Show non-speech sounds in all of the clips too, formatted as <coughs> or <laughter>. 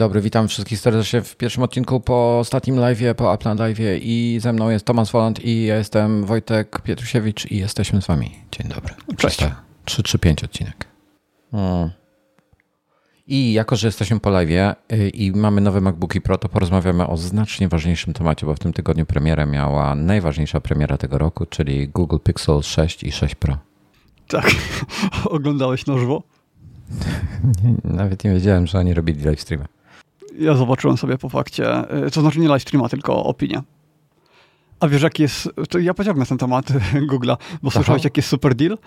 Dobry, witam wszystkich serdecznie w pierwszym odcinku po ostatnim live'ie, po Apple live'ie i ze mną jest Tomasz Woland i ja jestem Wojtek Pietrusiewicz i jesteśmy z wami. Dzień dobry. Cześć. 335 odcinek. Hmm. I jako, że jesteśmy po live'ie y, i mamy nowe MacBooki Pro, to porozmawiamy o znacznie ważniejszym temacie, bo w tym tygodniu premierę miała najważniejsza premiera tego roku, czyli Google Pixel 6 i 6 Pro. Tak. <laughs> Oglądałeś na żywo? <laughs> Nawet nie wiedziałem, że oni robili live streamy. Ja zobaczyłem sobie po fakcie, y, to znaczy nie live streama, tylko opinię. A wiesz, jaki jest, to ja pociągnę ten temat <laughs> Google'a, bo słyszałeś, jaki jest super deal?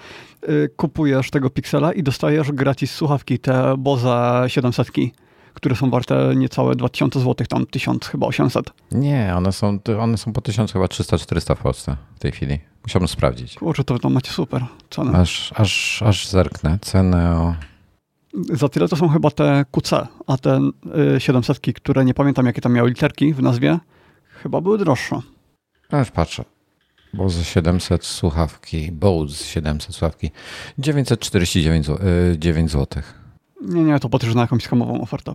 Y, kupujesz tego Pixela i dostajesz gratis słuchawki, te Bose 700, które są warte niecałe 2000 zł, tam 1000 chyba 800. Nie, one są, one są po 1000 chyba 300-400 w Polsce w tej chwili. Musiałbym sprawdzić. Kurczę, to tam macie super cenę. Aż, aż, aż zerknę. Cenę o... Za tyle to są chyba te QC, a te y, 700, które nie pamiętam jakie tam miały literki w nazwie, chyba były droższe. No już patrzę. Bose 700 słuchawki, Bose 700 słuchawki, 949 zł. 9 zł. Nie, nie, to patrzysz na jakąś skamową ofertę.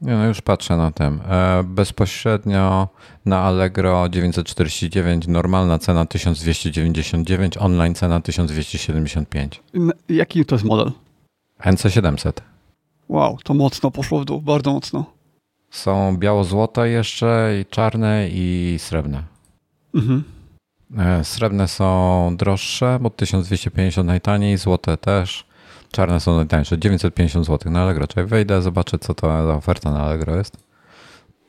Nie, no już patrzę na tym. E, bezpośrednio na Allegro 949, normalna cena 1299, online cena 1275. N- Jaki to jest model? NC700. Wow, to mocno poszło w dół, bardzo mocno. Są biało-złote jeszcze, i czarne i srebrne. Mhm. E, Srebrne są droższe, bo 1250 najtaniej, złote też. Czarne są najtańsze, 950 zł na Allegro. Czyli wejdę, zobaczę, co to za oferta na Allegro jest.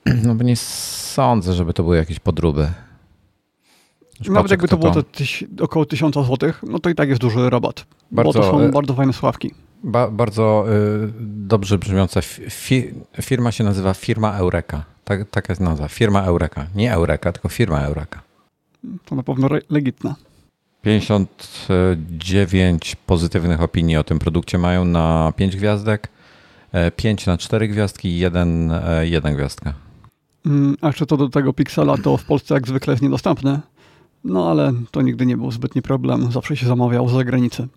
<clears throat> No bo nie sądzę, żeby to były jakieś podróby. Już Nawet jakby to było tyś, około 1000 zł, no to i tak jest duży rabat. Bardzo, bo to są e, bardzo fajne sławki. Ba bardzo y, dobrze brzmiąca fi firma się nazywa firma Eureka. Tak, taka jest nazwa. Firma Eureka. Nie Eureka, tylko firma Eureka. To na pewno legitne. 59 pozytywnych opinii o tym produkcie mają na 5 gwiazdek, 5 na 4 gwiazdki i 1, 1 gwiazdka. Mm, A jeszcze to do tego Pixela, to w Polsce jak zwykle jest niedostępny. No ale to nigdy nie był zbytni problem. Zawsze się zamawiał z zagranicy.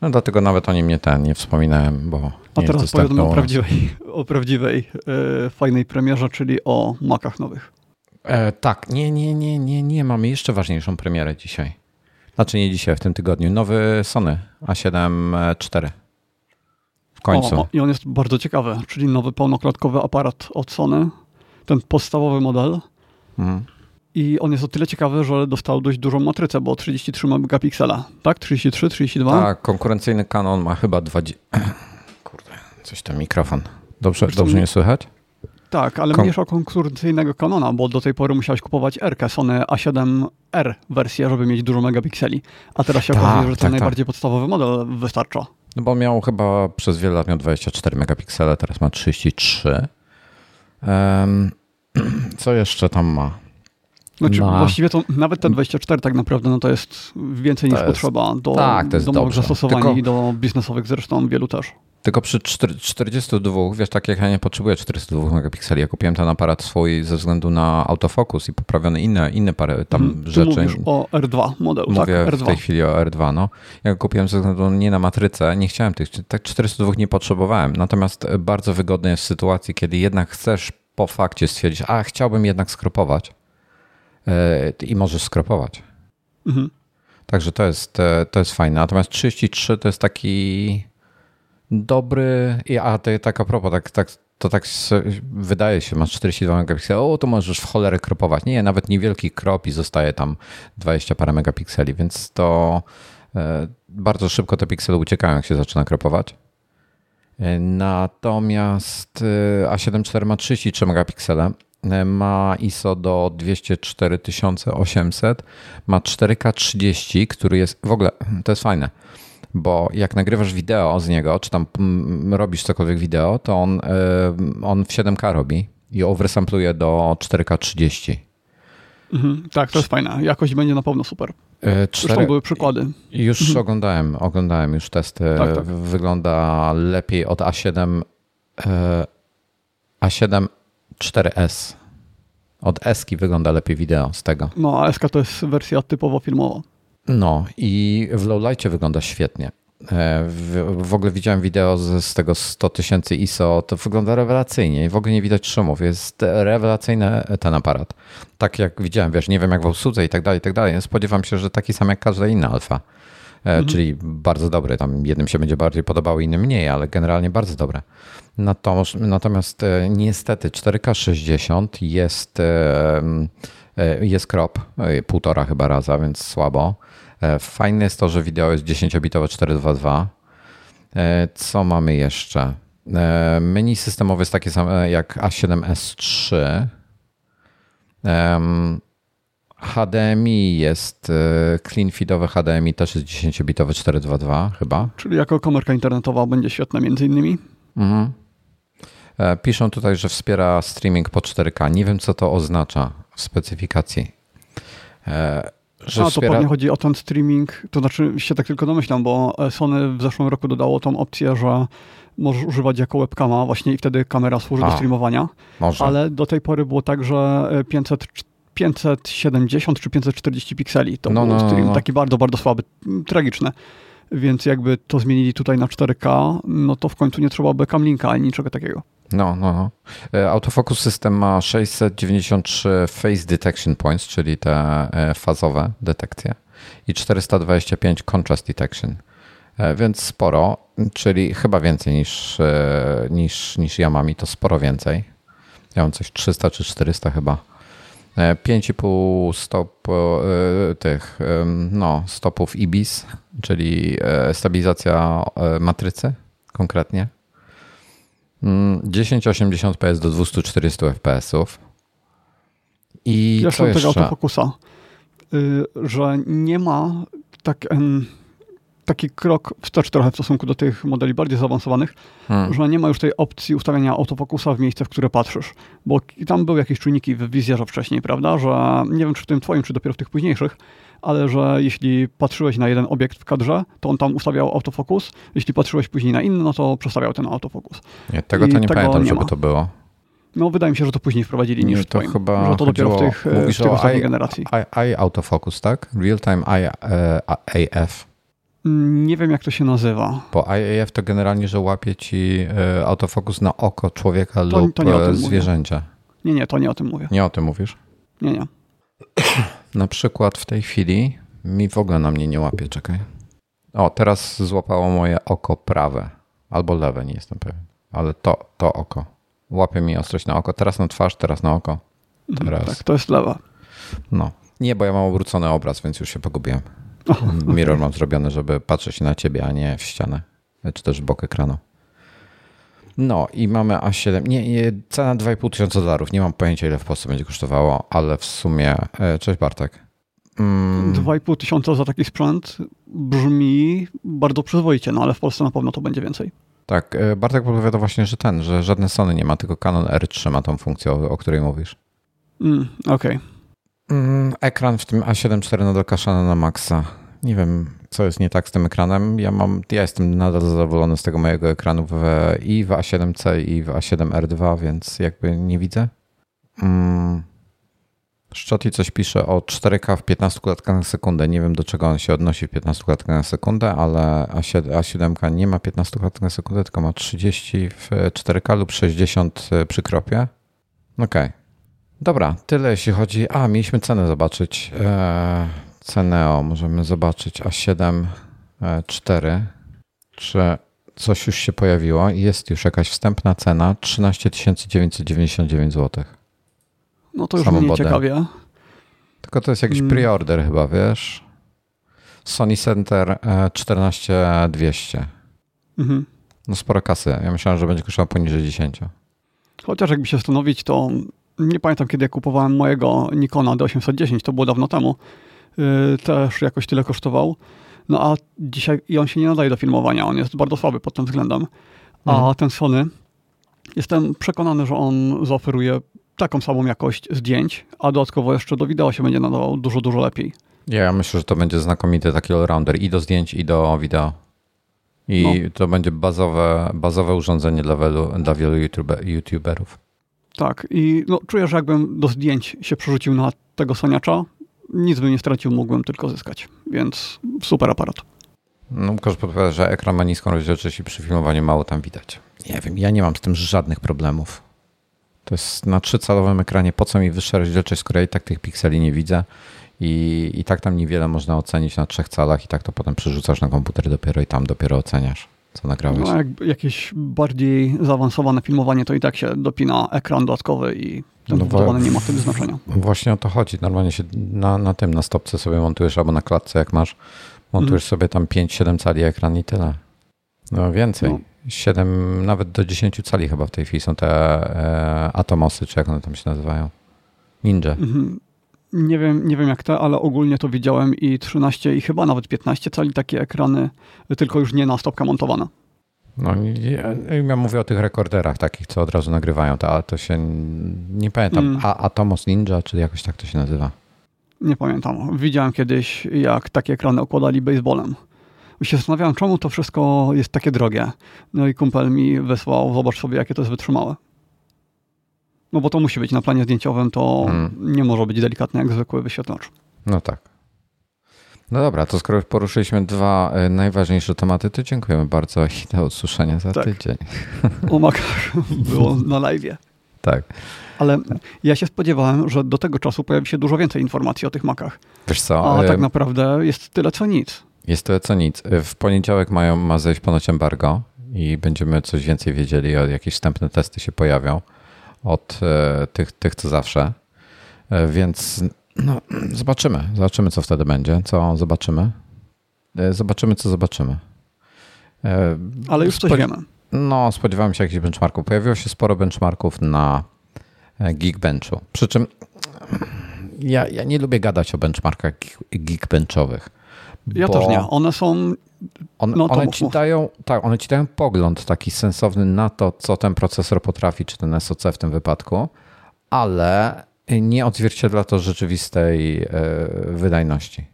No dlatego nawet o nim nie ten, nie wspominałem, bo nie A jest teraz powiedzmy u o prawdziwej, o prawdziwej e, fajnej premierze, czyli o Macach nowych. E, tak, nie, nie, nie, nie, nie. Mamy jeszcze ważniejszą premierę dzisiaj. Znaczy nie dzisiaj, w tym tygodniu. Nowy Sony A7 IV. W końcu. O, I on jest bardzo ciekawy, czyli nowy pełnoklatkowy aparat od Sony. Ten podstawowy model. Mhm. I on jest o tyle ciekawy, że dostał dość dużą matrycę, bo 33 megapiksela. Tak? 33, 32? Tak, konkurencyjny Canon ma chyba 20. <clears throat> Kurde, coś tam mikrofon. Dobrze, dobrze nie słychać? Tak, ale Kon- mniejsza konkurencyjnego Canona, bo do tej pory musiałeś kupować R, Sony A7R wersję, żeby mieć dużo megapikseli. A teraz się Tak, okazuje, że tak, ten tak. najbardziej podstawowy model wystarcza. No bo miał chyba przez wiele lat miał 24 megapiksele, teraz ma 33. Em, <clears throat> co jeszcze tam ma? Znaczy, Ma- właściwie to nawet te 24 tak naprawdę no to jest więcej To niż jest- potrzeba do tak, to jest dobrze. zastosowań Tylko- i do biznesowych zresztą wielu też. Tylko przy czter- 42, wiesz, tak jak ja nie potrzebuję 42 megapikseli, ja kupiłem ten aparat swój ze względu na autofokus i poprawione inne, inne parę tam. Tu rzeczy. mówisz o R2 modelu, Mówię tak? w R2. tej chwili o R2. No. Ja go kupiłem ze względu nie na matrycę, nie chciałem tych, tak 402 nie potrzebowałem. Natomiast bardzo wygodne jest w sytuacji, kiedy jednak chcesz po fakcie stwierdzić, a chciałbym jednak skropować i możesz skropować. Mhm. Także to jest, e, to jest fajne. Natomiast 33 to jest taki dobry. i- A to tak a propos, tak, tak, to tak wydaje się, masz 42 megapikseli, o to możesz w cholerę kropować. Nie, nawet niewielki krop i zostaje tam 20 parę megapikseli, więc to e, bardzo szybko te piksele uciekają, jak się zaczyna kropować. E, Natomiast e, A7 IV ma 33 megapiksele, e, ma ISO do 24800, ma 4K 30, który jest w ogóle, to jest fajne, bo jak nagrywasz wideo z niego, czy tam mm, robisz cokolwiek wideo, to on, e, on w 7K robi i oversampluje do 4K 30. Mhm. Tak, to jest fajne. Jakość będzie na pewno super. Zresztą cztery- były przykłady. Już oglądałem, oglądałem już testy. Tak, tak. Wygląda lepiej od A7 e, A7 4S. Od Eski wygląda lepiej wideo z tego. No, a SK to jest wersja typowo filmowa. No i w lowlightie wygląda świetnie. E, w, w, ogóle widziałem wideo z, z tego 100 tysięcy ISO, to wygląda rewelacyjnie i w ogóle nie widać szumów. Jest rewelacyjny ten aparat. Tak jak widziałem, wiesz, nie wiem jak w obsłudze i tak dalej, i tak dalej. Spodziewam się, że taki sam jak każda inna alfa. E, mhm. Czyli bardzo dobry. Tam jednym się będzie bardziej podobało, innym mniej, ale generalnie bardzo dobre. Natomiast, e, niestety 4K60 jest, jest crop, półtora chyba raza, więc słabo. E, fajne jest to, że wideo jest 10-bitowe 422. E, co mamy jeszcze? E, menu systemowe jest takie same jak A7S3. HDMI jest clean feedowe HDMI też jest 10-bitowe 422 chyba. Czyli jako komórka internetowa będzie świetna między innymi. Mhm. Piszą tutaj, że wspiera streaming po 4K. Nie wiem, co to oznacza w specyfikacji. Że A, to pewnie chodzi o ten streaming, to znaczy się tak tylko domyślam, bo Sony w zeszłym roku dodało tą opcję, że możesz używać jako webcama właśnie i wtedy kamera służy A, do streamowania. Może. Ale do tej pory było tak, że 500, 570 czy 540 pikseli to no, był no, stream, no, no. taki bardzo, bardzo słaby, tragiczny. Więc jakby to zmienili tutaj na 4K, no to w końcu nie trzeba by camlinka ani niczego takiego. No, no, no. E, autofocus System ma 693 Face Detection Points, czyli te e, fazowe detekcje i 425 Contrast Detection, e, więc sporo, czyli chyba więcej niż, niż, niż ja mam i to sporo więcej. Ja mam coś 300 czy 400 chyba. 5,5 stop tych no, stopów IBIS, czyli stabilizacja matrycy konkretnie 1080p do 240 fps. I Jeszcze co tego autofokusa, y, że nie ma tak, taki krok wstecz trochę w stosunku do tych modeli bardziej zaawansowanych, hmm. że nie ma już tej opcji ustawienia autofokusa w miejsce, w które patrzysz. Bo tam były jakieś czujniki w wizjerze wcześniej, prawda, że nie wiem czy w tym twoim, czy dopiero w tych późniejszych, ale że jeśli patrzyłeś na jeden obiekt w kadrze, to on tam ustawiał autofokus, jeśli patrzyłeś później na inny, no to przestawiał ten autofokus. Nie, tego to nie pamiętam, nie żeby to było. No, wydaje mi się, że to później wprowadzili niż to twoim, chyba że to dopiero w tych, w tych ostatniej generacji. I, I autofocus, tak? Real time I, uh, AF. Mm, nie wiem, jak to się nazywa. Bo IAF to generalnie, że łapie ci e, autofokus na oko człowieka to, lub to zwierzęcia. Mówię. Nie, nie, to nie o tym mówię. Nie o tym mówisz? Nie, nie. Na przykład w tej chwili mi w ogóle na mnie nie łapie, czekaj. O, teraz złapało moje oko prawe. Albo lewe, nie jestem pewien. Ale to, to oko. Łapie mi ostrość na oko. Teraz na twarz, teraz na oko. Mhm, teraz. Tak, to jest lewa. No. Nie, bo ja mam obrócony obraz, więc już się pogubiłem. <laughs> Mirror mam zrobiony, żeby patrzeć na ciebie, a nie w ścianę. Czy też w bok ekranu. No i mamy A7. Nie, nie cena 2,5 tysiąca dolarów. Nie mam pojęcia, ile w Polsce będzie kosztowało, ale w sumie. E, cześć Bartek. Mm. 2,5 tysiąca za taki sprzęt brzmi bardzo przyzwoicie, no ale w Polsce na pewno to będzie więcej. Tak, e, Bartek podpowiada właśnie, że ten, że żadne Sony nie ma, tylko Canon R3 ma tą funkcję, o, o której mówisz. Mm, Okej. Okay. Mm, ekran w tym A7 IV nadal kaszany na maksa. Nie wiem, co jest nie tak z tym ekranem. Ja mam, ja jestem nadal zadowolony z tego mojego ekranu w, i w A7C i w A7R2, więc jakby nie widzę. Mm. Coś pisze o 4K w 15 klatkach na sekundę. Nie wiem do czego on się odnosi w 15 klatkach na sekundę, ale A7, A7 nie ma 15 klatek na sekundę, tylko ma 30 w 4K lub 60 przy kropie. Okej. Okay. Dobra, tyle jeśli chodzi. A, mieliśmy cenę zobaczyć. Eee, Ceneo możemy zobaczyć A7 4. E, Czy coś już się pojawiło? Jest już jakaś wstępna cena 13 999 zł. No to już Samo mnie ciekawie. Tylko to jest jakiś hmm. preorder chyba, wiesz? Sony Center 14200. E, mhm. No sporo kasy. Ja myślałem, że będzie kosztował poniżej 10. Chociaż jakby się zastanowić, to nie pamiętam kiedy ja kupowałem mojego Nikona D810, to było dawno temu. Yy, też jakoś tyle kosztował. No a dzisiaj i on się nie nadaje do filmowania, on jest bardzo słaby pod tym względem. A mhm. ten Sony, jestem przekonany, że on zaoferuje taką samą jakość zdjęć, a dodatkowo jeszcze do wideo się będzie nadawał dużo, dużo lepiej. Ja myślę, że to będzie znakomity taki allrounder i do zdjęć, i do wideo. I no. to będzie bazowe, bazowe urządzenie dla wielu, dla wielu YouTuberów. Tak, i no, czuję, że jakbym do zdjęć się przerzucił na tego soniacza, nic bym nie stracił, mógłbym tylko zyskać. Więc super aparat. No, Łukasz podpowiada, że ekran ma niską rozdzielczość i przy filmowaniu mało tam widać. Nie wiem, ja nie mam z tym żadnych problemów. To jest na trzycalowym ekranie. Po co mi wyższa rozdzielczość, skoro ja i tak tych pikseli nie widzę i, i tak tam niewiele można ocenić na trzech calach i tak to potem przerzucasz na komputer dopiero i tam dopiero oceniasz, co nagrałeś. No, jak jakieś bardziej zaawansowane filmowanie, to i tak się dopina ekran dodatkowy i ten No nie ma wtedy znaczenia. Właśnie o to chodzi. Normalnie się na, na tym, na stopce sobie montujesz albo na klatce, jak masz, montujesz sobie tam 5-7 cali ekran i tyle. No więcej. No. 7, nawet do 10 cali chyba w tej chwili są te e, Atomosy, czy jak one tam się nazywają. Ninja. Mhm. Nie wiem, nie wiem jak te, ale ogólnie to widziałem i 13 i chyba nawet 15 cali takie ekrany, tylko już nie na stopkę montowane. No, ja, ja mówię o tych rekorderach takich, co od razu nagrywają, to, ale to się nie pamiętam. Mm. A, Atomos Ninja, czy jakoś tak to się nazywa. Nie pamiętam. Widziałem kiedyś, jak takie ekrany okładali baseballem. I się zastanawiałem, czemu to wszystko jest takie drogie. No i kumpel mi wysłał, zobacz sobie, jakie to jest wytrzymałe. No bo to musi być na planie zdjęciowym, to Mm. nie może być delikatne jak zwykły wyświetlacz. No tak. No dobra, to skoro poruszyliśmy dwa e, najważniejsze tematy, to dziękujemy bardzo i do usłyszenia za Tak. tydzień. O makach było na live. Tak. Ale ja się spodziewałem, że do tego czasu pojawi się dużo więcej informacji o tych makach. Wiesz co, A e, tak naprawdę jest tyle co nic. jest to co nic. E, W poniedziałek mają, ma zejść ponoć embargo i będziemy coś więcej wiedzieli, o jakieś wstępne testy się pojawią od e, tych, tych co zawsze. E, Więc no, zobaczymy. Zobaczymy, co wtedy będzie. Co zobaczymy? E, Zobaczymy, co zobaczymy. E, Ale już coś wiemy. No, spodziewałem się jakichś benchmarków. Pojawiło się sporo benchmarków na e, Geekbenchu. Przy czym ja, ja nie lubię gadać o benchmarkach geek- geekbenchowych. Ja też nie. One są. On, no one, ci dają, tak, one ci dają pogląd taki sensowny na to, co ten procesor potrafi, czy ten SoC w tym wypadku, ale nie odzwierciedla to rzeczywistej e, wydajności.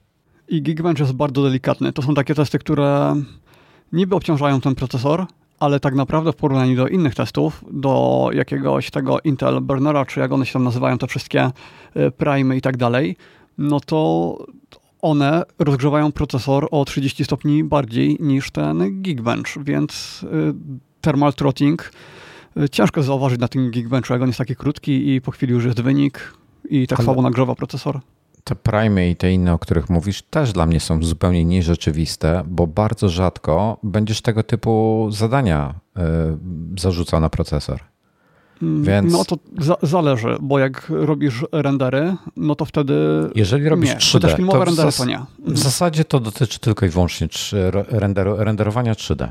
I Geekbench jest bardzo delikatny. To są takie testy, które niby obciążają ten procesor, ale tak naprawdę w porównaniu do innych testów, do jakiegoś tego Intel Burnera, czy jak one się tam nazywają, te wszystkie y, Prime i tak dalej, no to one rozgrzewają procesor o 30 stopni bardziej niż ten Geekbench, więc y, thermal throttling ciężko zauważyć na tym Geekbenchu, jak on jest taki krótki i po chwili już jest wynik i tak Ale- słabo nagrzewa procesor. Te Prime i te inne, o których mówisz, też dla mnie są zupełnie nierzeczywiste, bo bardzo rzadko będziesz tego typu zadania y, zarzucał na procesor. Mm, Więc- No to za zależy, bo jak robisz rendery, no to wtedy Jeżeli robisz nie. 3D, Chociaż filmowe to rendery to nie. w zasadzie to dotyczy tylko i wyłącznie renderu, renderowania 3D.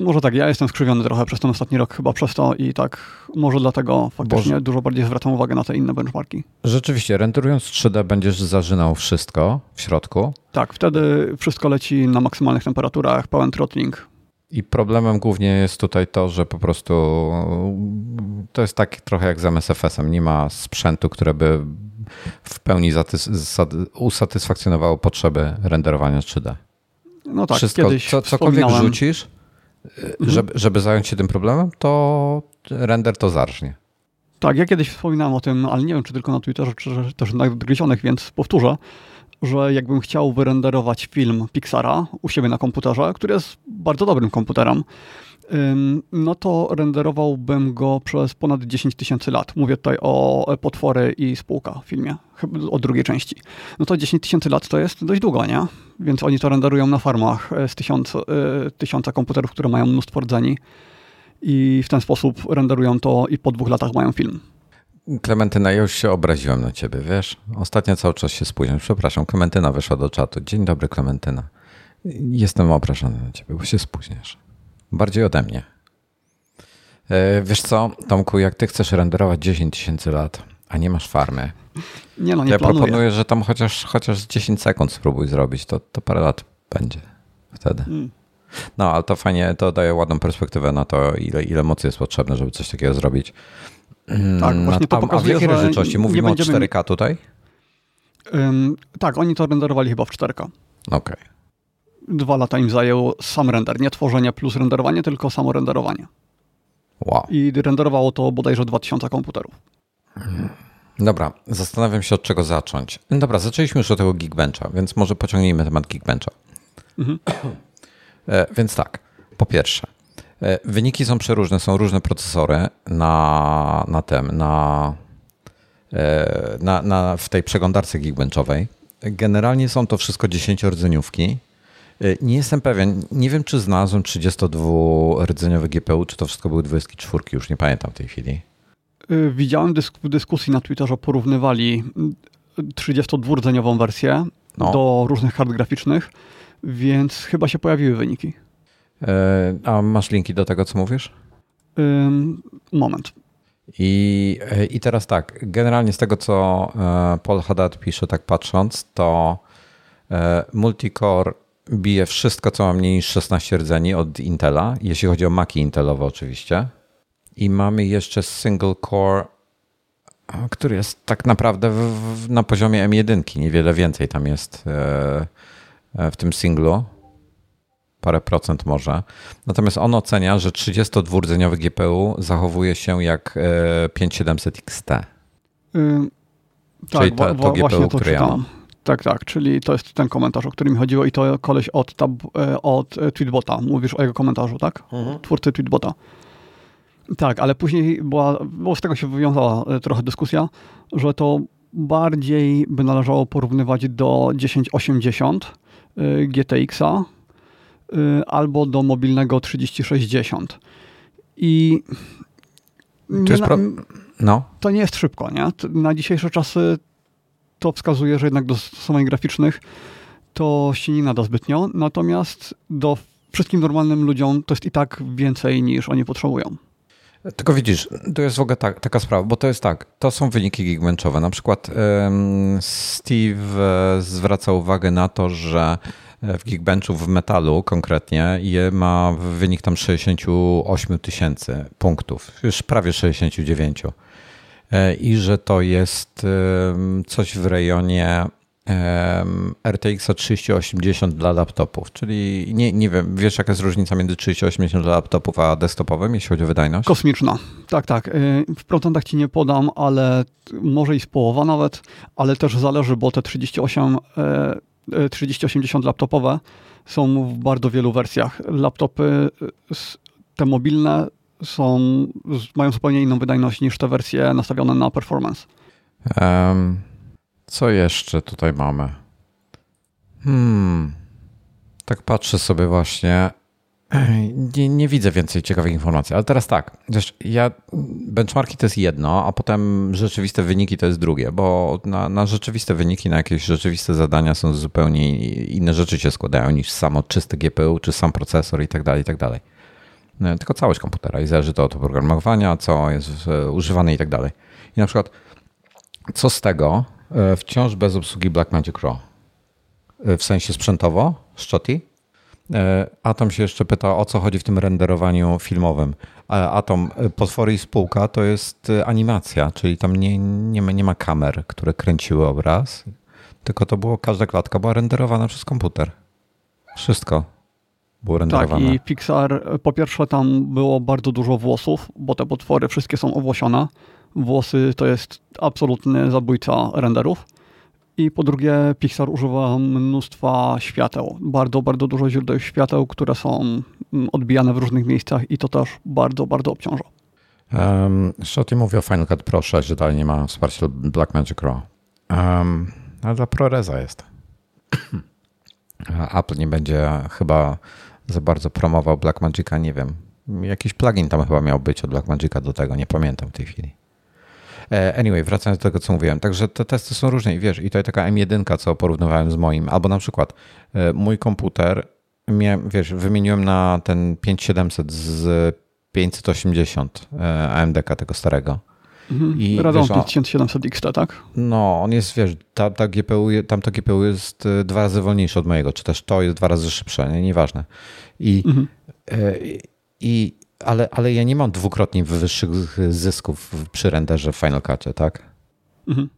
Może tak, ja jestem skrzywiony trochę przez ten ostatni rok chyba przez to i tak może dlatego faktycznie Boże. dużo bardziej zwracam uwagę na te inne benchmarki. Rzeczywiście, renderując 3D będziesz zażynał wszystko w środku Tak, wtedy wszystko leci na maksymalnych temperaturach, pełen throttling. i problemem głównie jest tutaj to, że po prostu to jest tak trochę jak z MSFS-em. Nie ma sprzętu, które by w pełni usatysfakcjonowało potrzeby renderowania 3D. No tak, Wszystko, kiedyś co, cokolwiek wspominałem- rzucisz, żeby, żeby zająć się tym problemem, to render to zarżnie. Tak, ja kiedyś wspominałem o tym, ale nie wiem, czy tylko na Twitterze, czy też na Gryzionych, więc powtórzę, że jakbym chciał wyrenderować film Pixara u siebie na komputerze, który jest bardzo dobrym komputerem, no to renderowałbym go przez ponad 10 tysięcy lat. Mówię tutaj o e, potwory i spółka w filmie, o drugiej części. No to 10 tysięcy lat to jest dość długo, nie? Więc oni to renderują na farmach e, z tysiąc, e, tysiąca komputerów, które mają mnóstwo rdzeni i w ten sposób renderują to i po dwóch latach mają film. Klementyna, ja już się obraziłem na ciebie, wiesz? Ostatnio cały czas się spóźniam. Przepraszam, Klementyna wyszła do czatu. Dzień dobry, Klementyna. Jestem obrażony na ciebie, bo się spóźniasz. Bardziej ode mnie. E, Wiesz co, Tomku, jak ty chcesz renderować 10 tysięcy lat, a nie masz farmy, Nie no, nie ja planuję. proponuję, że tam chociaż, chociaż 10 sekund spróbuj zrobić, to, to parę lat będzie wtedy. Mm. No, ale to fajnie, to daje ładną perspektywę na to, ile, ile mocy jest potrzebne, żeby coś takiego zrobić. Tak, Mm, właśnie to a, a w pokazuje, jakiej rozdzielczości? Mówimy o będziemy- 4K tutaj? Ym, tak, oni to renderowali chyba w 4K. Okej. Dwa lata im zajęło sam render, nie tworzenie plus renderowanie, tylko samo renderowanie. Wow. I renderowało to bodajże 2000 komputerów. Dobra, zastanawiam się od czego zacząć. Dobra, zaczęliśmy już od tego Geekbencha, więc może pociągnijmy temat Geekbencha. Mhm. <clears throat> Więc tak, po pierwsze, wyniki są przeróżne, są różne procesory na, na tym, na, na, na, w tej przeglądarce Geekbenchowej. Generalnie są to wszystko 10-rdzeniówki. Nie jestem pewien, nie wiem czy znalazłem 32-rdzeniowy GPU, czy to wszystko były 24, już nie pamiętam w tej chwili. Y, widziałem dysk dyskusji na Twitterze, porównywali 32-rdzeniową wersję no. do różnych kart graficznych, więc chyba się pojawiły wyniki. E, a masz linki do tego, co mówisz? moment. I, e, I teraz tak, generalnie z tego, co e, Paul Haddad pisze, tak patrząc, to multicore bije wszystko, co ma mniej niż 16 rdzeni od Intela, jeśli chodzi o maki Intelowe oczywiście. I mamy jeszcze single core, który jest tak naprawdę w, w, na poziomie M1. Niewiele więcej tam jest e, e, w tym singlu. Parę procent może. Natomiast on ocenia, że 32-rdzeniowy GPU zachowuje się jak 5700 XT. Yy, tak, Czyli to, to GPU, które ja mam. Tak, tak, czyli to jest ten komentarz, o który mi chodziło i to koleś od, tab, e, od Tweetbota. Mówisz o jego komentarzu, tak? Mhm. Twórcy Tweetbota. Tak, ale później była, bo z tego się wywiązała e, trochę dyskusja, że to bardziej by należało porównywać do 1080 e, GTX-a e, albo do mobilnego 3060. I to, jest pro... no. to nie jest szybko, nie? Na dzisiejsze czasy to wskazuje, że jednak do stosowań graficznych to się nie nada zbytnio, natomiast do wszystkim normalnym ludziom to jest i tak więcej niż oni potrzebują. Tylko widzisz, to jest w ogóle ta, taka sprawa, bo to jest tak, to są wyniki geekbenchowe. Na przykład um, Steve e, zwraca uwagę na to, że w Geekbenchu w metalu konkretnie je ma wynik tam 68 tysięcy punktów, już prawie 69. E, I że to jest coś w rejonie RTX 3080 dla laptopów, czyli nie, nie wiem, wiesz jaka jest różnica między 3080 dla laptopów a desktopowym, jeśli chodzi o wydajność? Kosmiczna, tak, tak. Y, w procentach ci nie podam, ale może i z połowa nawet, ale też zależy, bo te 38, 3080 e, e, laptopowe są w bardzo wielu wersjach. Laptopy te mobilne są, mają zupełnie inną wydajność niż te wersje nastawione na performance. Um. Co jeszcze tutaj mamy? Hmm. Tak patrzę sobie właśnie. <clears throat> Nie, nie, widzę więcej ciekawych informacji, ale teraz tak. Wiesz, ja, benchmarki to jest jedno, a potem rzeczywiste wyniki to jest drugie, bo na, na, rzeczywiste wyniki, na jakieś rzeczywiste zadania są zupełnie inne rzeczy się składają niż samo czyste GPU, czy sam procesor i tak dalej, i tak dalej. No, tylko całość komputera i zależy to od oprogramowania, co jest używane i tak dalej. I na przykład, co z tego, E, wciąż bez obsługi Blackmagic Raw. E, w sensie sprzętowo, Szczoti. E, Atom się jeszcze pyta, o co chodzi w tym renderowaniu filmowym. Atom, potwory i spółka to jest animacja, czyli tam nie, nie, ma, nie ma kamer, które kręciły obraz, tylko to było, każda klatka była renderowana przez komputer. Wszystko było renderowane. Tak, i Pixar, po pierwsze tam było bardzo dużo włosów, bo te potwory wszystkie są owłosione włosy to jest absolutny zabójca renderów. I po drugie, Pixar używa mnóstwa świateł. Bardzo, bardzo dużo źródeł świateł, które są mm, odbijane w różnych miejscach i to też bardzo, bardzo obciąża. Um, Shotty mówi o Final Cut Pro 6, że dalej nie ma wsparcia Blackmagic Raw. Um, ale dla ProResa jest. <clears throat> Apple nie będzie chyba za bardzo promował Blackmagica, nie wiem. Jakiś plugin tam chyba miał być od Blackmagica do tego, nie pamiętam w tej chwili. E, anyway, wracając do tego, co mówiłem. Także te testy są różne i wiesz, i to jest taka M1, co porównywałem z moim, albo na przykład e, mój komputer, miałem, wiesz, wymieniłem na ten 5700 z 580 e, AMD tego starego. Mhm. I 5700 XT, tak? No, on jest, wiesz, ta, ta GPU, tam to GPU jest dwa razy wolniejsze od mojego, czy też to jest dwa razy szybsze, nie, nieważne. I, mhm. i ale, ale ja nie mam dwukrotnie wyższych zysków przy renderze w Final Cutie, tak? Mhm.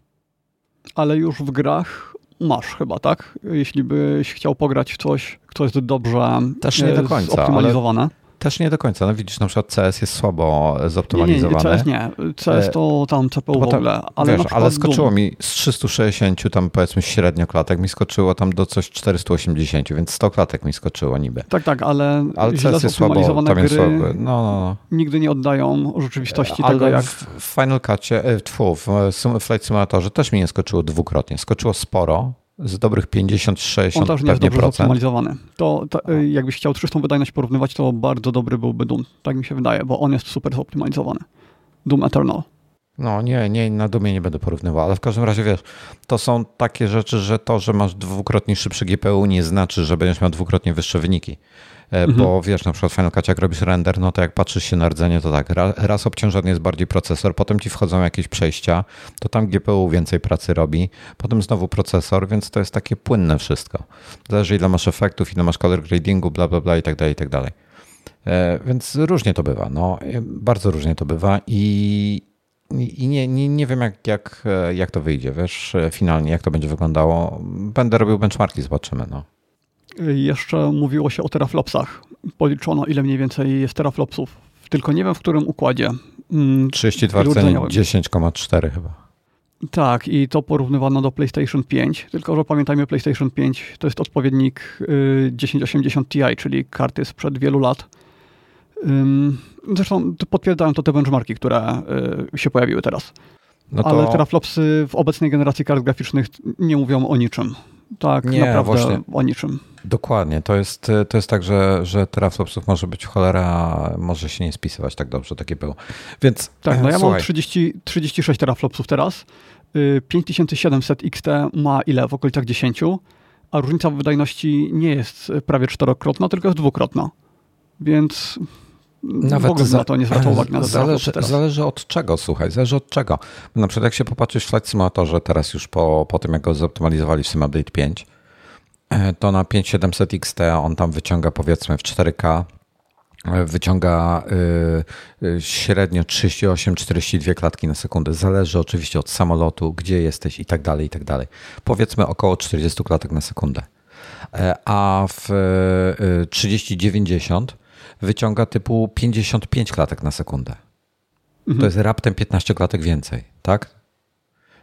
Ale już w grach masz chyba, tak? Jeśli byś chciał pograć w coś, co jest dobrze Też nie do końca, zoptymalizowane. Też nie do końca. No widzisz, na przykład CS jest słabo zoptymalizowany. Nie, nie, CS nie. CS to tam CPU Potem, w ogóle. Ale, wiesz, ale skoczyło mi z 360 tam powiedzmy średnio klatek, mi skoczyło tam do coś 480, więc 100 klatek mi skoczyło niby. Tak, tak, ale, ale CS jest słabo, tam jest słabo. No, no, no. Nigdy nie oddają rzeczywistości ale tego, jak... w Final Cutie, e, w Flight Simulatorze też mi nie skoczyło dwukrotnie. Skoczyło sporo, z dobrych 50-60% On też nie jest dobrze zoptymalizowany. To, to, y, jakbyś chciał 300 wydajność porównywać, to bardzo dobry byłby Doom. Tak mi się wydaje, bo on jest super zoptymalizowany. Doom Eternal. No nie, nie, na Doomie nie będę porównywał, ale w każdym razie wiesz, to są takie rzeczy, że to, że masz dwukrotnie szybszy GPU nie znaczy, że będziesz miał dwukrotnie wyższe wyniki. E, mhm. Bo wiesz, na przykład w Final Cut, jak robisz render, no to jak patrzysz się na rdzenie, to tak, raz obciążony jest bardziej procesor, potem ci wchodzą jakieś przejścia, to tam GPU więcej pracy robi, potem znowu procesor, więc to jest takie płynne wszystko. Zależy ile masz efektów, ile masz color gradingu, bla, bla, bla i tak dalej, i tak dalej. E, więc różnie to bywa, no, e, bardzo różnie to bywa i, i nie, nie, nie wiem, jak, jak, jak to wyjdzie, wiesz, finalnie, jak to będzie wyglądało. Będę robił benchmarki, zobaczymy. No. Jeszcze mówiło się o teraflopsach. Policzono, ile mniej więcej jest teraflopsów. Tylko nie wiem, w którym układzie. 32 10,4 chyba. Tak, i to porównywano do PlayStation 5, tylko że pamiętajmy, PlayStation 5 to jest odpowiednik 1080 Ti, czyli karty sprzed wielu lat. Zresztą potwierdzają to te benchmarki, które y, się pojawiły teraz. No to... Ale teraflopsy w obecnej generacji kart graficznych nie mówią o niczym. Tak, nie, naprawdę właśnie, o niczym. Dokładnie. To jest, to jest tak, że, że teraflopsów może być cholera, może się nie spisywać tak dobrze, takie było. Więc Tak, no ja słuchaj. mam 30, 36 teraflopsów teraz. 5700 y, XT ma ile? W okolicach 10, a różnica w wydajności nie jest prawie czterokrotna, tylko jest dwukrotna. Więc nawet w ogóle za, na to nie zwraca uwagi na zależy, zależy od czego, słuchaj, zależy od czego. Na przykład jak się popatrzysz w Flight Simulatorze teraz już po, po tym, jak go zoptymalizowali w SimUpdate 5, e, to na 5700 XT on tam wyciąga powiedzmy w 4K e, wyciąga y, średnio 38-42 klatki na sekundę. Zależy oczywiście od samolotu, gdzie jesteś i tak dalej, i tak dalej. Powiedzmy około 40 klatek na sekundę. E, a w y, 3090 wyciąga typu 55 klatek na sekundę. Mhm. To jest raptem 15 klatek więcej, tak?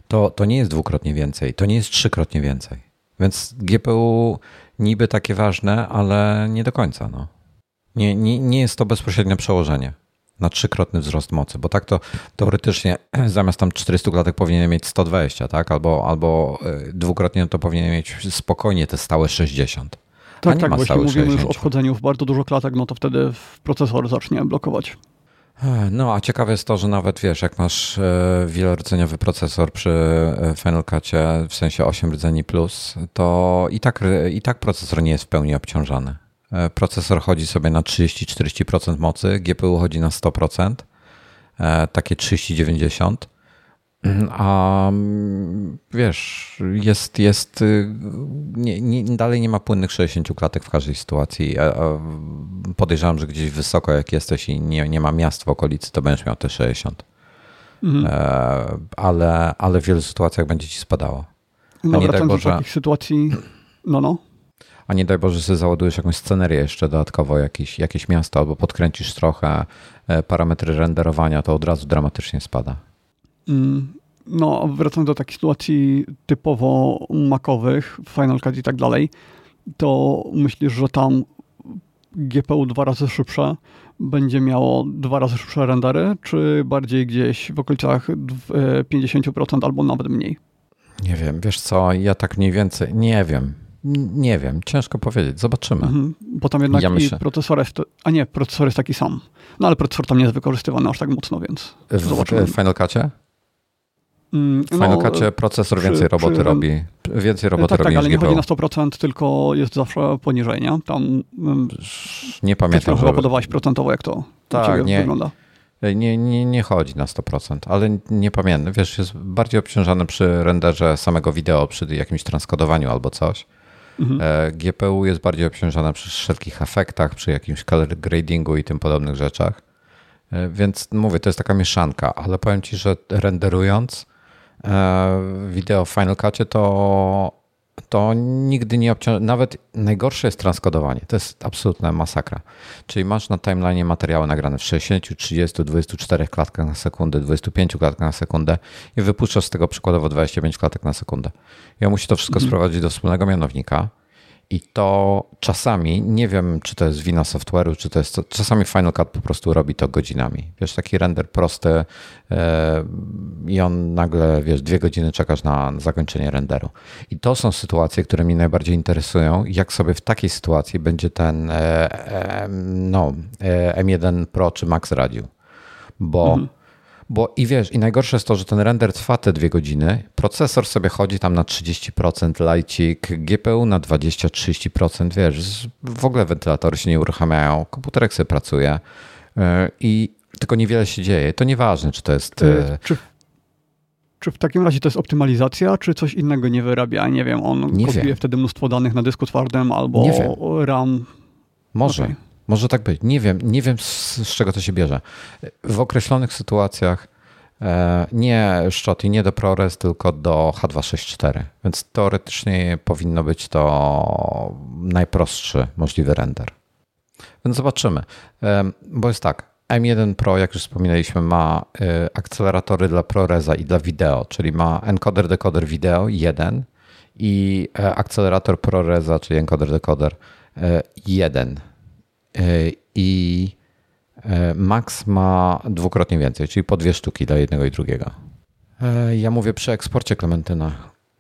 To, to nie jest dwukrotnie więcej, to nie jest trzykrotnie więcej. Więc GPU niby takie ważne, ale nie do końca. No. Nie, nie, nie jest to bezpośrednie przełożenie na trzykrotny wzrost mocy, bo tak to teoretycznie <clears throat> zamiast tam 400 klatek powinien mieć 120, tak? Albo, albo e, dwukrotnie to powinien mieć spokojnie te stałe 60. Tak, tak, właśnie mówimy 60. już o wchodzeniu w bardzo dużo klatek, no to wtedy procesor zacznie blokować. No, a ciekawe jest to, że nawet wiesz, jak masz e, wielordzeniowy procesor przy e, Final Cutie, w sensie 8 rdzeni plus, to i tak, i tak procesor nie jest w pełni obciążany. E, procesor chodzi sobie na 30-40% mocy, GPU chodzi na 100%, takie 30-90%. A wiesz, jest, jest y, nie, nie, dalej nie ma płynnych 60 klatek w każdej sytuacji. Podejrzewam, że gdzieś wysoko jak jesteś i nie, nie ma miast w okolicy, to będziesz miał te 60. Mhm. E, ale, ale w wielu sytuacjach będzie ci spadało. No, a nie daj Boże, takich sytuacji, no no. A nie daj Boże, że załadujesz jakąś scenerię jeszcze dodatkowo, jakieś, jakieś miasto, albo podkręcisz trochę e, parametry renderowania, to od razu dramatycznie spada. Mm, no, wracając do takich sytuacji typowo makowych, Final Cut i tak dalej, to myślisz, że tam GPU dwa razy szybsze będzie miało dwa razy szybsze rendery, czy bardziej gdzieś w okolicach 50% e, albo nawet mniej? Nie wiem, wiesz co, ja tak mniej więcej, nie wiem, nie wiem, ciężko powiedzieć, zobaczymy. Mhm, bo tam jednak ja myślę... procesor jest, a nie, procesor jest taki sam. No ale procesor tam nie jest wykorzystywany aż tak mocno, więc w, zobaczymy. W Final Cutie? Mm, w Final no, Cutie procesor przy, więcej roboty przy, robi. Więcej roboty tak, robi tak, ale nie chodzi na 100%, tylko jest zawsze poniżej, nie? Tam mm, nie pamiętam. Chyba podawałeś procentowo, jak to tak, nie, wygląda. Nie, nie, nie chodzi na 100%, ale nie pamiętam. Wiesz, jest bardziej obciążany przy renderze samego wideo, przy jakimś transkodowaniu albo coś. Mhm. E, GPU jest bardziej obciążana przy wszelkich efektach, przy jakimś color gradingu i tym podobnych rzeczach. E, więc mówię, to jest taka mieszanka, ale powiem Ci, że renderując wideo w Final Cutie, to to nigdy nie obciąża. Nawet najgorsze jest transkodowanie. To jest absolutna masakra. Czyli masz na timeline materiały nagrane w 60, 30, 24 klatkach na sekundę, 25 klatkach na sekundę i wypuszczasz z tego przykładowo 25 klatek na sekundę. Ja musi to wszystko mhm. sprowadzić do wspólnego mianownika i to czasami, nie wiem czy to jest wina software'u, czy to jest, czasami Final Cut po prostu robi to godzinami. Wiesz, taki render prosty e, i on nagle, wiesz, dwie godziny czekasz na zakończenie renderu. I to są sytuacje, które mnie najbardziej interesują. Jak sobie w takiej sytuacji będzie ten e, e, no, M1 Pro czy Max radził. Bo mhm bo i wiesz, i najgorsze jest to, że ten render trwa te dwie godziny, procesor sobie chodzi tam na 30% lajcik, GPU na 20-30%, wiesz, w ogóle wentylatory się nie uruchamiają, komputerek sobie pracuje e, i tylko niewiele się dzieje. To nieważne, czy to jest... E, czy, czy w takim razie to jest optymalizacja, czy coś innego nie wyrabia? Nie wiem, on nie kopiuje wiem. wtedy mnóstwo danych na dysku twardym albo RAM. Może. Okay. Może tak być. Nie wiem, nie wiem z, czego to się bierze. W określonych sytuacjach e, nie Shotty, nie do ProRes, tylko do H264. Więc teoretycznie powinno być to najprostszy możliwy render. Więc zobaczymy. E, bo jest tak, M1 Pro, jak już wspominaliśmy, ma e, akceleratory dla ProResa i dla wideo, czyli ma encoder, decoder wideo 1 i akcelerator ProResa, czyli encoder, decoder 1 E, i e, Max ma dwukrotnie więcej, czyli po dwie sztuki dla jednego i drugiego. E, ja mówię przy eksporcie Klementyna.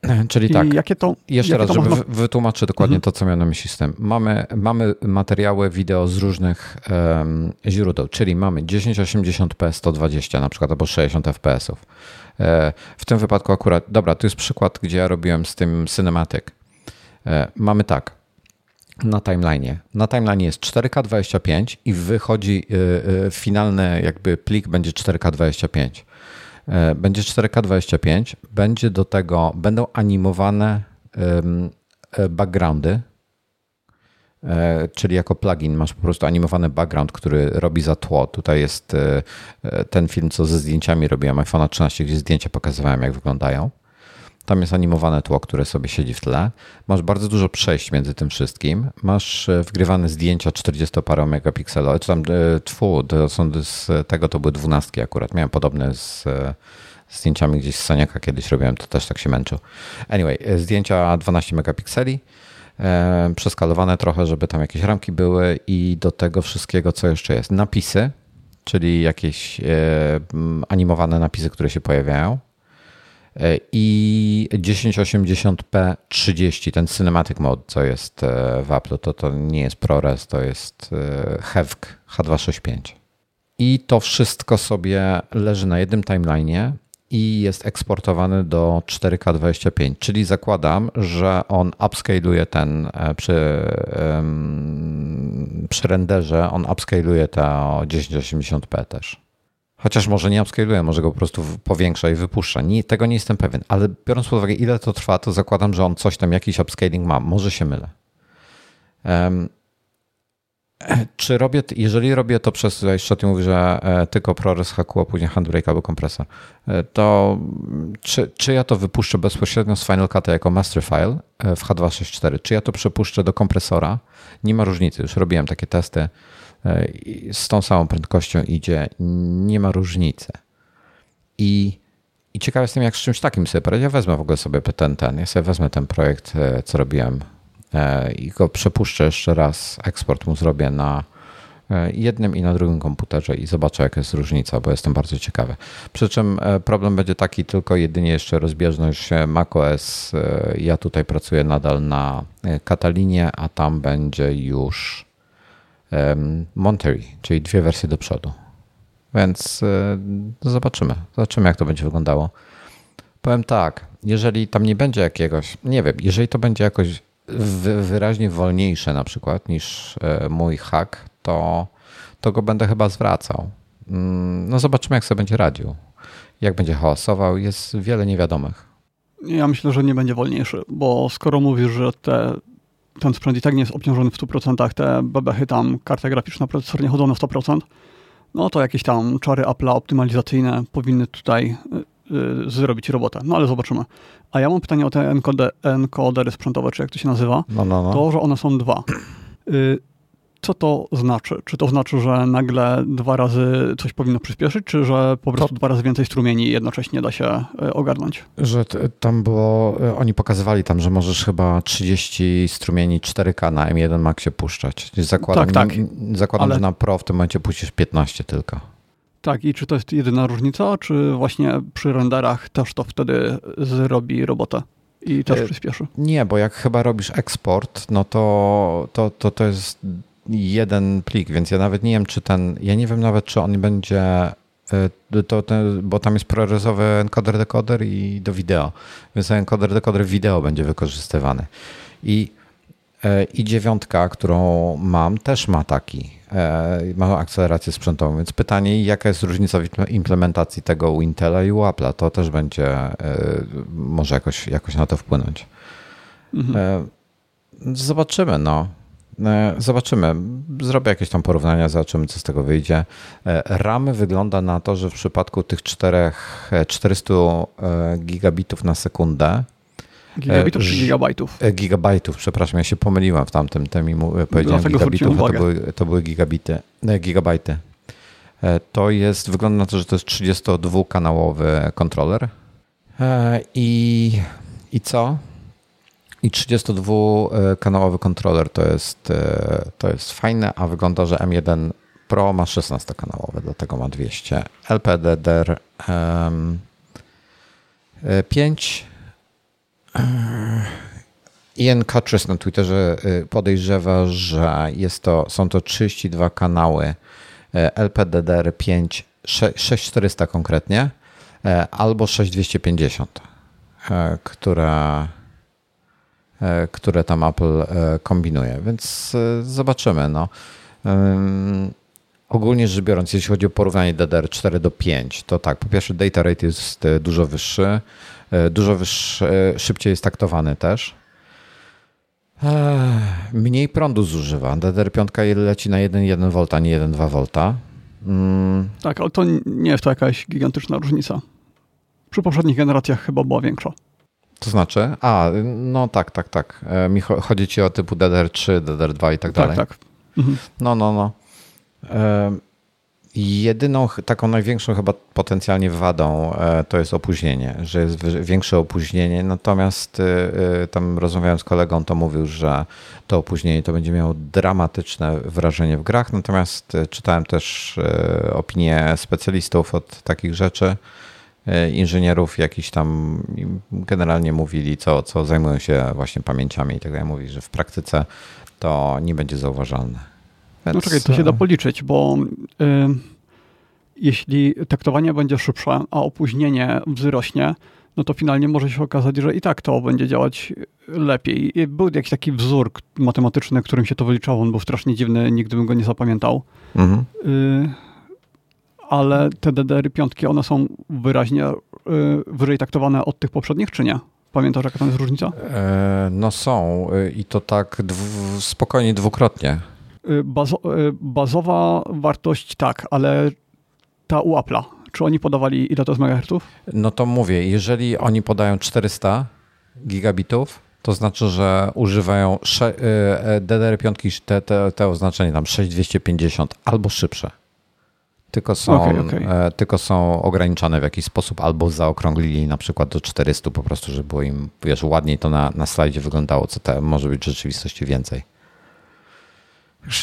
<clears throat> Czyli I tak, jakie to, jeszcze jakie raz, to żeby można... wytłumaczyć dokładnie mhm. to, co miałem na myśli z tym. Mamy, mamy materiały wideo z różnych um, źródeł, czyli mamy 1080p 120 na przykład albo 60 fps-ów. W tym wypadku akurat, dobra, to jest przykład, gdzie ja robiłem z tym Cinematic. Mamy tak, na timeline. Na timeline jest 4K25 i wychodzi y, y, finalny jakby plik będzie 4K25. E, będzie 4K25, będzie do tego, będą animowane e, backgroundy, e, czyli jako plugin masz po prostu animowany background, który robi za tło. Tutaj jest ten film, co ze zdjęciami robiłem, iPhone 13, gdzie zdjęcia pokazywałem, jak wyglądają. Tam jest animowane tło, które sobie siedzi w tle. Masz bardzo dużo przejść między tym wszystkim. Masz e, wgrywane zdjęcia 40-parę megapikselowe, czy tam e, tfu, to są z tego to były dwunastki akurat. Miałem podobne z, e, zdjęciami gdzieś z Saniaka kiedyś robiłem, to też tak się męczył. Anyway, zdjęcia 12 megapikseli, przeskalowane trochę, żeby tam jakieś ramki były i do tego wszystkiego, co jeszcze jest. Napisy, czyli jakieś animowane napisy, które się pojawiają i 1080p 30, ten cinematic mode, co jest e, w Apple, to, to nie jest ProRes, to jest e, HEVC H265. I to wszystko sobie leży na jednym timeline'ie i jest eksportowany do 4K25, czyli zakładam, że on upscaluje ten przy, przy renderze, on upscaluje to 1080p też. Chociaż może nie upscaluje, może go po prostu powiększa i wypuszcza. Nie, tego nie jestem pewien, ale biorąc pod uwagę, ile to trwa, to zakładam, że on coś tam, jakiś upscaling ma. Może się mylę. Um, <clears throat> czy robię, jeżeli robię to przez, jeszcze ty mówisz, że e, tylko ProRes hakuło, później Handbrake albo kompresor, e, to czy, czy ja to wypuszczę bezpośrednio z Final Cut jako master file e, w H264, czy ja to przepuszczę do kompresora? Nie ma różnicy, już robiłem takie testy z tą samą prędkością idzie, nie ma różnicy. I, i ciekaw jestem, jak z czymś takim sobie poradzić. Ja wezmę w ogóle sobie ten, ten, ja sobie wezmę ten projekt, e, co robiłem e, i go przepuszczę jeszcze raz, eksport mu zrobię na e, jednym i na drugim komputerze i zobaczę, jaka jest różnica, bo jestem bardzo ciekawy. Przy czym problem będzie taki tylko jedynie jeszcze rozbieżność macOS. Ja tutaj pracuję nadal na Katalinie, a tam będzie już Monterey, czyli dwie wersje do przodu. Więc e, zobaczymy. Zobaczymy, jak to będzie wyglądało. Powiem tak, jeżeli tam nie będzie jakiegoś, nie wiem, jeżeli to będzie jakoś wyraźnie wolniejsze na przykład niż e, mój hack, to, to go będę chyba zwracał. Mm, no zobaczymy, jak sobie będzie radził. Jak będzie hałasował, jest wiele niewiadomych. Ja myślę, że nie będzie wolniejszy, bo skoro mówisz, że te ten sprzęt i tak nie jest obciążony w 100%, te bebechy tam, karta graficzna, procesor nie chodzą na 100%, no to jakieś tam czary Apple'a optymalizacyjne powinny tutaj y, zrobić robotę. No ale zobaczymy. A ja mam pytanie o te encode, encodery sprzętowe, czy jak to się nazywa. No, no, no. To, że one są dwa. Y, co to znaczy? Czy to znaczy, że nagle dwa razy coś powinno przyspieszyć, czy że po prostu to... dwa razy więcej strumieni jednocześnie da się y, ogarnąć? Że tam było, y, oni pokazywali tam, że możesz chyba 30 strumieni 4K na M1 Maxie puszczać. Zakładam, tak, tak. zakładam Ale... że na Pro w tym momencie puścisz 15 tylko. Tak, i czy to jest jedyna różnica, czy właśnie przy renderach też to wtedy zrobi robotę? i też e, przyspieszy. Nie, bo jak chyba robisz eksport, no to, to, to, to jest jeden plik, więc ja nawet nie wiem, czy ten, ja nie wiem nawet, czy on będzie, e, to, ten, bo tam jest prorezowy encoder decoder i do wideo, więc encoder decoder wideo będzie wykorzystywany. I, e, i dziewiątka, którą mam, też ma taki, ma akcelerację sprzętową, więc pytanie, jaka jest różnica w implementacji tego u Intela i u Apple'a, to też będzie, może jakoś, jakoś na to wpłynąć. Mhm. Zobaczymy, no. E, zobaczymy. Zrobię jakieś tam porównania, zobaczymy, co z tego wyjdzie. E, Ramy wygląda na to, że w przypadku tych 4, 400 e, gigabitów na sekundę. Gigabitów czy gigabajtów? Gigabajtów, przepraszam, ja się pomyliłem w tamtym temie. Powiedziałem Dlatego gigabitów, a to były, to były gigabity, gigabajty. To jest, wygląda na to, że to jest 32-kanałowy kontroler. I, I co? I 32-kanałowy kontroler to jest, e, to jest fajne, a wygląda, że M1 Pro ma 16-kanałowy, dlatego ma 200. LPDDR um, 5. Ian Cuttress na Twitterze e, podejrzewa, że jest to, są to 32 kanały LPDDR 5 6400 konkretnie albo 6250, która E, które tam Apple e, kombinuje, więc e, zobaczymy. No. Ogólnie rzecz biorąc, jeśli chodzi o porównanie DDR4 do 5, to tak, po pierwsze data rate jest dużo wyższy, dużo wyższy, szybciej jest taktowany też. Mniej prądu zużywa. DDR5 leci na 1,1 V, a nie 1,2 V. Mm. Tak, ale to nie jest to jakaś gigantyczna różnica. Przy poprzednich generacjach chyba była większa. To znaczy? A, no tak, tak, tak. E, mi chodzi ci o typu DDR3, DDR2 i tak, tak dalej. Tak, tak. Mhm. No, no, no. E, jedyną taką największą chyba potencjalnie wadą e, to jest opóźnienie, że jest większe opóźnienie, natomiast tam rozmawiałem z kolegą, to mówił, że to opóźnienie to będzie miało dramatyczne wrażenie w grach, natomiast czytałem też opinie specjalistów od takich rzeczy, inżynierów jakiś tam generalnie mówili, co, co zajmują się właśnie pamięciami i tak dalej. Mówi, że w praktyce to nie będzie zauważalne. Więc... No czekaj, to się da policzyć, bo y, jeśli taktowanie będzie szybsze, a opóźnienie wzrośnie, no to finalnie może się okazać, że i tak to będzie działać lepiej. Był jakiś taki wzór matematyczny, którym się to wyliczało, on był strasznie dziwny, nigdy bym go nie zapamiętał. Mhm. Y ale te DDR-5, one są wyraźnie y, wyżej taktowane od tych poprzednich, czy nie? Pamiętasz, jaka tam jest różnica? E, no są y, i to tak spokojnie dwukrotnie. Y, bazo bazowa wartość tak, ale ta u Apple'a, czy oni podawali ile to jest megahertów? No to mówię, jeżeli oni podają 400 gigabitów, to znaczy, że używają e, DDR5, te, te, te oznaczenie tam 6250 albo szybsze tylko są, okay, okay. E, tylko są ograniczone w jakiś sposób albo zaokrąglili na przykład do 400 po prostu, żeby było im, wiesz, ładniej to na, na slajdzie wyglądało, co te, może być w rzeczywistości więcej.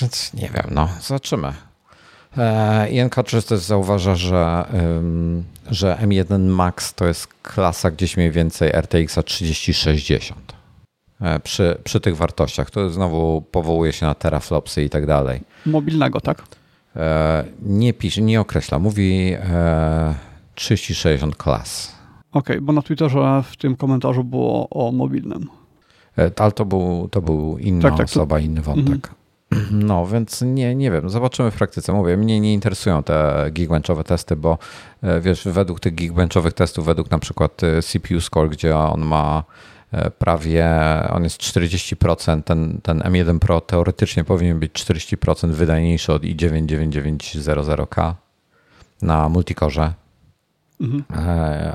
Więc nie wiem, no, zobaczymy. E, Ian Cutchers też zauważa, że, że M1 Max to jest klasa gdzieś mniej więcej RTX 3060 e, przy, przy tych wartościach. To znowu powołuje się na teraflopsy i tak dalej. Mobilnego, tak? E, nie pisze, nie określa, mówi 3060 class. Okej, okay, bo na Twitterze w tym komentarzu było o mobilnym. E, ale to był, to był inna tak, tak, osoba, to... inny wątek. Mhm. <clears throat> No, więc nie, nie wiem, zobaczymy w praktyce. Mówię, mnie nie interesują te geekbenchowe testy, bo e, wiesz, według tych geekbenchowych testów, według na przykład CPU Score, gdzie on ma E, prawie, on jest 40%, ten, ten M1 Pro teoretycznie powinien być 40% wydajniejszy od i9 9900K na multikorze. Mhm.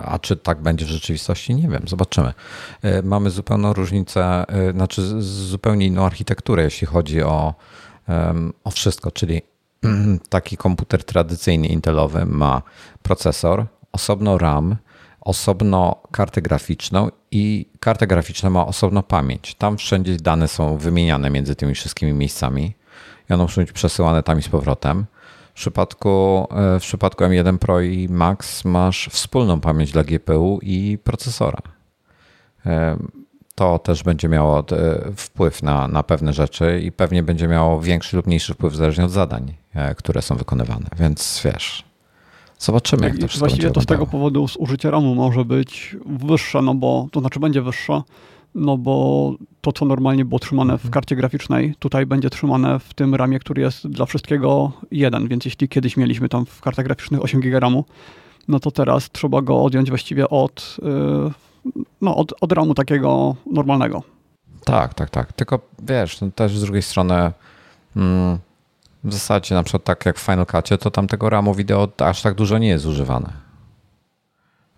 A czy tak będzie w rzeczywistości? Nie wiem, zobaczymy. Mamy zupełną różnicę, znaczy zupełnie inną architekturę, jeśli chodzi o, o wszystko, czyli <clears throat> taki komputer tradycyjny Intelowy ma procesor, osobno RAM, osobno kartę graficzną i karta graficzna ma osobno pamięć. Tam wszędzie dane są wymieniane między tymi wszystkimi miejscami i one muszą być przesyłane tam i z powrotem. W przypadku, e, w przypadku M1 Pro i Max masz wspólną pamięć dla GPU i procesora. E, to też będzie miało e, wpływ na, na pewne rzeczy i pewnie będzie miało większy lub mniejszy wpływ zależnie od zadań, które są wykonywane. Więc wiesz, zobaczymy, jak to wszystko Właściwie to z tego powodu zużycie RAMu może być wyższe, no bo to znaczy będzie wyższe, no bo to, co normalnie było trzymane w mhm. karcie graficznej, tutaj będzie trzymane w tym ramie, który jest dla wszystkiego jeden, więc jeśli kiedyś mieliśmy tam w kartach graficznych 8 GB RAMu, no to teraz trzeba go odjąć właściwie od, y, no, od, od RAMu takiego normalnego. Tak, tak, tak. Tylko wiesz, no też z drugiej strony mm, w zasadzie na przykład tak jak w Final Cutie, to tam tego RAMu wideo aż tak dużo nie jest używane.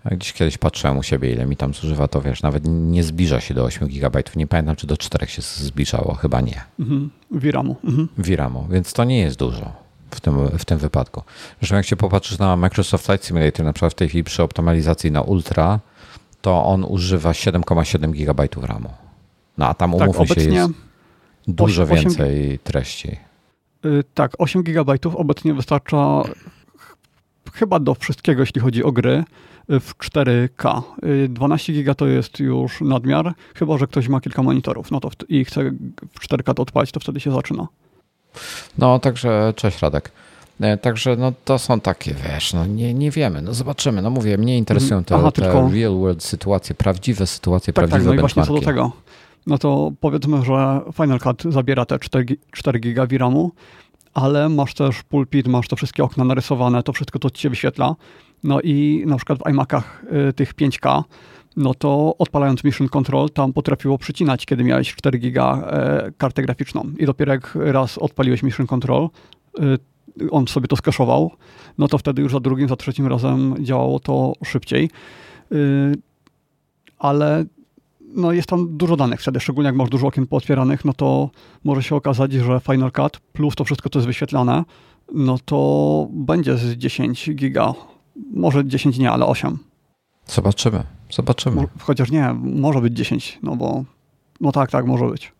Jak dziś kiedyś patrzyłem u siebie, ile mi tam zużywa, to wiesz, nawet nie zbliża się do 8 GB. Nie pamiętam, czy do 4 się zbliżało, chyba nie. Mhm. VRAMu. Mhm. VRAMu, więc to nie jest dużo w tym, w tym wypadku. Zresztą jak się popatrzysz na Microsoft Flight Simulator, na przykład w tej chwili przy optymalizacji na Ultra, to on używa 7,7 GB RAMu. No a tam tak, umówmy tak, się, jest dużo 8, więcej treści. Yy, tak, 8 GB obecnie wystarcza chyba do wszystkiego, jeśli chodzi o gry w 4K. 12 giga to jest już nadmiar, chyba że ktoś ma kilka monitorów no to i chce w 4K to odpalić, to wtedy się zaczyna. No, także cześć Radek. E, także no, to są takie, wiesz, no, nie, nie wiemy, no zobaczymy. No mówię, mnie interesują te, Aha, te tylko... real world sytuacje, prawdziwe sytuacje, tak, prawdziwe tak, no i właśnie co do tego. No to powiedzmy, że Final Cut zabiera te 4, 4 giga VRAMu, ale masz też pulpit, masz te wszystkie okna narysowane, to wszystko to ci się wyświetla. No i na przykład w iMacach y, tych 5K, no to odpalając Mission Control, tam potrafiło przycinać, kiedy miałeś 4 giga e, kartę graficzną. I dopiero jak raz odpaliłeś Mission Control, y, on sobie to skaszował, no to wtedy już za drugim, za trzecim razem działało to szybciej. Y, ale no jest tam dużo danych wtedy, szczególnie jak masz dużo okien pootwieranych, no to może się okazać, że Final Cut plus to wszystko, co jest wyświetlane, no to będzie z 10 giga może 10 nie, ale 8. Zobaczymy, zobaczymy. Chociaż nie, może być 10, no bo no tak, tak, może być.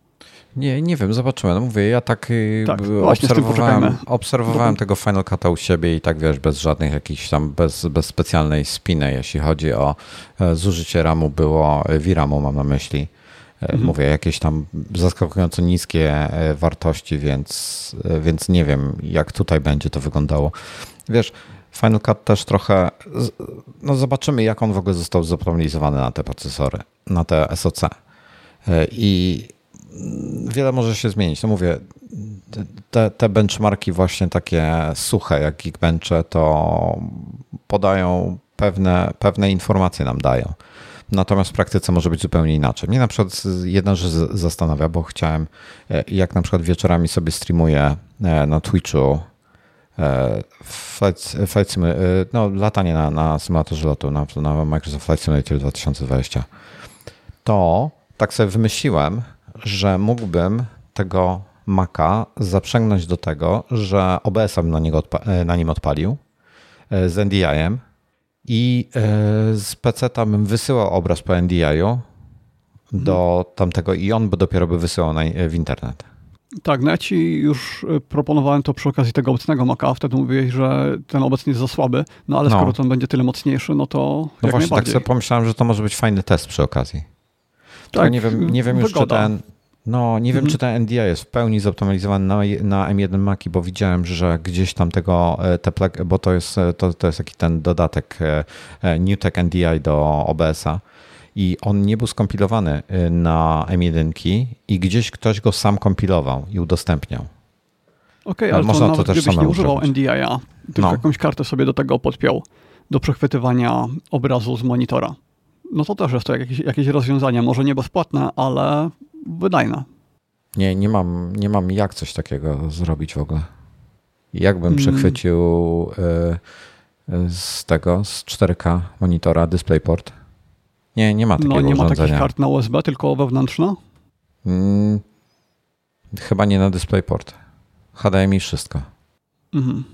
Nie, nie wiem, zobaczymy. No mówię, ja tak, y, tak obserwowałem, obserwowałem tego Final Cut'a u siebie i tak wiesz, bez żadnych jakichś tam, bez, bez specjalnej spiny, jeśli chodzi o e, zużycie RAMu było, e, VRAMu mam na myśli. E, mhm. Mówię, jakieś tam zaskakująco niskie wartości, więc, więc nie wiem, jak tutaj będzie to wyglądało. Wiesz, Final Cut też trochę, no zobaczymy jak on w ogóle został zoptymalizowany na te procesory, na te SoC. I wiele może się zmienić. No mówię, te, te benchmarki właśnie takie suche jak Geekbenche to podają pewne, pewne informacje nam dają. Natomiast w praktyce może być zupełnie inaczej. Mnie na przykład jedna rzecz zastanawia, bo chciałem, e, jak na przykład wieczorami sobie streamuję e, na Twitchu Flight, Flight Simulator, no, latanie na, na symulatorze lotu, na, na Microsoft Flight Simulator 2020, to tak sobie wymyśliłem, że mógłbym tego Maca zaprzęgnąć do tego, że OBS-a bym na, niego odpa- na nim odpalił e, z NDI-em i e, z PC-ta bym wysyłał obraz po NDI-u do mhm. tamtego i on by dopiero by wysyłał na, w internet. Tak, no ja ci już proponowałem to przy okazji tego obecnego Maca, wtedy mówiłeś, że ten obecny jest za słaby, no ale no. skoro ten będzie tyle mocniejszy, no to No właśnie, tak sobie pomyślałem, że to może być fajny test przy okazji. Tak, nie wiem, nie wiem już, czy ten, no, nie wiem, mhm. czy ten NDI jest w pełni zoptymalizowany na, na M1 Maci, bo widziałem, że gdzieś tam tego, e, te plug, bo to jest, e, to, to jest taki ten dodatek e, NewTek NDI do OBS-a i on nie był skompilowany na M1 i gdzieś ktoś go sam kompilował i udostępniał. Okej, okay, ale Można to, nawet to też gdybyś nie używał NDI-a, tylko no. jakąś kartę sobie do tego podpiął, do przechwytywania obrazu z monitora, no to też jest to jakieś, jakieś rozwiązanie, może nie bezpłatne, ale wydajne. Nie, nie mam, nie mam jak coś takiego zrobić w ogóle. Jakbym mm. przechwycił... Y z tego, z 4K monitora DisplayPort. Nie, nie ma takiego No nie ma takich kart na USB, tylko wewnętrzne? Mm, chyba nie na DisplayPort. HDMI wszystko. Mhm.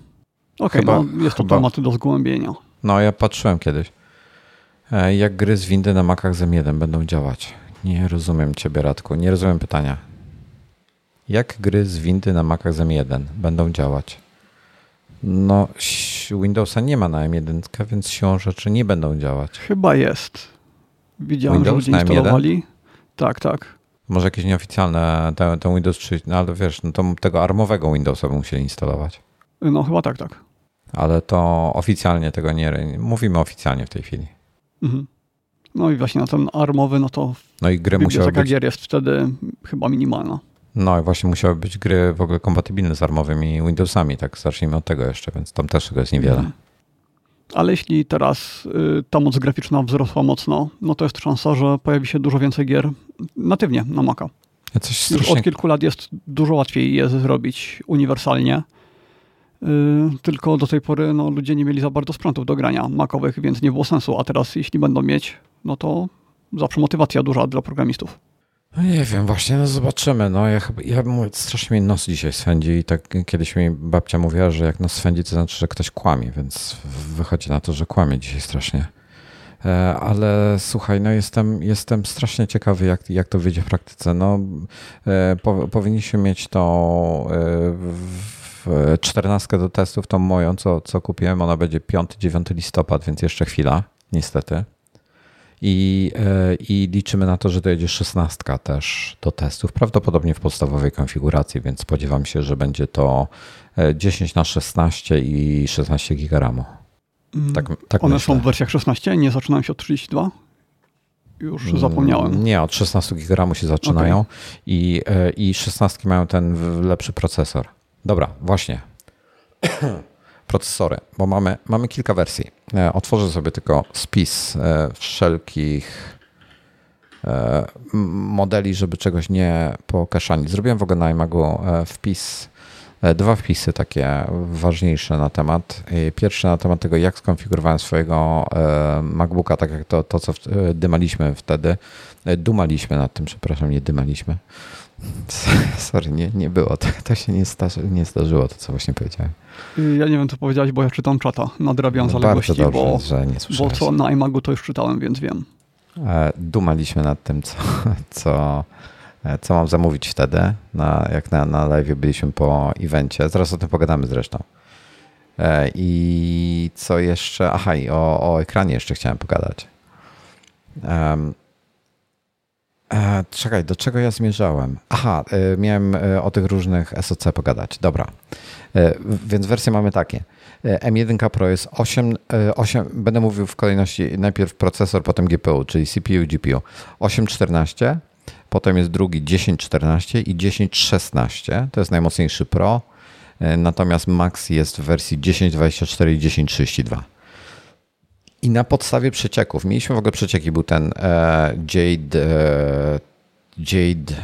Okej, Chyba- no jest to chyba- temat do zgłębienia. No, ja patrzyłem kiedyś. E, Jak gry z windy na Macach z M1 będą działać? Nie rozumiem ciebie, Radku. Nie rozumiem pytania. Jak gry z windy na Macach z M1 będą działać? No, Windowsa nie ma na M1, więc siłą rzeczy nie będą działać. Chyba jest. Widziałem, Windows że ludzie na M1? instalowali. Tak, tak. Może jakieś nieoficjalne, ten, ten Windows 3, no ale wiesz, no to tego armowego Windowsa by musieli instalować. No chyba tak, tak. Ale to oficjalnie tego nie, mówimy oficjalnie w tej chwili. Mhm. No i właśnie na ten armowy, no to No i gry biblioteka być, gier jest wtedy chyba minimalna. no i właśnie musiały być gry w ogóle kompatybilne z armowymi Windowsami, tak zacznijmy od tego jeszcze, więc tam też tego jest niewiele. Mhm. Ale jeśli teraz y, ta moc graficzna wzrosła mocno, no to jest szansa, że pojawi się dużo więcej gier natywnie na Maca. Ja coś Już strasznie, od kilku lat jest dużo łatwiej je zrobić uniwersalnie. Y, Tylko do tej pory no, ludzie nie mieli za bardzo sprzętów do grania makowych, więc nie było sensu. A teraz, jeśli będą mieć, no to zawsze motywacja duża dla programistów. no nie wiem, właśnie no zobaczymy, no ja ja strasznie mi nos dzisiaj swędzi i tak kiedyś mi babcia mówiła, że jak nos swędzi, to znaczy, że ktoś kłamie, więc wychodzi na to, że kłamie dzisiaj strasznie. E, Ale słuchaj, no jestem, jestem strasznie ciekawy, jak, jak to wyjdzie w praktyce. No, e, po, powinniśmy mieć to e, w 14 do testów, tą moją, co, co kupiłem. Ona będzie 5-9 listopad, więc jeszcze chwila, niestety. I, e, I liczymy na to, że dojedzie 16 też do testów, prawdopodobnie w podstawowej konfiguracji, więc spodziewam się, że będzie to e, 10 na 16 i 16 giga RAMu. Tak, tak One myślę. są w wersjach 16, nie zaczynają się od 32? Już zapomniałem. Mm, Nie, od 16 GB się zaczynają i, e, i 16 mają ten lepszy procesor. Dobra, właśnie. <coughs> Procesory, bo mamy, mamy kilka wersji. E, Otworzę sobie tylko spis e, wszelkich e, modeli, żeby czegoś nie pokaszanić. Zrobiłem w ogóle na iMagu wpis, dwa wpisy takie ważniejsze na temat. Pierwszy na temat tego, jak skonfigurowałem swojego MacBooka, tak jak to, to co dymaliśmy wtedy. Dumaliśmy nad tym, przepraszam, nie dymaliśmy. <laughs> Sorry, nie, nie było. To, to się nie, zdarzy, nie zdarzyło, to co właśnie powiedziałem. Ja nie wiem, co powiedziałeś, bo ja czytam czata. Nadrabiam No zaległości, bardzo dobrze, bo, że nie bo słyszałeś. co na iMagu to już czytałem, więc wiem. E, dumaliśmy nad tym, co, co, e, co mam zamówić wtedy, na, jak na, na live byliśmy po evencie. Zaraz o tym pogadamy zresztą. E, I co jeszcze? Aha, i o, o ekranie jeszcze chciałem pogadać. Em, e, czekaj, do czego ja zmierzałem? Aha, e, miałem e, o tych różnych SoC pogadać. Dobra. Więc wersje mamy takie. E, M1 Pro jest 8, e, 8, będę mówił w kolejności najpierw procesor, potem GPU, czyli CPU, GPU. 814, potem jest drugi 1014 i 1016, to jest najmocniejszy Pro, natomiast Max jest w wersji 1024 i 1032. I na podstawie przecieków, mieliśmy w ogóle przecieki, był ten e, Jade, e, Jade,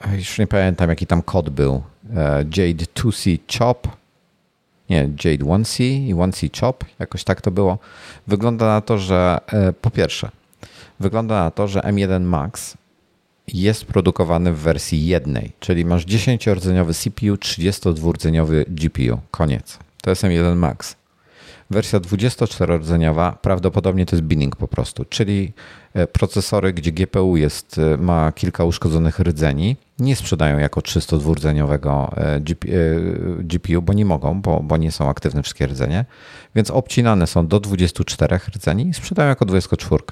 a już nie pamiętam jaki tam kod był, e, Jade 2C Chop, nie, Jade 1C i 1C Chop, jakoś tak to było. Wygląda na to, że e, po pierwsze, wygląda na to, że M1 Max jest produkowany w wersji jednej, czyli masz 10-rdzeniowy CPU, 32-rdzeniowy GPU. Koniec. To jest M1 Max. Wersja 24-rdzeniowa prawdopodobnie to jest binning po prostu, czyli e, procesory, gdzie GPU jest, e, ma kilka uszkodzonych rdzeni, nie sprzedają jako 302-rdzeniowego e, GP, GPU, bo nie mogą, bo, bo nie są aktywne wszystkie rdzenie, więc obcinane są do 24 rdzeni i sprzedają jako 24.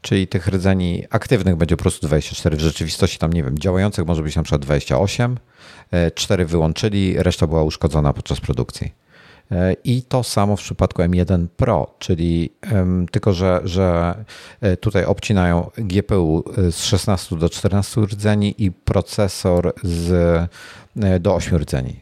Czyli tych rdzeni aktywnych będzie po prostu 24. W rzeczywistości tam, nie wiem, działających może być na przykład 28. e, Cztery wyłączyli, reszta była uszkodzona podczas produkcji. E, I to samo w przypadku M1 Pro, czyli tylko, że, że e, tutaj obcinają GPU z 16 do 14 rdzeni i procesor z, e, do 8 rdzeni.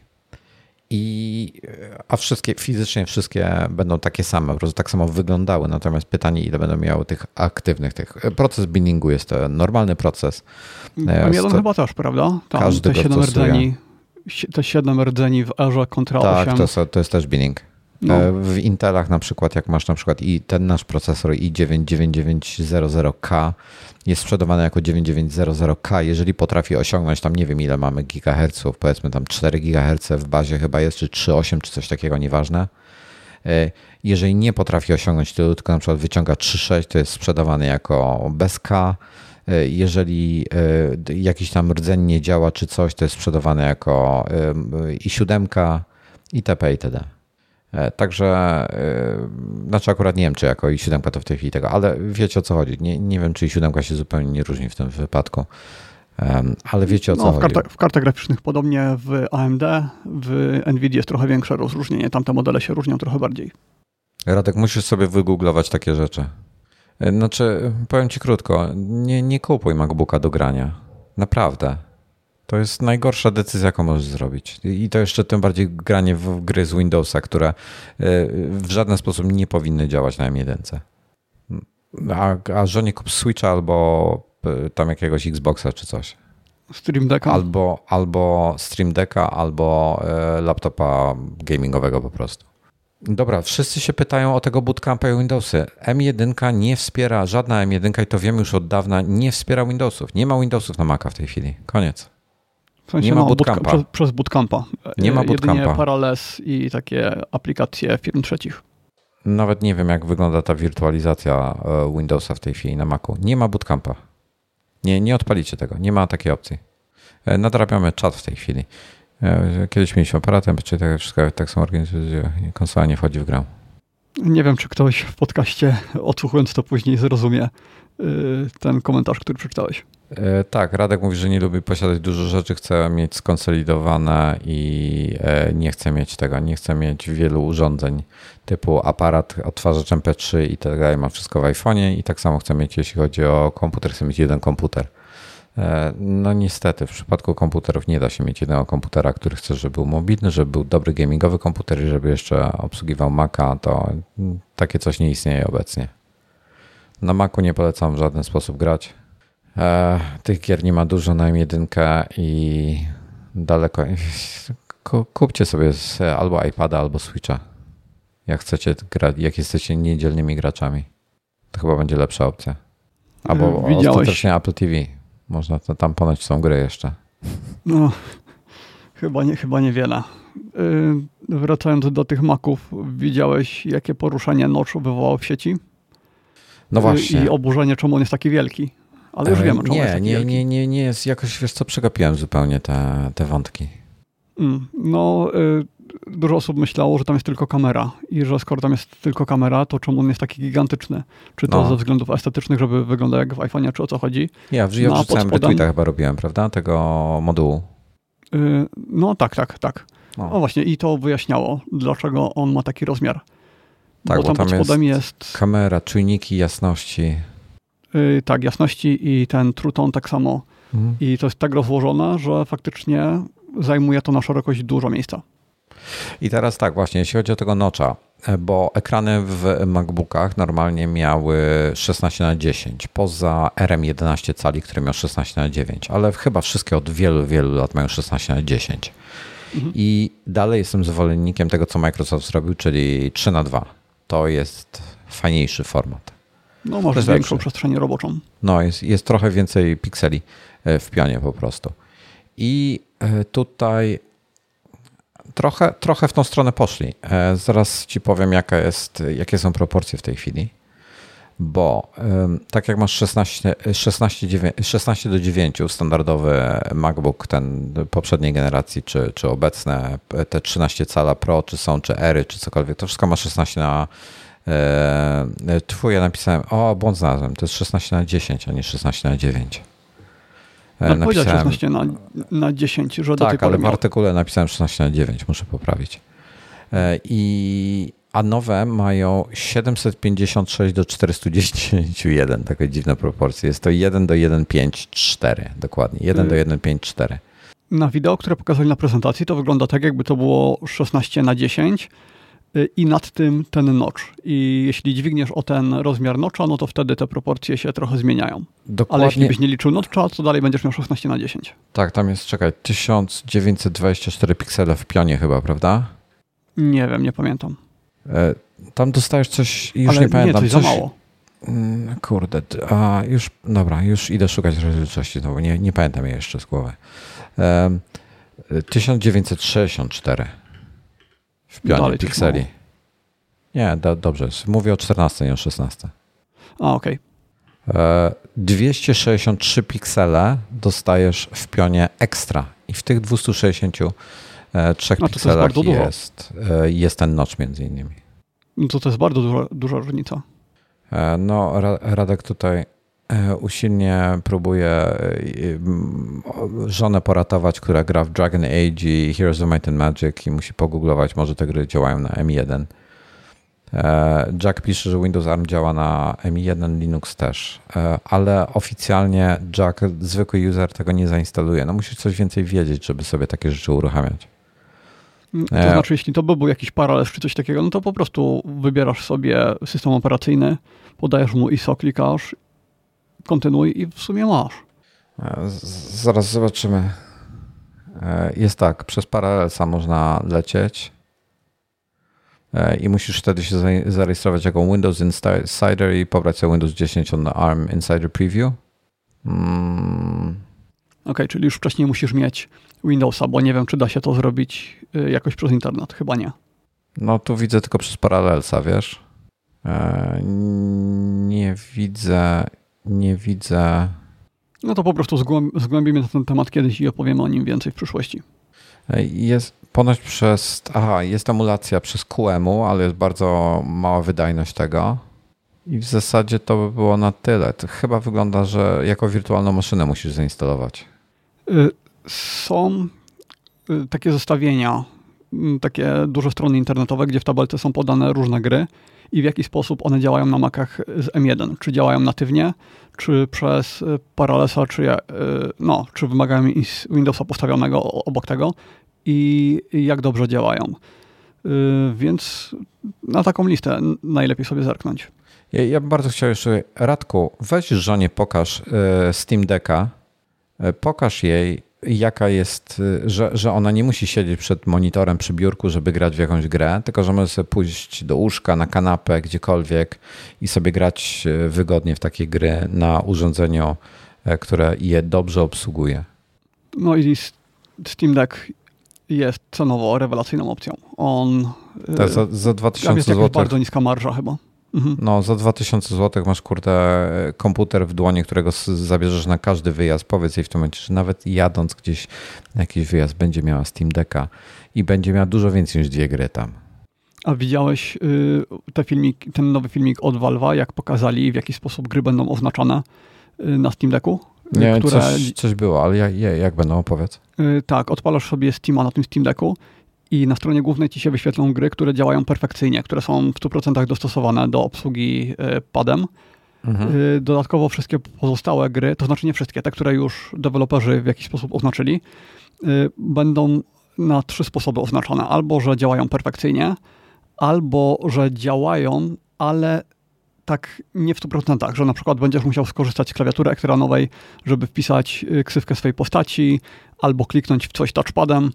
I, e, a wszystkie, fizycznie wszystkie będą takie same, po prostu tak samo wyglądały. Natomiast pytanie, ile będą miały tych aktywnych, tych. Proces binningu jest to normalny proces. E, M1 sto- chyba też, prawda? Tam Każdy te go 7 stosuje. rdzeni, te 7 rdzeni w erze kontra Tak, 8. to, są- to jest też binning. No. W Intelach na przykład, jak masz na przykład i ten nasz procesor i9-9900K jest sprzedawany jako 9900K, jeżeli potrafi osiągnąć tam nie wiem ile mamy gigaherców, powiedzmy tam 4 GHz w bazie chyba jest, czy 3,8 czy coś takiego, nieważne. E, jeżeli nie potrafi osiągnąć tylu, tylko na przykład wyciąga 3,6, to jest sprzedawany jako bez K. E, jeżeli e, jakiś tam rdzeń nie działa czy coś, to jest sprzedawane jako i 7 itp. itd. Także, znaczy akurat nie wiem, czy jako i 7 to w tej chwili tego, ale wiecie o co chodzi. Nie, nie wiem, czy i 7 się zupełnie nie różni w tym wypadku. Ale wiecie o co no, w chodzi. w kartach graficznych podobnie w AMD, w NVIDIA jest trochę większe rozróżnienie. Tamte modele się różnią trochę bardziej. Radek, musisz sobie wygooglować takie rzeczy. E, znaczy, powiem ci krótko, nie, nie kupuj MacBooka do grania. Naprawdę. To jest najgorsza decyzja, jaką możesz zrobić. I to jeszcze tym bardziej granie w gry z Windowsa, które e, w żaden sposób nie powinny działać na M1. A, a żonie kup Switcha albo e, tam jakiegoś Xboxa czy coś. Stream Decka. Albo, albo Stream Decka, albo laptopa gamingowego po prostu. Dobra, wszyscy się pytają o tego bootcampa i Windowsy. M1 nie wspiera, żadna M1 i to wiemy już od dawna, nie wspiera Windowsów. Nie ma Windowsów na Maca w tej chwili. Koniec. W sensie nie ma no, bootcampa. Przez, przez bootcampa. Nie ma bootcampa. Jedynie Parallels i takie aplikacje firm trzecich. Nawet nie wiem, jak wygląda ta wirtualizacja e, Windowsa w tej chwili na Macu. Nie ma bootcampa. Nie, nie odpalicie tego. Nie ma takiej opcji. E, nadrabiamy czat w tej chwili. E, kiedyś mieliśmy aparatem, czy tak wszystko tak są organizacje, konsola nie wchodzi w grę. Nie wiem, czy ktoś w podcaście, odsłuchując to później, zrozumie y, ten komentarz, który przeczytałeś. E, tak, Radek mówi, że nie lubi posiadać dużo rzeczy, chce mieć skonsolidowane i e, nie chce mieć tego, nie chce mieć wielu urządzeń typu aparat, odtwarzacz MP3 i tak dalej, ma wszystko w iPhone'ie i tak samo chce mieć, jeśli chodzi o komputer, chce mieć jeden komputer. E, no niestety, w przypadku komputerów nie da się mieć jednego komputera, który chce, żeby był mobilny, żeby był dobry gamingowy komputer i żeby jeszcze obsługiwał Maca, to takie coś nie istnieje obecnie. Na Macu nie polecam w żaden sposób grać. E, tych gier nie ma dużo na M1 i daleko. <laughs> Kupcie sobie albo iPada, albo Switcha. Jak chcecie grać, jak jesteście niedzielnymi graczami. To chyba będzie lepsza opcja. Albo Widziałeś... ostatecznie Apple TV. Można to tam ponoć są gry jeszcze. No, chyba, nie, chyba niewiele. Yy, wracając do tych maków, widziałeś, jakie poruszenie noczu wywołało w sieci? No właśnie. I oburzenie, czemu on jest taki wielki. Ale już e, wiemy, czemu nie, jest taki nie, wielki. Nie, nie, nie jest jakoś, wiesz co, przegapiłem zupełnie te, te wątki. Mm, no, y, dużo osób myślało, że tam jest tylko kamera i że skoro tam jest tylko kamera, to czemu on jest taki gigantyczny? Czy to no. ze względów estetycznych, żeby wyglądał jak w iPhone'ie, czy o co chodzi? Ja, ja no, wrzucałem retweeta chyba robiłem, prawda? Tego modułu. Yy, no tak, tak, tak. No. O właśnie, i to wyjaśniało, dlaczego on ma taki rozmiar. Tak, bo tam, bo tam pod spodem jest, jest... Kamera, czujniki jasności. Yy, tak, jasności i ten truton tak samo. Mhm. I to jest tak rozłożone, że faktycznie zajmuje to na szerokość dużo miejsca. I teraz tak właśnie, jeśli chodzi o tego nocza, e, bo ekrany w MacBookach normalnie miały 16 na 10 poza RM11 cali, który miał 16 na 9 ale chyba wszystkie od wielu, wielu lat mają 16 na 10 mhm. I dalej jestem zwolennikiem tego, co Microsoft zrobił, czyli 3 na 2 To jest fajniejszy format. No, może większą przestrzeń roboczą. No, jest, jest trochę więcej pikseli e, w pionie po prostu. I e, tutaj trochę, trochę w tą stronę poszli. E, zaraz ci powiem, jaka jest, jakie są proporcje w tej chwili. Bo tak jak masz 16, 16, 16 do 9 standardowy MacBook ten poprzedniej generacji, czy, czy obecne te 13 cala Pro, czy są, czy Ery, czy cokolwiek, to wszystko ma 16 na e, twój ja napisałem, o błąd znalazłem, to jest 16 na 10, a nie 16 na 9. No, napisałem... 16 na, na 10, że Tak, ale w artykule napisałem 16 na 9, muszę poprawić. E, I, a nowe mają 756 do 410,1, takie dziwne proporcje. Jest to 1 do 1,54 dokładnie, 1 do 1,54. Y, na wideo, które pokazali na prezentacji, to wygląda tak, jakby to było 16 na 10, Y, i nad tym ten notch. I jeśli dźwigniesz o ten rozmiar notcha, no to wtedy te proporcje się trochę zmieniają. Dokładnie. Ale jeśli byś nie liczył notcha, to dalej będziesz miał 16 na 10. Tak, tam jest, czekaj, 1924 piksele w pionie chyba, prawda? Nie wiem, nie pamiętam. Tam dostajesz coś, już Ale nie pamiętam. Nie, coś, coś za mało. Mm, kurde, a już, dobra, już idę szukać rozdzielczości znowu, nie, nie pamiętam jej jeszcze z głowy. 1964 w pionie pikseli. Nie, do, dobrze, mówię o 14, nie o 16. A, okej. Okay. 263 piksele dostajesz w pionie ekstra i w tych 263 no pikselach jest, jest, e, jest ten notch między innymi. No to to jest bardzo duża, duża różnica. E, no, Radek tutaj e, usilnie próbuje e, żonę poratować, która gra w Dragon Age i Heroes of Might and Magic i musi pogooglować, może te gry działają na M1. Jack pisze, że Windows ARM działa na M1, Linux też, ale oficjalnie Jack, zwykły user tego nie zainstaluje. No musisz coś więcej wiedzieć, żeby sobie takie rzeczy uruchamiać. To e, znaczy, jeśli to by był jakiś paralel czy coś takiego, no to po prostu wybierasz sobie system operacyjny, podajesz mu ISO, klikasz, kontynuuj i w sumie masz. E, zaraz zobaczymy. E, jest tak, przez Parallelsa można lecieć i musisz wtedy się zarejestrować jako Windows Insider i pobrać sobie Windows 10 on ARM Insider Preview. Mm. Okej, okay, czyli już wcześniej musisz mieć Windowsa, bo nie wiem, czy da się to zrobić jakoś przez internet. Chyba nie. No tu widzę tylko przez Parallelsa, wiesz? E, nie widzę, nie widzę. No to po prostu zgłębimy ten temat kiedyś i opowiemy o nim więcej w przyszłości. Jest ponoć przez. Aha, jest emulacja przez QEMU, ale jest bardzo mała wydajność tego. I w zasadzie to by było na tyle. To chyba wygląda, że jako wirtualną maszynę musisz zainstalować. Y, są y, takie zestawienia, mm, takie duże strony internetowe, gdzie w tabelce są podane różne gry i w jaki sposób one działają na Macach z M1. Czy działają natywnie, czy przez y, Parallelsa, czy, y, no, czy wymagają Windowsa postawionego obok tego i jak dobrze działają. Więc na taką listę najlepiej sobie zerknąć. Ja, ja bym bardzo chciał jeszcze, Radku, weź żonie pokaż Steam Decka, pokaż jej jaka jest, y, że, że ona nie musi siedzieć przed monitorem przy biurku, żeby grać w jakąś grę, tylko że może sobie pójść do łóżka, na kanapę, gdziekolwiek i sobie grać y, wygodnie w takie gry na urządzeniu, e, które je dobrze obsługuje. No i Steam Deck jest cenowo rewelacyjną opcją. On. To za, za 2000 zł. jest bardzo niska marża chyba. Mhm. No, za 2000 zł masz, kurde, komputer w dłonie, którego zabierzesz na każdy wyjazd. Powiedz jej w tym momencie, że nawet jadąc gdzieś na jakiś wyjazd będzie miała Steam Decka i będzie miała dużo więcej niż dwie gry tam. A widziałeś y, te filmik, ten nowy filmik od Valve'a, jak pokazali, w jaki sposób gry będą oznaczone y, na Steam Decku? Y, Nie, które... coś, coś było, ale jak, jak będą, opowiedz. Tak, odpalasz sobie Steama na tym Steam Decku i na stronie głównej ci się wyświetlą gry, które działają perfekcyjnie, które są w 100% dostosowane do obsługi e, padem. Mhm. E, dodatkowo wszystkie pozostałe gry, to znaczy nie wszystkie, te, które już deweloperzy w jakiś sposób oznaczyli, e, będą na trzy sposoby oznaczone. Albo, że działają perfekcyjnie, albo, że działają, ale tak nie w 100%, że na przykład będziesz musiał skorzystać z klawiatury ekranowej, żeby wpisać ksywkę swojej postaci, albo kliknąć w coś touchpadem,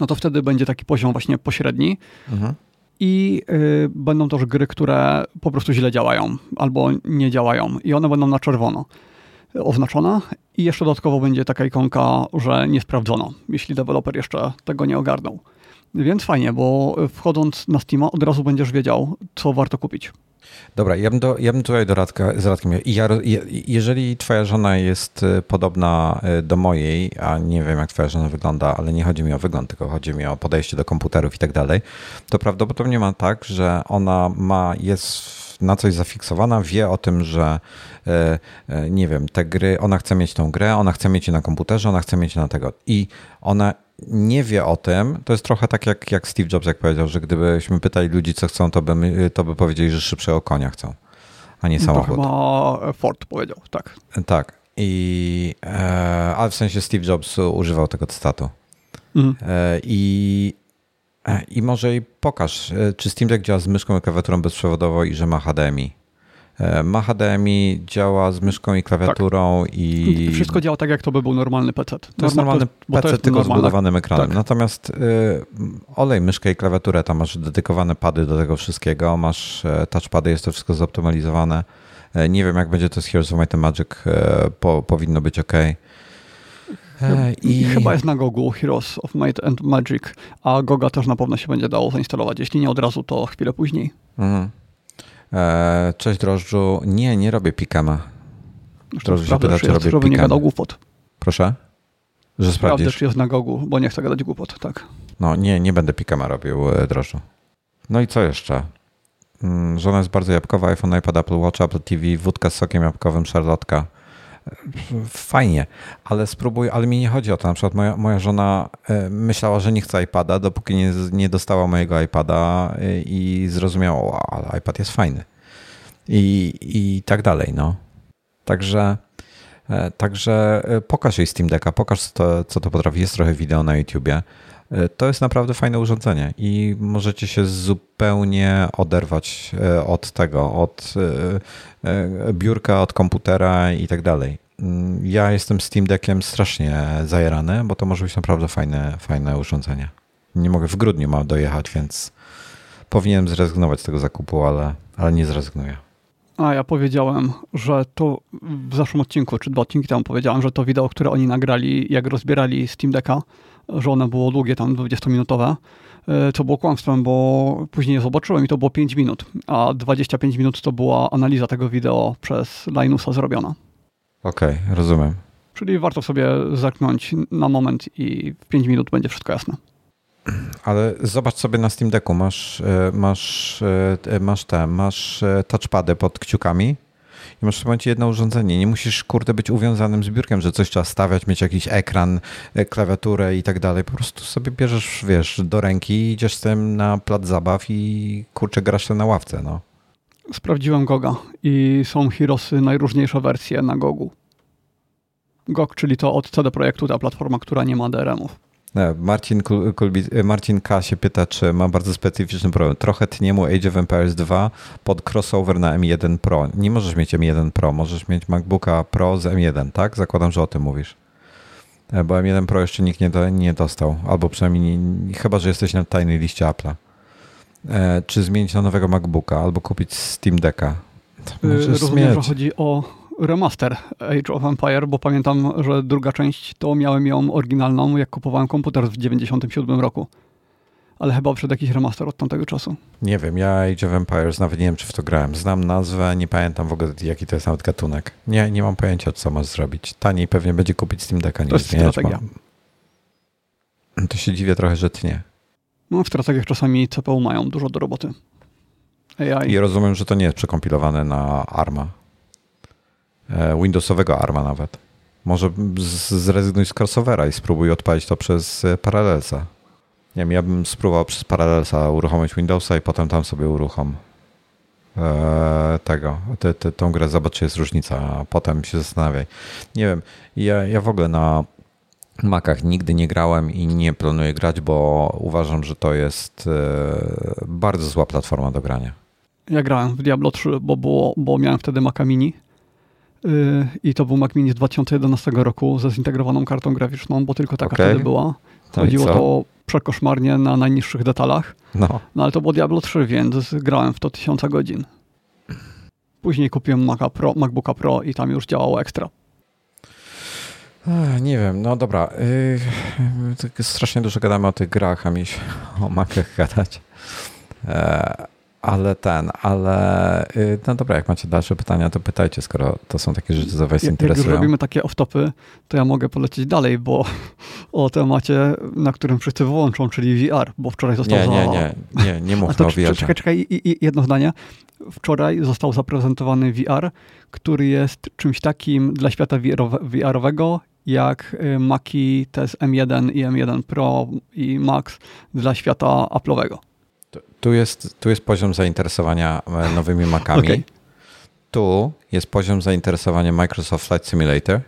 no to wtedy będzie taki poziom właśnie pośredni. Mhm. I y, będą też gry, które po prostu źle działają albo nie działają i one będą na czerwono oznaczone i jeszcze dodatkowo będzie taka ikonka, że nie sprawdzono, jeśli deweloper jeszcze tego nie ogarnął. Więc fajnie, bo wchodząc na Steama od razu będziesz wiedział, co warto kupić. Dobra, ja bym, do, ja bym tutaj do Radka, z Radkiem. Ja, jeżeli twoja żona jest y, podobna y, do mojej, a nie wiem jak twoja żona wygląda, ale nie chodzi mi o wygląd, tylko chodzi mi o podejście do komputerów i tak dalej, to prawdopodobnie ma tak, że ona ma, jest na coś zafiksowana, wie o tym, że y, nie wiem, te gry, ona chce mieć tą grę, ona chce mieć je na komputerze, ona chce mieć na tego. I ona nie wie o tym, to jest trochę tak jak, jak Steve Jobs, jak powiedział, że gdybyśmy pytali ludzi, co chcą, to by, to by powiedzieli, że szybszego konia chcą, a nie samochód. To chyba Ford powiedział, tak. Tak. I, e, ale w sensie Steve Jobs używał tego cytatu. Mhm. E, I, e, I może i pokaż, e, czy Steam Deck działa z myszką i klawiaturą bezprzewodową i że ma HDMI. E, ma HDMI, działa z myszką i klawiaturą tak. i... Wszystko działa tak, jak to by był normalny PC. To jest normalny PC, to jest tylko z budowanym ekranem. Tak. Natomiast y, olej myszkę i klawiaturę, tam masz dedykowane pady do tego wszystkiego, masz e, touchpady, jest to wszystko zoptymalizowane. E, nie wiem, jak będzie to z Heroes of Might and Magic, po, powinno być ok. I... Chyba jest na Gogu Heroes of Might and Magic, a Goga też na pewno się będzie dało zainstalować. Jeśli nie od razu, to chwilę później. Mhm. E, cześć drożdżu. Nie, nie robię pikama. Drożdżu się pyta, czy robię żeby nie gadał głupot. Proszę? Że sprawdzisz? Sprawdzę, czy jest na Gogu, bo nie chcę gadać głupot, tak. No nie, nie będę pikama robił, e, drożdżu. No i co jeszcze? Mm, żona jest bardzo jabłkowa, iPhone, iPad, Apple Watch, Apple TV, wódka z sokiem jabłkowym, szarlotka fajnie, ale spróbuj, ale mi nie chodzi o to. Na przykład moja, moja żona e, myślała, że nie chce iPada, dopóki nie, nie dostała mojego iPada e, i zrozumiała, o, ale iPad jest fajny. I, I tak dalej, no. Także, e, także pokaż jej Steam Decka, pokaż co to, co to potrafi. Jest trochę wideo na YouTubie. To jest naprawdę fajne urządzenie i możecie się zupełnie oderwać od tego, od E, biurka od komputera i tak dalej. Mm, ja jestem Steam Deckiem strasznie zajerany, bo to może być naprawdę fajne, fajne urządzenie. Nie mogę w grudniu mam dojechać, więc powinienem zrezygnować z tego zakupu, ale, ale nie zrezygnuję. A ja powiedziałem, że to w zeszłym odcinku, czy dwa odcinki temu powiedziałem, że to wideo, które oni nagrali, jak rozbierali Steam Decka, że ono było długie, tam 20-minutowe, E, co było kłamstwem, bo później je zobaczyłem i to było 5 minut, a 25 minut to była analiza tego wideo przez Linusa zrobiona. Okej, okay, rozumiem. Czyli warto sobie zerknąć na moment i w 5 minut będzie wszystko jasne. Ale zobacz sobie na Steam Decku, masz, e, masz, e, masz te, masz touchpady pod kciukami i masz w momencie jedno urządzenie. Nie musisz, kurde, być uwiązanym z biurkiem, że coś trzeba stawiać, mieć jakiś ekran, e, klawiaturę i tak dalej. Po prostu sobie bierzesz, wiesz, do ręki, idziesz z tym na plac zabaw i kurczę, grasz na ławce, no. Sprawdziłem Goga i są Heroesy najróżniejsze wersje na Gogu. GOG, czyli to od CD Projektu, ta platforma, która nie ma DRM-ów. Marcin, Kulbi, Marcin K. się pyta, czy ma bardzo specyficzny problem. Trochę tnie mu Age of Empires 2 pod crossover na M1 Pro. Nie możesz mieć M1 Pro, możesz mieć MacBooka Pro z M1, tak? Zakładam, że o tym mówisz. E, bo M1 Pro jeszcze nikt nie, do, nie dostał, albo przynajmniej nie, chyba, że jesteś na tajnej liście Apple'a. E, czy zmienić na nowego MacBooka, albo kupić Steam Decka. Rozumiem, że chodzi o remaster Age of Empire, bo pamiętam, że druga część to miałem ją oryginalną, jak kupowałem komputer w 97 roku. Ale chyba przed jakiś remaster od tamtego czasu. Nie wiem, ja Age of Empires nawet nie wiem, czy w to grałem. Znam nazwę, nie pamiętam w ogóle, jaki to jest nawet gatunek. Nie, nie mam pojęcia, co masz zrobić. Taniej pewnie będzie kupić Steam Decka, nie to jest strategia. Mam. To się dziwię trochę, że tnie. No, w strategiach czasami CPU mają dużo do roboty. AI. I rozumiem, że to nie jest przekompilowane na ARMA. E, Windowsowego ARMA nawet. Może zrezygnuj z crossovera i spróbuj odpalić to przez e, Parallelsa. Nie wiem, ja bym spróbował przez Parallelsa uruchomić Windowsa i potem tam sobie uruchom e, tego, te, te, tą grę, zobacz czy jest różnica, a potem się zastanawiaj. Nie wiem, ja, ja w ogóle na Macach nigdy nie grałem i nie planuję grać, bo uważam, że to jest bardzo zła platforma do grania. Ja grałem w Diablo 3, bo, było, bo miałem wtedy Maca Mini i to był Mac Mini z 2011 roku ze zintegrowaną kartą graficzną, bo tylko taka okay. wtedy była. No Chodziło to przekoszmarnie na najniższych detalach. No. no ale to było Diablo 3, więc grałem w to tysiąca godzin. Później kupiłem Maca Pro, MacBooka Pro i tam już działało ekstra. Nie wiem, no dobra. Yy, strasznie dużo gadamy o tych grach, a mi się o Macach gadać. E, ale ten, ale y, no dobra, jak macie dalsze pytania, to pytajcie, skoro to są takie rzeczy, co was jak, interesują. Jak już robimy takie off-topy, to ja mogę polecieć dalej, bo <laughs> o temacie, na którym wszyscy wyłączą, czyli VR, bo wczoraj został... Nie, nie, nie, nie, nie mów o VR. Czekaj, czekaj, jedno zdanie. Wczoraj został zaprezentowany VR, który jest czymś takim dla świata VR-owego, jak y, Maki TS M1 i M1 Pro i Max dla świata Apple'owego. Tu jest, tu jest poziom zainteresowania e, nowymi Macami. Okay. Tu jest poziom zainteresowania Microsoft Flight Simulator.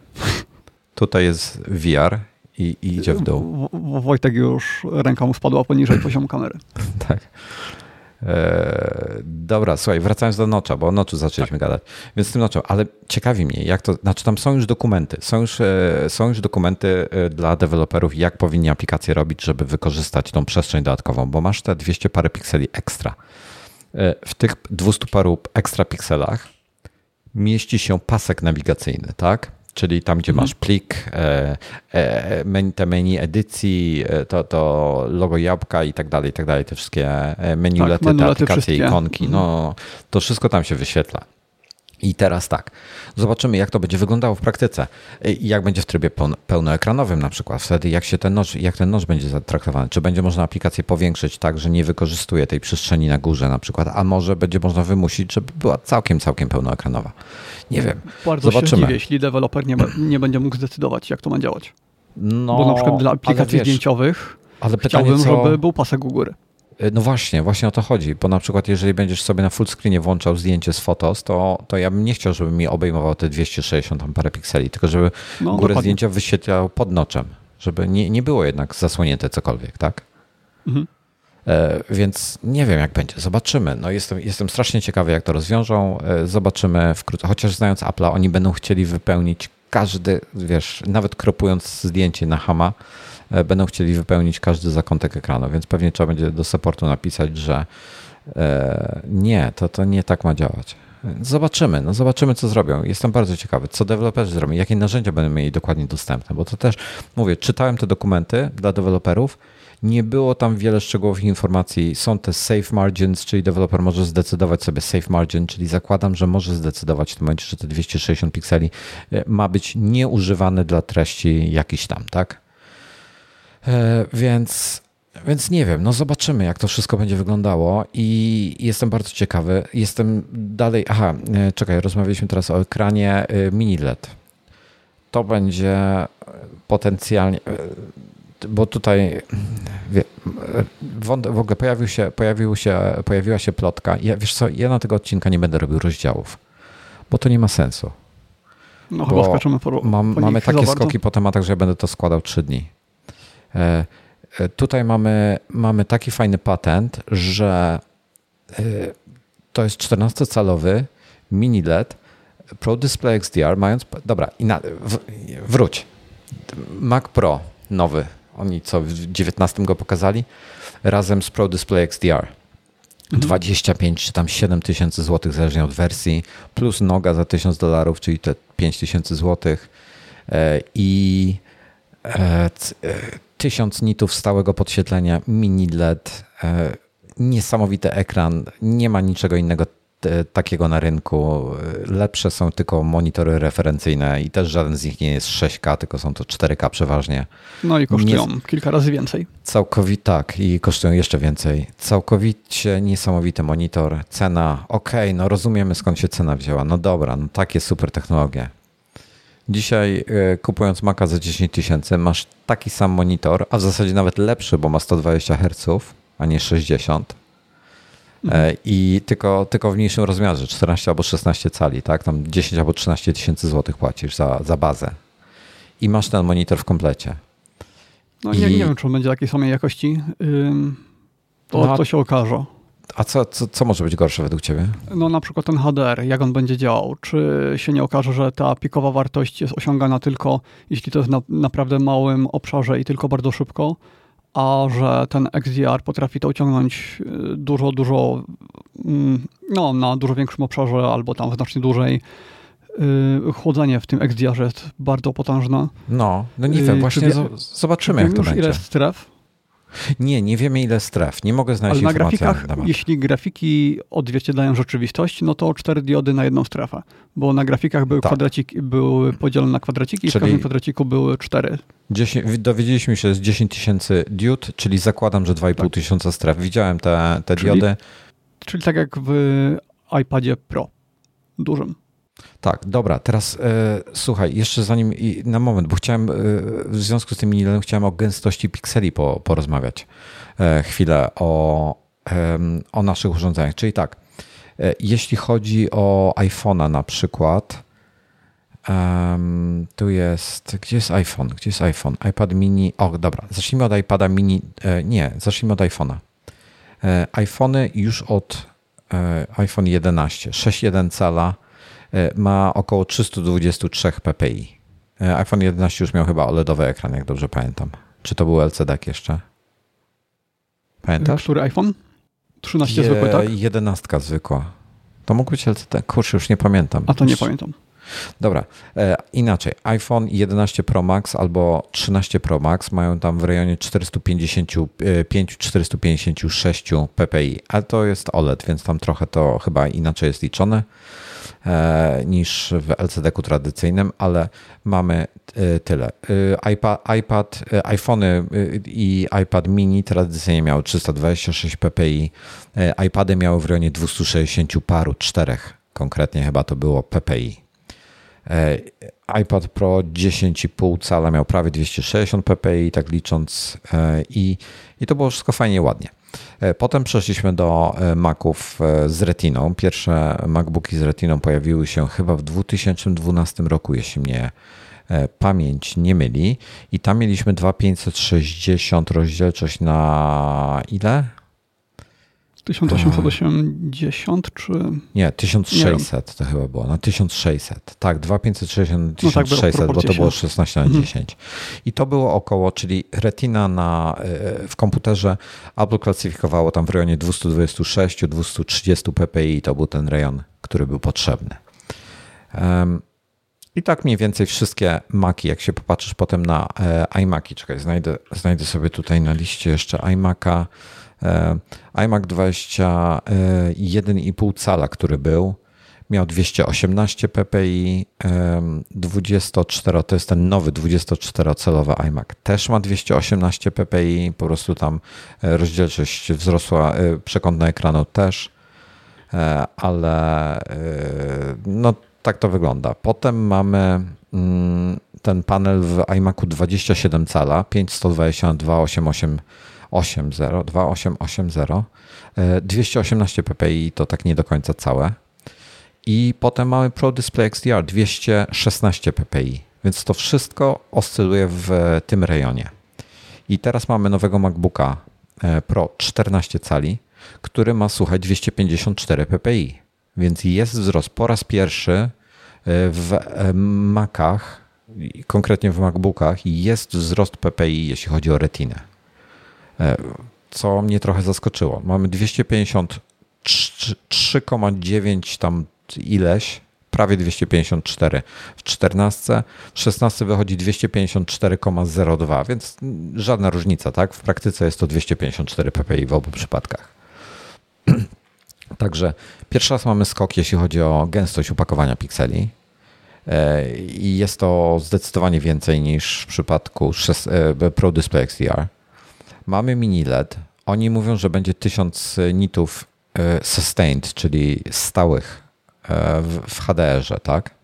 Tutaj jest VR i, i idzie w dół. Wojtek już ręka mu spadła poniżej poziomu kamery. <laughs> tak. E, dobra, słuchaj, wracając do Nocza, bo o Noczu zaczęliśmy tak. gadać. Więc z tym Noczu, ale ciekawi mnie, jak to, znaczy tam są już dokumenty, są już, e, są już dokumenty e, dla deweloperów, jak powinni aplikacje robić, żeby wykorzystać tą przestrzeń dodatkową, bo masz te 200 parę pikseli ekstra. W tych 200 paru ekstra pikselach mieści się pasek nawigacyjny, tak? Czyli tam, gdzie mhm. masz plik, e, e, te menu edycji, e, to, to logo jabłka i tak dalej, i tak dalej, te wszystkie menulety, tak, te aplikacje, wszystkie. ikonki, no mhm. to wszystko tam się wyświetla. I teraz tak, zobaczymy jak to będzie wyglądało w praktyce. I jak będzie w trybie pełnoekranowym na przykład. Wtedy jak, się ten noż, jak ten noż będzie zatraktowany. Czy będzie można aplikację powiększyć tak, że nie wykorzystuje tej przestrzeni na górze na przykład, a może będzie można wymusić, żeby była całkiem, całkiem pełnoekranowa. Nie wiem. Bardzo Zobaczymy. się dziwię, jeśli deweloper nie, nie będzie mógł zdecydować, jak to ma działać. No, Bo na przykład dla aplikacji wiesz, zdjęciowych ale pytanie, chciałbym, co... żeby był pasek u góry. Y, no właśnie, właśnie o to chodzi, bo na przykład jeżeli będziesz sobie na full screenie włączał zdjęcie z fotos, to, to ja bym nie chciał, żeby mi obejmował te 260 tam parę pikseli, tylko żeby no, górę dokładnie. zdjęcia wyświetlał pod noczem, żeby nie, nie było jednak zasłonięte cokolwiek, tak? Mhm. E, więc nie wiem, jak będzie. Zobaczymy. No jestem, jestem strasznie ciekawy, jak to rozwiążą. E, zobaczymy wkrótce. Chociaż znając Apple'a, oni będą chcieli wypełnić każdy, wiesz, nawet kropując zdjęcie na Hama, e, będą chcieli wypełnić każdy zakątek ekranu, więc pewnie trzeba będzie do supportu napisać, że nie, to, to nie tak ma działać. Zobaczymy, no zobaczymy, co zrobią. Jestem bardzo ciekawy, co deweloperzy zrobią, jakie narzędzia będą mieli dokładnie dostępne, bo to też, mówię, czytałem te dokumenty dla deweloperów nie było tam wiele szczegółowych informacji. Są te safe margins, czyli deweloper może zdecydować sobie safe margin, czyli zakładam, że może zdecydować w tym momencie, że te 260 pikseli e, ma być nieużywane dla treści jakiś tam, tak? E, więc więc nie wiem, no zobaczymy, jak to wszystko będzie wyglądało i jestem bardzo ciekawy. Jestem dalej. Aha, e, czekaj, rozmawialiśmy teraz o ekranie mini LED. To będzie potencjalnie bo tutaj w ogóle pojawił się, pojawił się, pojawiła się plotka. Ja, wiesz co, ja na tego odcinka nie będę robił rozdziałów, bo to nie ma sensu. No chyba skoczymy po, mam, po Mamy takie skoki po tematach, że ja będę to składał trzy dni. E, e, tutaj mamy, mamy taki fajny patent, że e, to jest 14-calowy mini LED Pro Display XDR, mając... Dobra, na, w, wróć. Mac Pro nowy oni co w 19 go pokazali, razem z Pro Display XDR. Mhm. 25 czy tam 7 tysięcy złotych, zależnie od wersji, plus noga za 1000 dolarów, czyli te 5 tysięcy złotych i 1000 e, nitów stałego podświetlenia, mini LED, e, niesamowity ekran, nie ma niczego innego takiego na rynku. Lepsze są tylko monitory referencyjne i też żaden z nich nie jest 6K, tylko są to 4K przeważnie. No i kosztują nie... kilka razy więcej. Całkowicie tak i kosztują jeszcze więcej. Całkowicie niesamowity monitor. Cena, ok, no rozumiemy skąd się cena wzięła. No dobra, no takie super technologie. Dzisiaj e, kupując Maca za 10 tysięcy masz taki sam monitor, a w zasadzie nawet lepszy, bo ma 120 Hz, a nie 60 E, I tylko, tylko w mniejszym rozmiarze, 14 albo 16 cali, tak? Tam 10 albo 13 tysięcy złotych płacisz za, za bazę. I masz ten monitor w komplecie. No I... nie, nie wiem, czy on będzie takiej samej jakości. To, no, to się okaże. A co, co, co może być gorsze według Ciebie? No na przykład ten HDR, jak on będzie działał. Czy się nie okaże, że ta pikowa wartość jest osiągana tylko, jeśli to jest na naprawdę małym obszarze i tylko bardzo szybko, a że ten XDR potrafi to uciągnąć y, dużo, dużo, mm, no, na dużo większym obszarze albo tam znacznie dłużej. Y, chłodzenie w tym XDR jest bardzo potężne. No, no nie wiem, y, właśnie zobaczymy, jak to będzie. ile stref? Nie, nie wiemy ile stref. Nie mogę znaleźć Ale na grafikach, na jeśli grafiki odzwierciedlają rzeczywistość, no to cztery diody na jedną strefę. Bo na grafikach były, tak. kwadraciki, były podzielone na kwadraciki czyli i w każdym kwadraciku były cztery. 10, dowiedzieliśmy się z 10 tysięcy diod, czyli zakładam, że 2,5 tak. tysiąca stref. Widziałem te, te czyli, diody. Czyli tak jak w iPadzie Pro dużym. Tak, dobra, teraz e, słuchaj, jeszcze zanim na moment, bo chciałem e, w związku z tym minilem chciałem o gęstości pikseli po, porozmawiać e, chwilę o, o naszych urządzeniach. Czyli tak, jeśli chodzi o iPhone'a na przykład, tu jest, gdzie jest iPhone? Gdzie jest iPhone? iPad mini, o dobra, zacznijmy od iPada mini, nie, zacznijmy od iPhone'a. iPhony już od iPhone 11, 6,1 cala ma około 323 ppi. iPhone 11 już miał chyba OLEDowy ekran, jak dobrze pamiętam. Czy to był LCD jeszcze? Pamiętasz? Który iPhone? 13 Je, zwykły, tak? 11 zwykła. To mógł być LCD. Kurczę, już nie pamiętam. A to nie pamiętam. Dobra, e, inaczej. iPhone 11 Pro Max albo 13 Pro Max mają tam w rejonie 455-456 ppi, ale to jest OLED, więc tam trochę to chyba inaczej jest liczone. E, niż w LCD-ku tradycyjnym, ale mamy e, tyle. E, iPad, iPad iPhony i iPad mini tradycyjnie miały 326 ppi, iPady miały w rejonie 260 paru, czterech konkretnie chyba to było ppi. iPad Pro 10,5 cala miał prawie 260 ppi, tak licząc, i, i to było wszystko fajnie, ładnie. E, potem przeszliśmy do e, Maców e, z Retiną. Pierwsze MacBooki z Retiną pojawiły się chyba w 2012 roku, jeśli mnie pamięć nie myli. I tam mieliśmy 2560 rozdzielczość na ile? 1880 czy... Nie, 1600 to chyba było, na 1600. Tak, 2560 1600, no tak, bo to było 16 na 10. Mhm. I to było około, czyli retina na, e, w komputerze Apple klasyfikowało tam w rejonie 226-230 ppi to był ten rejon, który był potrzebny. Um, i tak mniej więcej wszystkie Maki, jak się popatrzysz potem na e, iMaki, czekaj, znajdę, znajdę sobie tutaj na liście jeszcze iMaka, E, iMac 21,5 cala, który był, miał 218 ppi, 24, to jest ten nowy 24-calowy iMac, też ma 218 ppi, po prostu tam e, rozdzielczość wzrosła, e, przekątna ekranu też, ale no tak to wygląda. Potem mamy mm, ten panel w iMacu 27 cala, 5122 88 2.8.0, 2.8.8.0, 218 ppi to tak nie do końca całe. I potem mamy Pro Display XDR 216 ppi, więc to wszystko oscyluje w tym rejonie. I teraz mamy nowego MacBooka e, Pro 14 cali, który ma słuchać 254 ppi, więc jest wzrost po raz pierwszy e, w e, Macach, konkretnie w MacBookach, jest wzrost ppi, jeśli chodzi o retinę. E, co mnie trochę zaskoczyło. Mamy 253,9 tam ileś, prawie 254 w 14, w 16 wychodzi 254,02, więc żadna różnica, tak? W praktyce jest to 254 ppi w obu przypadkach. <clears throat> Także pierwszy raz mamy skok, jeśli chodzi o gęstość upakowania pikseli. E, I jest to zdecydowanie więcej niż w przypadku e, Pro Display XDR. Mamy mini LED. Oni mówią, że będzie 1000 nitów e, sustained, czyli stałych e, w HDR-ze, tak?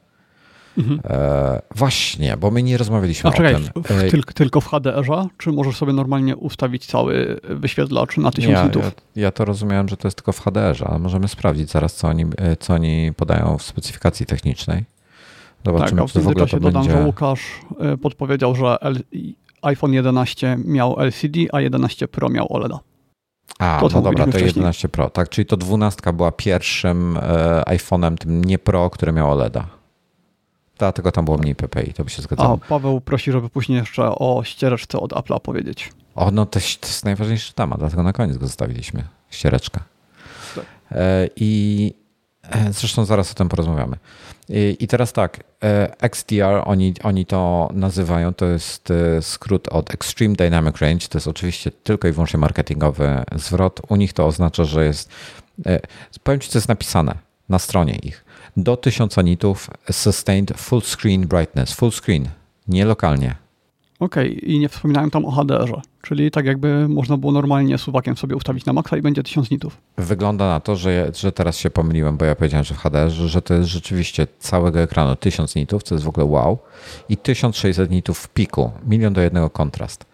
Mhm. E, właśnie, bo my nie rozmawialiśmy A, o czekaj, tym. W, tylko, tylko w HDR-ze? Czy możesz sobie normalnie ustawić cały wyświetlacz na 1000 ja, nitów? Ja, ja, to rozumiałem, że to jest tylko w HDR-ze, ale możemy sprawdzić zaraz, co oni, co oni podają w specyfikacji technicznej. Zobaczymy, tak, a w, to dodam, będzie... że Łukasz podpowiedział, że iPhone 11 miał LCD, a 11 Pro miał OLED. A, to, no dobra, to wcześniej. 11 Pro, tak? Czyli to 12 była pierwszym e, iPhone'em, tym nie Pro, który miał OLEDa. Dlatego tam było mniej PPI, to by się zgadzało. A Paweł prosi, żeby później jeszcze o ściereczce od Apple'a powiedzieć. O, no to, to jest najważniejszy temat, dlatego na koniec go zostawiliśmy. Ściereczkę. Tak. E, I e, zresztą zaraz o tym porozmawiamy. I, teraz tak, e, XDR, oni, oni to nazywają, to jest e, skrót od Extreme Dynamic Range, to jest oczywiście tylko i wyłącznie marketingowy zwrot. U nich to oznacza, że jest, e, powiem Ci, co jest napisane na stronie ich. Do 1000 nitów sustained full screen brightness, full screen, nie lokalnie. Okej, okay. i nie wspominałem tam o HDR-ze, czyli tak jakby można było normalnie suwakiem sobie ustawić na maksa i będzie 1000 nitów. Wygląda na to, że, że teraz się pomyliłem, bo ja powiedziałem, że w HDR, że to jest rzeczywiście całego ekranu 1000 nitów, co jest w ogóle wow, i 1600 nitów w piku, milion do jednego kontrast.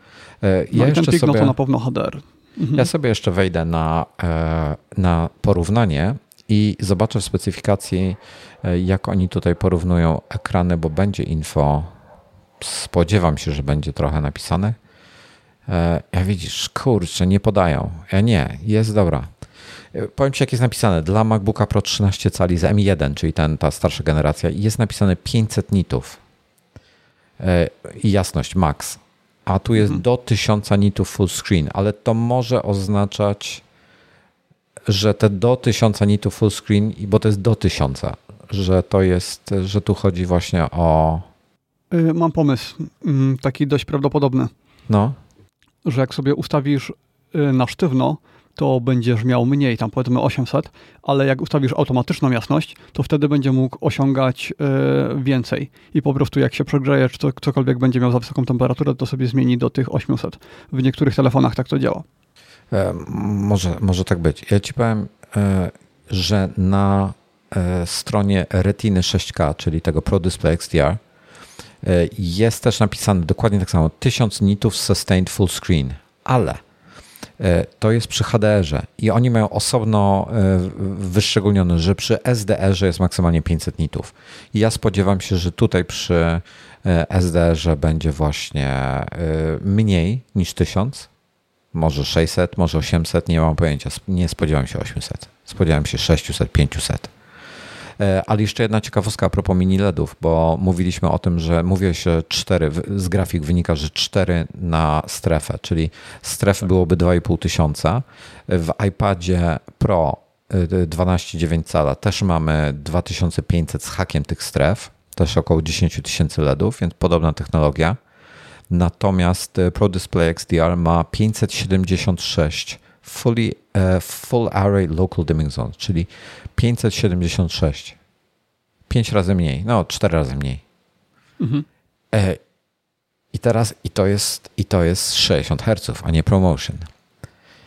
E, ja no jeszcze ten pik, sobie, no to na pewno HDR. Mhm. Ja sobie jeszcze wejdę na, e, na porównanie i zobaczę w specyfikacji, e, jak oni tutaj porównują ekrany, bo będzie info spodziewam się, że będzie trochę napisane. E, ja widzisz, kurczę, nie podają. Ja nie, jest dobra. E, powiem Ci, jak jest napisane. Dla MacBooka Pro 13 cali z M1, czyli ten, ta starsza generacja, jest napisane 500 nitów. E, I jasność, max. A tu jest mhm. do 1000 nitów full screen, ale to może oznaczać, że te do 1000 nitów full screen, bo to jest do 1000, że to jest, że tu chodzi właśnie o. Y, mam pomysł, mm, taki dość prawdopodobny. No. Że jak sobie ustawisz y, na sztywno, to będziesz miał mniej, tam powiedzmy 800, ale jak ustawisz automatyczną jasność, to wtedy będzie mógł osiągać y, więcej. I po prostu jak się przegrzeje, czy to, cokolwiek będzie miał za wysoką temperaturę, to sobie zmieni do tych 800. W niektórych telefonach tak to działa. E, może, może tak być. Ja ci powiem, e, że na e, stronie Retiny 6K, czyli tego Pro Display XDR, jest też napisane dokładnie tak samo 1000 nitów sustained full screen, ale to jest przy HDR-ze i oni mają osobno wyszczególnione, że przy SDR-ze jest maksymalnie 500 nitów. I ja spodziewam się, że tutaj przy SDR-ze będzie właśnie mniej niż 1000, może 600, może 800, nie mam pojęcia. Nie spodziewałem się 800. Spodziewałem się 600, 500. E, ale jeszcze jedna ciekawostka a propos mini LEDów, bo mówiliśmy o tym, że mówię się 4, z grafik wynika, że 4 na strefę, czyli stref byłoby 2,5 tysiąca. W iPadzie Pro 12,9 e, cala też mamy 2500 z hakiem tych stref, też około 10 tysięcy LEDów, więc podobna technologia. Natomiast e, Pro Display XDR ma 576 fully, uh, full array local dimming zones, czyli 576. 5 razy mniej, no 4 razy mniej. Mhm. E, I teraz i to jest i to jest 60 Hz, a nie promotion.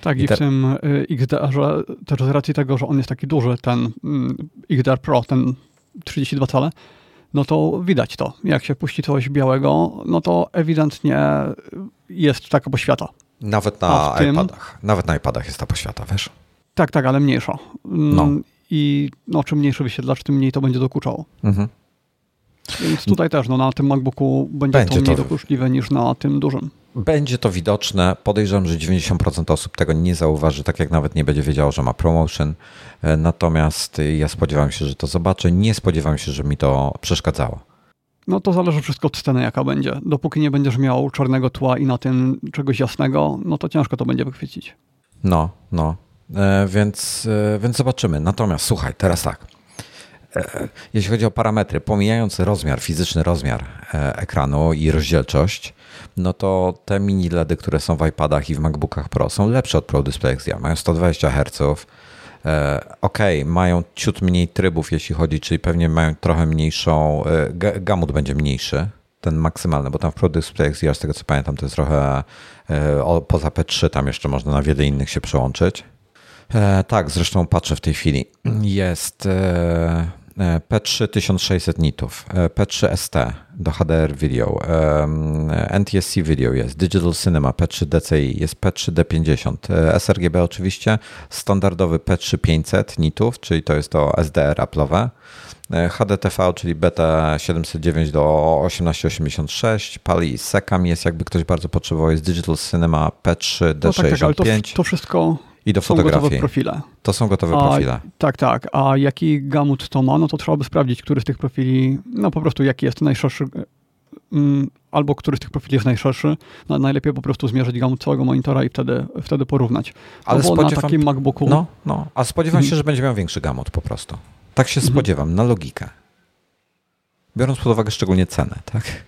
Tak, i, i te... w tym e, XDR-ze, też z racji tego, że on jest taki duży, ten mm, XDR Pro, ten 32 cale, no to widać to. Jak się puści coś białego, no to ewidentnie jest taka poświata. Nawet na tym, iPadach. Nawet na iPadach jest ta poświata, wiesz? Tak, tak, ale mniejsza. Mm, no. I no, czym mniejszy wyświetlacz, tym mniej to będzie dokuczało. Mhm. Więc tutaj też no, na tym MacBooku będzie, będzie to mniej to... dokuczliwe niż na tym dużym. Będzie to widoczne. Podejrzewam, że 90% osób tego nie zauważy, tak jak nawet nie będzie wiedziało, że ma promotion. E, natomiast ja spodziewam się, że to zobaczę. Nie spodziewam się, że mi to przeszkadzało. No to zależy wszystko od sceny, jaka będzie. Dopóki nie będziesz miał czarnego tła i na tym czegoś jasnego, no to ciężko to będzie wychwycić. No, no. E, więc, e, więc zobaczymy. Natomiast słuchaj, teraz tak. E, jeśli chodzi o parametry, pomijając rozmiar, fizyczny rozmiar e, ekranu i rozdzielczość, no to te mini LEDy, które są w iPadach i w MacBookach Pro są lepsze od Pro Display XDR. Mają 120 Hz. E, ok, mają ciut mniej trybów, jeśli chodzi, czyli pewnie mają trochę mniejszą, gamut będzie mniejszy, ten maksymalny, bo tam w Pro Display XDR, z tego co pamiętam, to jest trochę poza P3, tam jeszcze można na wiele innych się przełączyć. Tak, zresztą patrzę w tej chwili. Jest P3 1600 nitów, P3 ST do HDR Video, NTSC Video jest, Digital Cinema P3 DCI, jest P3 D50, sRGB oczywiście, standardowy P3 500 nitów, czyli to jest to SDR Apple'owe, HDTV, czyli beta 709 do 1886, Pali Secam jest, jakby ktoś bardzo potrzebował, jest Digital Cinema P3 D65. No tak, tak, ale to, to wszystko i do są fotografii. gotowe profile. To są gotowe a, profile. Tak, tak. A jaki gamut to ma, no to trzeba by sprawdzić, który z tych profili, no po prostu jaki jest najszerszy, mm, albo który z tych profili jest najszerszy. No, najlepiej po prostu zmierzyć gamut całego monitora i wtedy, wtedy porównać. Ale no, spodziewam, na takim MacBooku... No, no, a spodziewam się, mhm. że będzie miał większy gamut po prostu. Tak się mhm. spodziewam, na logikę. Biorąc pod uwagę szczególnie cenę, tak?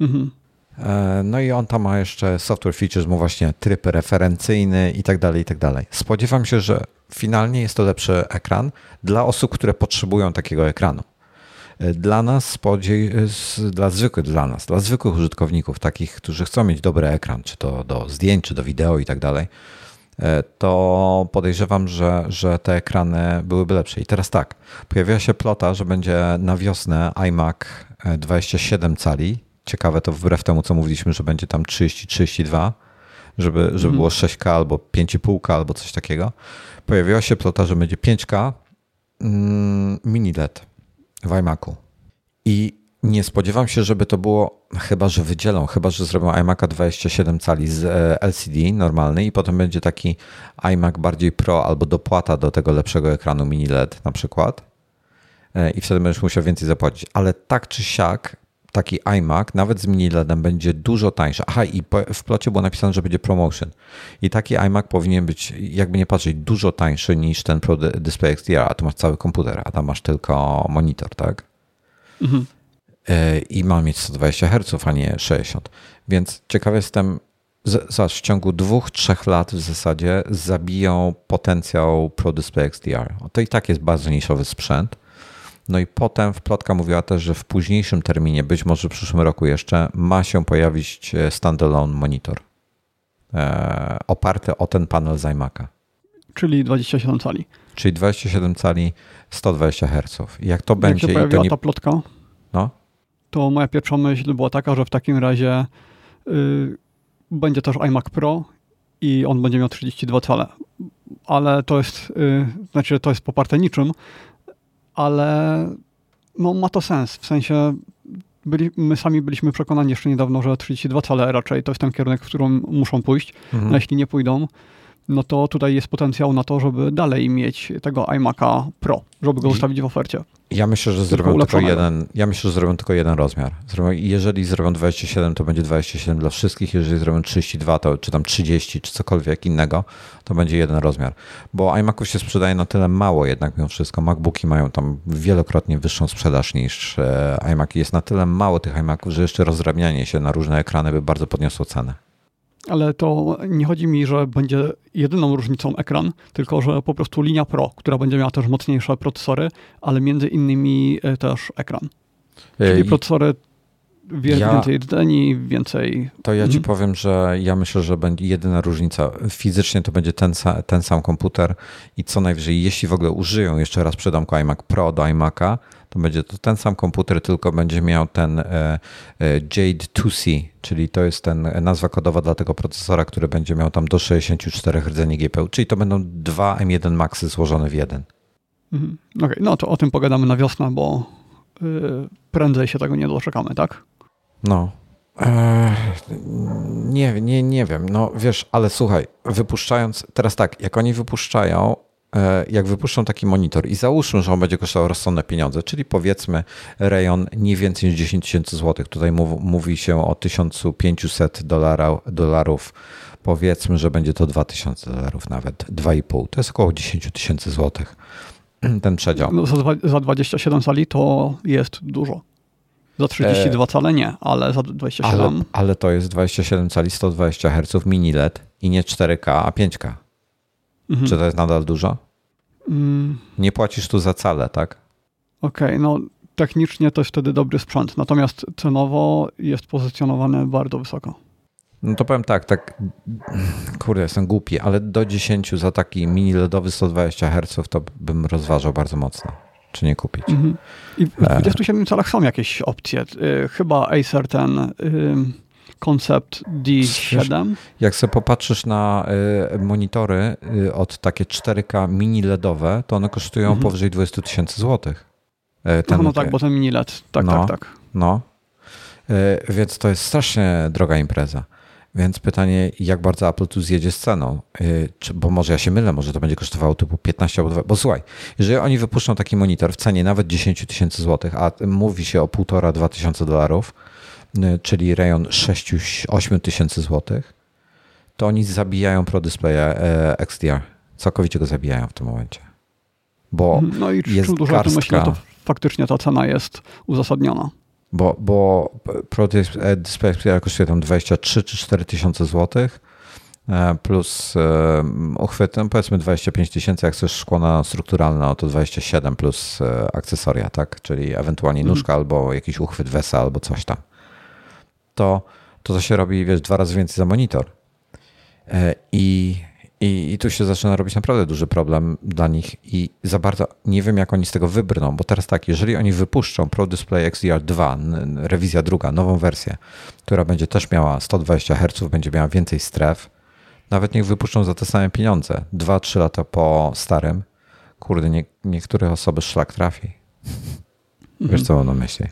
Mhm. E, no i on tam ma jeszcze software features, mu właśnie tryb referencyjny i tak dalej, i tak dalej. Spodziewam się, że finalnie jest to lepszy ekran dla osób, które potrzebują takiego ekranu. E, dla nas, dla zwykłych, dla nas, dla zwykłych użytkowników, takich, którzy chcą mieć dobry ekran, czy to do zdjęć, czy do wideo i tak dalej, e, to podejrzewam, że, że te ekrany byłyby lepsze. I teraz tak, pojawiła się plota, że będzie na wiosnę iMac 27 cali ciekawe to wbrew temu, co mówiliśmy, że będzie tam 30-32, żeby, żeby mhm. było 6K albo 5,5K albo coś takiego. Pojawiła się plota, że będzie 5K mm, mini LED w iMacu. I Nie spodziewam się, żeby to było, chyba że wydzielą, chyba że zrobią iMac'a 27 cali z e, LCD normalny i potem będzie taki iMac bardziej Pro albo dopłata do tego lepszego ekranu mini LED na przykład e, i wtedy będziesz musiał więcej zapłacić. Ale tak czy siak taki iMac, nawet z mini LEDem, będzie dużo tańszy. Aha, i w plocie było napisane, że będzie promotion. I taki iMac powinien być, jakby nie patrzeć, dużo tańszy niż ten Pro Display XDR, a tu masz cały komputer, a tam masz tylko monitor, tak? Mhm. E, I ma mieć 120 Hz, a nie 60. Więc ciekawy jestem, Zobacz, w ciągu dwóch, trzech lat w zasadzie zabiją potencjał Pro Display XDR. To i tak jest bardzo niszowy sprzęt, no i potem wplotka mówiła też, że w późniejszym terminie, być może w przyszłym roku jeszcze, ma się pojawić e, standalone monitor e, oparty o ten panel z iMac'a. Czyli 27 cali. Czyli 27 cali, 120 Hz. Jak to Jak będzie... się pojawiła nie... ta plotka, no? to moja pierwsza myśl była taka, że w takim razie y, będzie też iMac Pro i on będzie miał 32 cale. Ale to jest, y, znaczy to jest poparte niczym, ale no, ma to sens. W sensie byli, my sami byliśmy przekonani jeszcze niedawno, że 32 cale raczej to jest ten kierunek, w którym muszą pójść. Mhm. No, jeśli nie pójdą, no to tutaj jest potencjał na to, żeby dalej mieć tego iMac'a Pro, żeby go ustawić w ofercie. Ja myślę, że zrobią tylko jeden. Ja myślę, że zrobią tylko jeden rozmiar. Zrobią, jeżeli zrobią 27, to będzie 27 dla wszystkich. Jeżeli zrobią 32, to czy tam 30, czy cokolwiek innego, to będzie jeden rozmiar. Bo iMaców się sprzedaje na tyle mało jednak mimo wszystko. MacBooki mają tam wielokrotnie wyższą sprzedaż niż e, iMac. Jest na tyle mało tych iMaców, że jeszcze rozrabianie się na różne ekrany by bardzo podniosło cenę ale to nie chodzi mi, że będzie jedyną różnicą ekran, tylko że po prostu linia Pro, która będzie miała też mocniejsze procesory, ale między innymi e, też ekran. Czyli procesory Wie, ja, więcej rdzeni, więcej. To ja ci mhm. powiem, że ja myślę, że będzie jedyna różnica. Fizycznie to będzie ten, ten sam komputer i co najwyżej, jeśli w ogóle użyją jeszcze raz przydomku iMac Pro do iMac'a, to będzie to ten sam komputer, tylko będzie miał ten e, e, Jade 2C, czyli to jest ten nazwa kodowa dla tego procesora, który będzie miał tam do 64 rdzeni GPU, czyli to będą dwa M1 Maxy złożone w jeden. Mhm. Okej, okay, no to o tym pogadamy na wiosnę, bo yy, prędzej się tego nie doczekamy, tak? No. Eee, nie, nie, nie wiem. No wiesz, ale słuchaj, wypuszczając, teraz tak, jak oni wypuszczają, e, jak wypuszczą taki monitor i załóżmy, że on będzie kosztował rozsądne pieniądze, czyli powiedzmy rejon nie więcej niż 10 tysięcy złotych, tutaj mówi się o 1500 dolara, dolarów, powiedzmy, że będzie to 2000 dolarów nawet, 2,5, to jest około 10 tysięcy złotych <clears throat> ten przedział. Za, za 27 sali to jest dużo. Za 32 e... cale nie, ale za 27. Ale, ale, to jest 27 cali 120 Hz mini LED i nie 4K, a 5K. Mhm. Czy to jest nadal dużo? Mm. Nie płacisz tu za cale, tak? Okej, okay, no technicznie to jest wtedy dobry sprzęt, natomiast cenowo jest pozycjonowany bardzo wysoko. No to powiem tak, tak, kurde, jestem głupi, ale do 10 za taki mini LEDowy 120 Hz to bym rozważał bardzo mocno czy nie kupić. Mhm. I w 27 calach są jakieś opcje. Y, chyba Acer ten koncept D7. Jak sobie popatrzysz na y, monitory y, od takie 4K mini LEDowe, to one kosztują mhm. powyżej 20 tysięcy złotych. Ten, no, tak, bo ten mini LED. Tak, no, tak, tak. No. Więc to jest strasznie droga impreza. Więc pytanie, jak bardzo Apple tu zjedzie z ceną? Y, czy, bo może ja się mylę, może to będzie kosztowało typu 15 albo 2. Bo słuchaj, jeżeli oni wypuszczą taki monitor w cenie nawet 10 tysięcy złotych, a mówi się o 1,5-2 tysiące dolarów, y, czyli rejon 6-8 tysięcy złotych, to oni zabijają Pro Display e, XDR. Całkowicie go zabijają w tym momencie. Bo no i jest dużo garstka... to faktycznie ta cena jest uzasadniona bo, bo Pro Display kosztuje tam 23 czy 4 tysiące złotych e, plus e, uchwyt, no powiedzmy 25 tysięcy, jak chcesz szkło strukturalne, no to 27 plus e, akcesoria, tak? Czyli ewentualnie mhm. nóżka albo jakiś uchwyt WESA albo coś tam. To, to to się robi, wiesz, dwa razy więcej za monitor. I i, I tu się zaczyna robić naprawdę duży problem dla nich i za bardzo nie wiem, jak oni z tego wybrną, bo teraz tak, jeżeli oni wypuszczą Pro Display XDR 2, rewizja druga, nową wersję, która będzie też miała 120 Hz, będzie miała więcej stref, nawet niech wypuszczą za te same pieniądze, 2-3 lata po starym, kurde, nie, niektóre osoby szlak trafi. <laughs> Wiesz, co mam na myśli?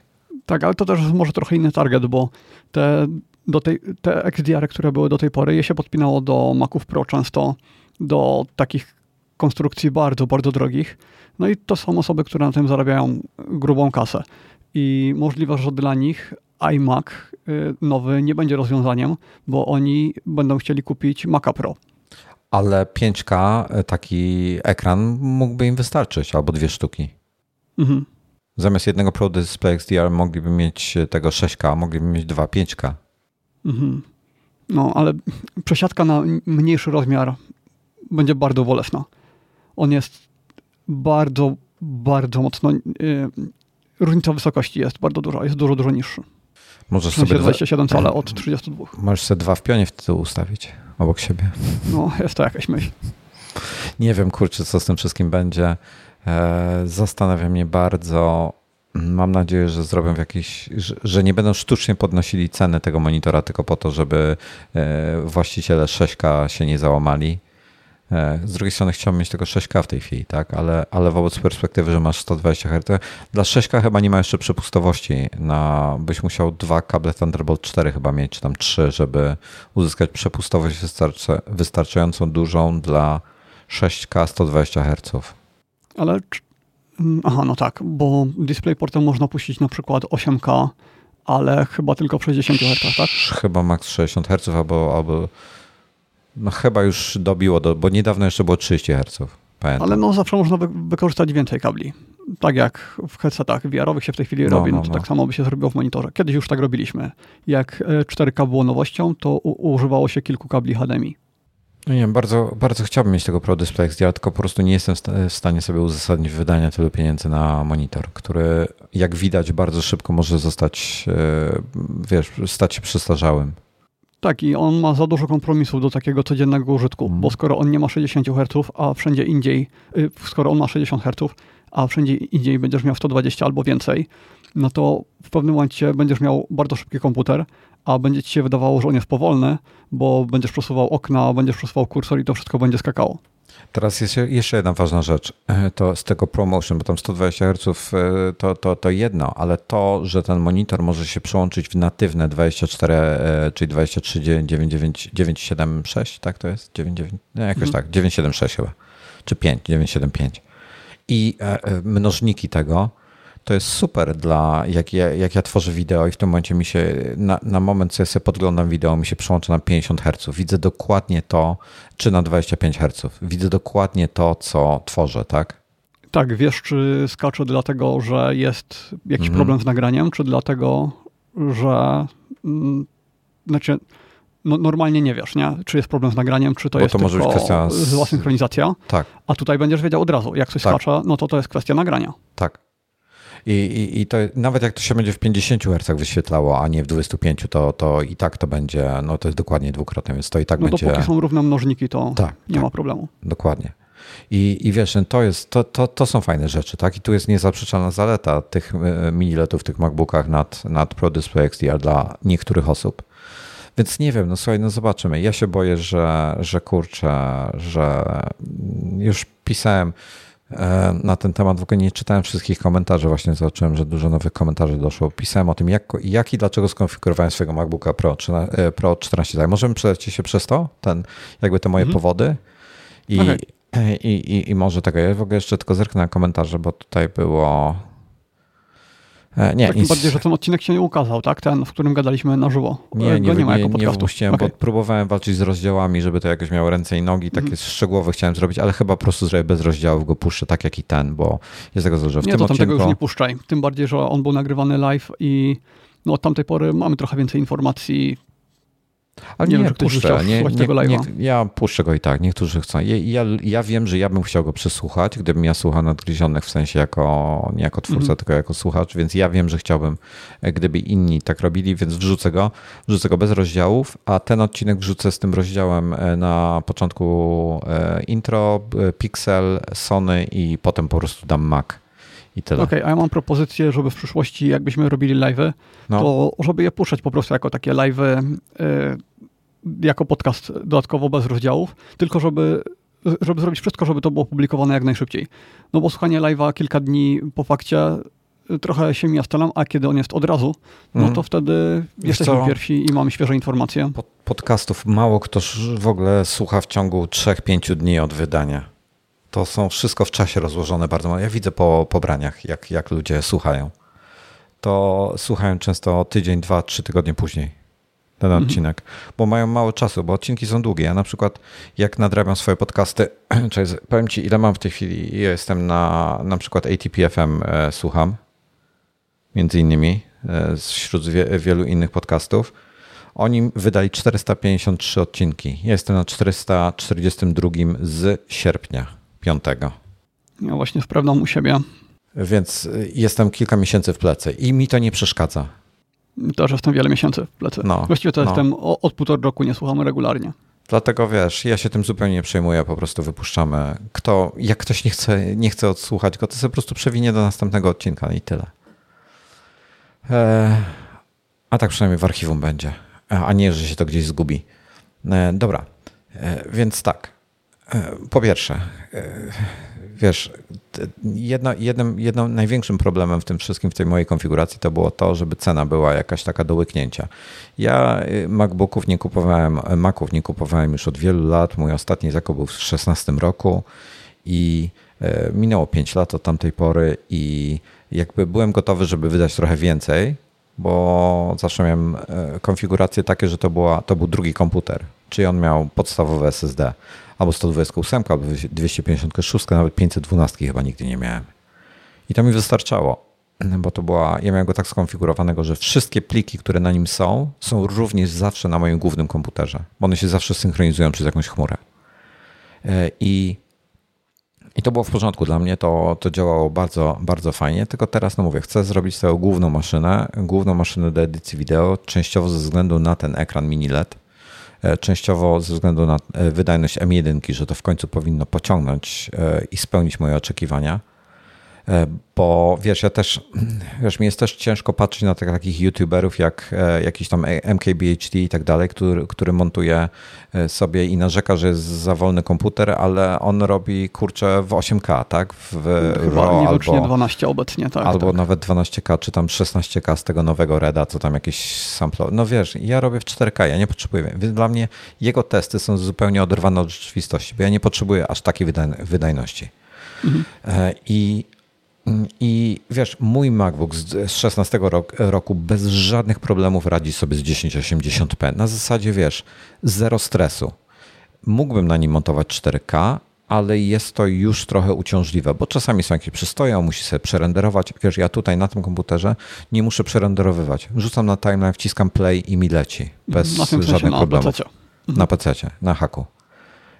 Tak, ale to też jest może trochę inny target, bo te, do tej, te XDR, które były do tej pory, je się podpinało do Maców Pro często, do takich konstrukcji bardzo, bardzo drogich. No i to są osoby, które na tym zarabiają grubą kasę. I możliwe, że dla nich iMac y, nowy nie będzie rozwiązaniem, bo oni będą chcieli kupić Maca Pro. Ale 5K, y, taki ekran mógłby im wystarczyć, albo dwie sztuki. Mhm. Zamiast jednego Pro Display XDR mogliby mieć tego 6K, mogliby mieć dwa 5K. Mhm. No, ale przesiadka na mniejszy rozmiar będzie bardzo bolesna. On jest bardzo, bardzo mocno. Yy, różnica wysokości jest bardzo duża, jest dużo, dużo niższy. Możesz sobie 27 cale od 32. Możesz sobie dwa w pionie w tył ustawić obok siebie. No, jest to jakaś myśl. Nie wiem, kurczę, co z tym wszystkim będzie. E, zastanawia mnie bardzo. Mam nadzieję, że zrobią w jakiś, że, nie będą sztucznie podnosili ceny tego monitora tylko po to, żeby e, właściciele 6K się nie załamali. E, z drugiej strony chciałbym mieć tego 6K w tej chwili, tak? ale, ale wobec perspektywy, że masz 120 Hz, dla 6K chyba nie ma jeszcze przepustowości. Na, byś musiał dwa kable Thunderbolt 4 chyba mieć, czy tam trzy, żeby uzyskać przepustowość wystarczającą dużą dla 6K 120 Hz. Ale mm, aha, no tak, bo DisplayPortem można puścić na przykład 8K, ale chyba tylko w 60 Hz, tak? Chyba max 60 Hz albo, albo no chyba już dobiło, do, bo niedawno jeszcze było 30 Hz. Pamiętam. Ale no zawsze można wy wykorzystać więcej kabli. Tak jak w headsetach VR-owych się w tej chwili no, robi, no, no, to tak samo by się zrobiło w monitorze. Kiedyś już tak robiliśmy. Jak 4K e, było nowością, to używało się kilku kabli HDMI. No nie wiem, bardzo, bardzo chciałbym mieć tego Pro Display XDR, tylko po prostu nie jestem w stanie sobie uzasadnić wydania tylu pieniędzy na monitor, który jak widać bardzo szybko może zostać, e, wiesz, stać się przestarzałym. Tak, i on ma za dużo kompromisów do takiego codziennego użytku, mm. bo skoro on nie ma 60 Hz, a wszędzie indziej, y, skoro on ma 60 Hz, a wszędzie indziej będziesz miał 120 albo więcej, no to w pewnym momencie będziesz miał bardzo szybki komputer, a będzie ci się wydawało, że on jest powolny, bo będziesz przesuwał okna, będziesz przesuwał kursor i to wszystko będzie skakało. Teraz jest jeszcze jedna ważna rzecz, e, to z tego promotion, bo tam 120 Hz e, to, to, to jedno, ale to, że ten monitor może się przełączyć w natywne 24, e, czyli 23 976, tak to jest? 99, nie, jakoś hmm. tak, 976 chyba, czy 5, 975. I mnożniki tego, to jest super dla, jak ja, jak ja tworzę wideo i w tym momencie mi się, na, na moment, co ja sobie podglądam wideo, mi się przełącza na 50 Hz. Widzę dokładnie to, czy na 25 Hz. Widzę dokładnie to, co tworzę, tak? Tak, wiesz, czy skacze dlatego, że jest jakiś mhm. problem z nagraniem, czy dlatego, że mm, znaczy no, normalnie nie wiesz, nie? czy jest problem z nagraniem, czy to Bo jest to może tylko być kwestia zła synchronizacja. Tak. A tutaj będziesz wiedział od razu, jak coś tak. skacze, no to to jest kwestia nagrania. Tak. I, i, i to nawet jak to się będzie w 50 Hz wyświetlało, a nie w 25, to, to i tak to będzie, no to jest dokładnie dwukrotnie, więc to i tak no będzie... No dopóki są równe mnożniki, to tak, nie tak, ma problemu. Dokładnie. I, I wiesz, to, jest, to, to, to są fajne rzeczy, tak? I tu jest niezaprzeczalna zaleta tych e, miniletów w tych MacBookach nad, nad Pro Display XDR dla niektórych osób. Więc nie wiem, no słuchaj, no zobaczymy. Ja się boję, że, że kurczę, że już pisałem, na ten temat. W ogóle nie czytałem wszystkich komentarzy, właśnie zobaczyłem, że dużo nowych komentarzy doszło. Pisałem o tym, jak, jak i dlaczego skonfigurowałem swojego MacBooka Pro, e, Pro 14. Tak, możemy przejść się przez to, ten, jakby te moje mhm. powody i, okay. i, i, i może tego. Ja w ogóle jeszcze tylko zerknę na komentarze, bo tutaj było E, nie, Takim bardziej, że ten odcinek się nie ukazał, tak? Ten, w którym gadaliśmy na żywo. Nie, nie, nie, ma jako nie, nie wypuściłem, okay. bo próbowałem walczyć z rozdziałami, żeby to jakoś miało ręce i nogi, takie mm. szczegółowe chciałem zrobić, ale chyba po prostu zrobię bez rozdziałów, go puszczę tak jak i ten, bo jest tego, że w nie, tym to odcinku... tego już nie puszczaj. Tym bardziej, że on był nagrywany live i no, od tamtej pory mamy trochę więcej informacji, ale nie, nie wiem, puszczę. Nie, nie, nie, ja puszczę go i tak, niektórzy chcą. Ja, ja, ja, wiem, że ja bym chciał go przesłuchać, gdybym ja słuchał nadgryzionych w sensie jako, nie jako twórca, mm. tylko jako słuchacz, więc ja wiem, że chciałbym, e, gdyby inni tak robili, więc wrzucę go, wrzucę go bez rozdziałów, a ten odcinek wrzucę z tym rozdziałem e, na początku e, intro, Pixel, Sony i potem po prostu dam Mac. I tyle. Okej, okay, a ja mam propozycję, żeby w przyszłości, jakbyśmy robili live'y, no. to żeby je puszczać po prostu jako takie live'y, y, jako podcast dodatkowo bez rozdziałów, tylko żeby żeby zrobić wszystko, żeby to było publikowane jak najszybciej. No bo słuchanie live'a kilka dni po fakcie trochę się mija stalam, a kiedy on jest od razu, no to mm. wtedy Wiesz jesteśmy co? pierwsi i mamy świeże informacje. Pod, podcastów mało kto w ogóle słucha w ciągu 3-5 dni od wydania. To są wszystko w czasie rozłożone bardzo. Ja widzę po pobraniach, jak, jak ludzie słuchają. To słuchają często tydzień, dwa, trzy tygodnie później ten mhm. odcinek, bo mają mało czasu, bo odcinki są długie. Ja na przykład, jak nadrabiam swoje podcasty, <clears throat> powiem ci, ile mam w tej chwili. Ja jestem na na przykład ATPFM e, słucham, między innymi, e, wśród wie, wielu innych podcastów. Oni wydali 453 odcinki. Ja jestem na 442 z sierpnia 5. Ja właśnie sprawdzam u siebie. Więc e, jestem kilka miesięcy w plecy i mi to nie przeszkadza. To, że jestem wiele miesięcy w plecy. No, Właściwie to no. jestem od półtora roku, nie słuchamy regularnie. Dlatego wiesz, ja się tym zupełnie nie przejmuję, po prostu wypuszczamy. Kto, jak ktoś nie chce, nie chce odsłuchać go, to sobie po prostu przewinie do następnego odcinka i tyle. E, a tak przynajmniej w archiwum będzie, a nie, że się to gdzieś zgubi. E, dobra, e, więc tak. Po pierwsze, wiesz, jedno, jednym, jednym największym problemem w tym wszystkim, w tej mojej konfiguracji, to było to, żeby cena była jakaś taka do łyknięcia. Ja MacBooków nie kupowałem, Maców nie kupowałem już od wielu lat. Mój ostatni zakup był w 2016 roku i minęło 5 lat od tamtej pory i jakby byłem gotowy, żeby wydać trochę więcej, bo zawsze miałem e, konfiguracje takie, że to, była, to był drugi komputer, czyli on miał podstawowe SSD, albo 128, albo 256, nawet 512 chyba nigdy nie miałem. I to mi wystarczało, bo to była, ja miałem go tak skonfigurowanego, że wszystkie pliki, które na nim są, są również zawsze na moim głównym komputerze, bo one się zawsze synchronizują przez jakąś chmurę. E, I i to było w porządku dla mnie, to, to działało bardzo, bardzo fajnie, tylko teraz, no mówię, chcę zrobić swoją główną maszynę, główną maszynę do edycji wideo, częściowo ze względu na ten ekran mini LED, częściowo ze względu na e, wydajność M1, że to w końcu powinno pociągnąć e, i spełnić moje oczekiwania. E, bo wiesz, ja też, wiesz, mi jest też ciężko patrzeć na takich youtuberów jak e, jakiś tam MKBHD i tak dalej, który, który montuje e, sobie i narzeka, że jest za wolny komputer, ale on robi kurczę w 8K, tak? W RAW albo 12 obecnie, tak. Albo tak. nawet 12K, czy tam 16K z tego nowego Reda, co tam jakieś sample. No wiesz, ja robię w 4K, ja nie potrzebuję, więc dla mnie jego testy są zupełnie oderwane od rzeczywistości, bo ja nie potrzebuję aż takiej wydajności. Mhm. I i wiesz, mój MacBook z 16 roku bez żadnych problemów radzi sobie z 1080p. Na zasadzie, wiesz, zero stresu. Mógłbym na nim montować 4K, ale jest to już trochę uciążliwe, bo czasami są jakieś przystoje, on musi sobie przerenderować. Wiesz, ja tutaj na tym komputerze nie muszę przerenderowywać. Rzucam na timeline, wciskam play i mi leci bez żadnych problemów. Na Na PC, na haku.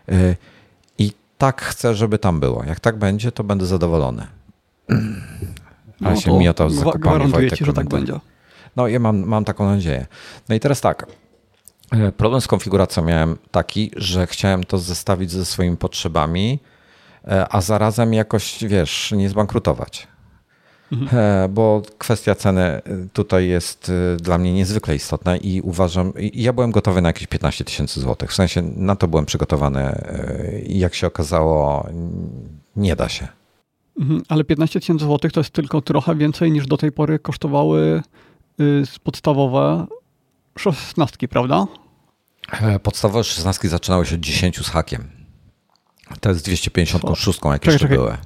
Y, I tak chcę, żeby tam było. Jak tak będzie, to będę zadowolony. No Ale się miotał z zakupami Gwarantuję ci, że tak będzie. No ja mam, mam taką nadzieję. No i teraz tak. E, problem z konfiguracją miałem taki, że chciałem to zestawić ze swoimi potrzebami, e, a zarazem jakoś, wiesz, nie zbankrutować. Mhm. E, bo kwestia ceny tutaj jest dla mnie niezwykle istotna i uważam, ja byłem gotowy na jakieś 15 tysięcy złotych. W sensie na to byłem przygotowany i jak się okazało, nie da się. Mhm, ale 15 tysięcy złotych to jest tylko trochę więcej niż do tej pory kosztowały y, podstawowe szesnastki, prawda? E, podstawowe szesnastki zaczynały się od 10 z hakiem. To jest 256, jak jeszcze czekaj. były.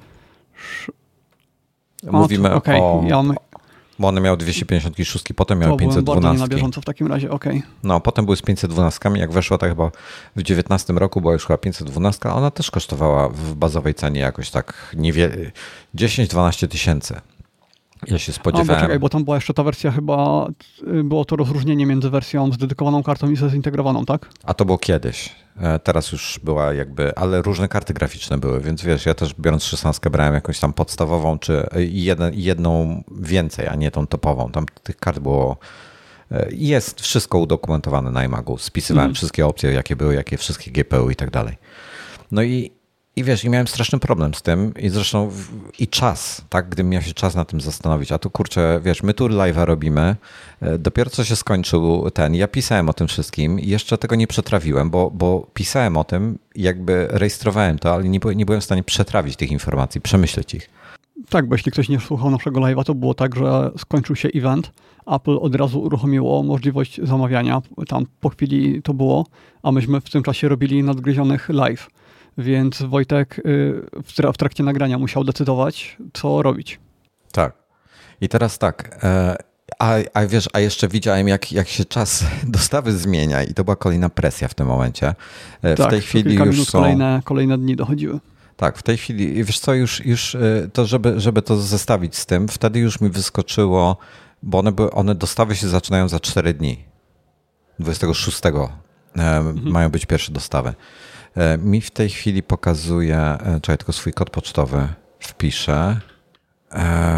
Mówimy o, okay. o, ja bo one miały 256, potem miały to 512. na bieżąco w takim razie, okej. Okay. No, potem były z 512. Jak weszła, to chyba w 19 roku była już chyba 512, a ona też kosztowała w bazowej cenie jakoś tak niewiele, 10-12 tysięcy. Ja się spodziewałem. A, bo czekaj, bo tam była jeszcze ta wersja chyba, y, było to rozróżnienie między wersją z dedykowaną kartą i zintegrowaną, tak? A to było kiedyś. E, teraz już była jakby, ale różne karty graficzne były, więc wiesz, ja też biorąc 16 brałem jakąś tam podstawową, czy jeden, jedną więcej, a nie tą topową. Tam tych kart było e, jest wszystko udokumentowane na iMagu. Spisywałem mm. wszystkie opcje, jakie były, jakie wszystkie GPU i tak dalej. No i i wiesz, i miałem straszny problem z tym i zresztą i czas, tak, gdybym miał się czas na tym zastanowić, a tu kurczę, wiesz, my tu live'a robimy, e, dopiero co się skończył ten, ja pisałem o tym wszystkim i jeszcze tego nie przetrawiłem, bo, bo pisałem o tym, jakby rejestrowałem to, ale nie, nie byłem w stanie przetrawić tych informacji, przemyśleć ich. Tak, bo jeśli ktoś nie słuchał naszego live'a, to było tak, że skończył się event, Apple od razu uruchomiło możliwość zamawiania, tam po chwili to było, a myśmy w tym czasie robili nadgryzionych live. Więc Wojtek y, w trakcie nagrania musiał decydować, co robić. Tak. I teraz tak. E, a, a wiesz, a jeszcze widziałem, jak, jak się czas <laughs> dostawy zmienia, i to była kolejna presja w tym momencie. E, w tak, tej chwili już są. Kolejne, kolejne dni dochodziły. Tak, w tej chwili, wiesz co, już, już e, to, żeby, żeby to zestawić z tym, wtedy już mi wyskoczyło, bo one, były, one dostawy się zaczynają za 4 dni. 26 mhm. mają być pierwsze dostawy. Mi w tej chwili pokazuje, czekaj, tylko swój kod pocztowy wpiszę,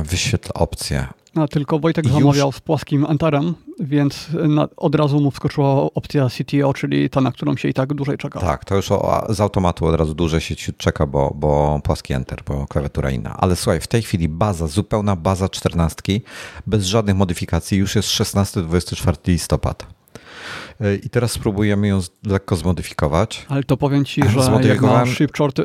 wyświetl opcję. A tylko Wojtek Już... zamawiał z płaskim Enterem, więc na, od razu mu wskoczyła opcja CTO, czyli ta, na którą się i tak dłużej czeka. Tak, to już o, z automatu od razu dłużej się czeka, bo, bo płaski Enter, bo klawiatura inna. Ale słuchaj, w tej chwili baza, zupełna baza 14, bez żadnych modyfikacji, już jest 16-24 listopad. E, I teraz spróbujemy ją lekko zmodyfikować. Ale to powiem ci, że jak na chip, short, e,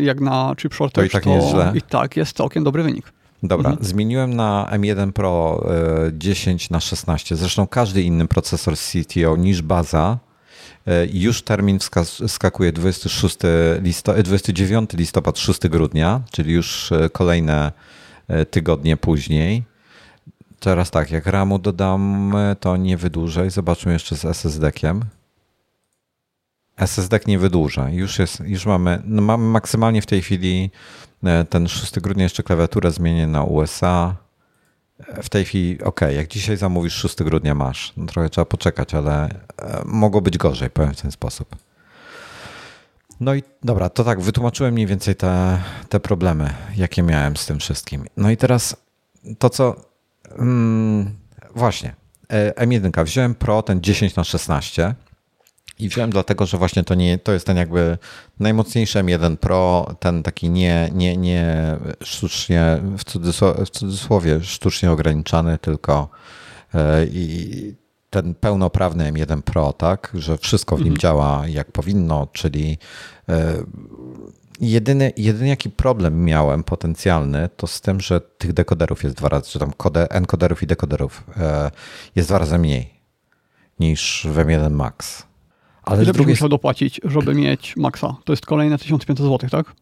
jak na chip shortage, to i tak nie jest źle. I tak jest całkiem dobry wynik. Dobra, mhm. zmieniłem na M1 Pro 10 e, na 16. Zresztą każdy inny procesor CTO niż baza. E, już termin wskakuje 26 listo, 29 e, listopad, 6 grudnia, czyli już kolejne tygodnie później. Teraz tak, jak RAMu dodam, to nie wydłużę. Zobaczmy jeszcze z SSD-kiem. SSD nie wydłuża. Już, jest, już mamy, no mamy maksymalnie w tej chwili E, ten 6 grudnia jeszcze klawiaturę zmienię na USA. E, w tej chwili, ok, jak dzisiaj zamówisz 6 grudnia masz. No trochę trzeba poczekać, ale e, mogło być gorzej, powiem w ten sposób. No i dobra, to tak, wytłumaczyłem mniej więcej te, te problemy, jakie miałem z tym wszystkim. No i teraz to, co. Mm, właśnie. M1 wziąłem Pro, ten 10 na 16 i wziąłem dlatego, że właśnie to, nie, to jest ten jakby najmocniejszy M1 Pro, ten taki nie, nie, nie sztucznie, w cudzysłowie, w cudzysłowie sztucznie ograniczany, tylko e, i ten pełnoprawny M1 Pro, tak, że wszystko w nim mhm. działa jak powinno, czyli e, jedyny, jedyny jaki problem miałem potencjalny, to z tym, że tych dekoderów jest dwa razy, czy tam encoderów i dekoderów e, jest dwa razy mniej niż w M1 Max. Ale Ile drugiej... musiał dopłacić, żeby mieć maksa? To jest kolejne 1500 zł, tak?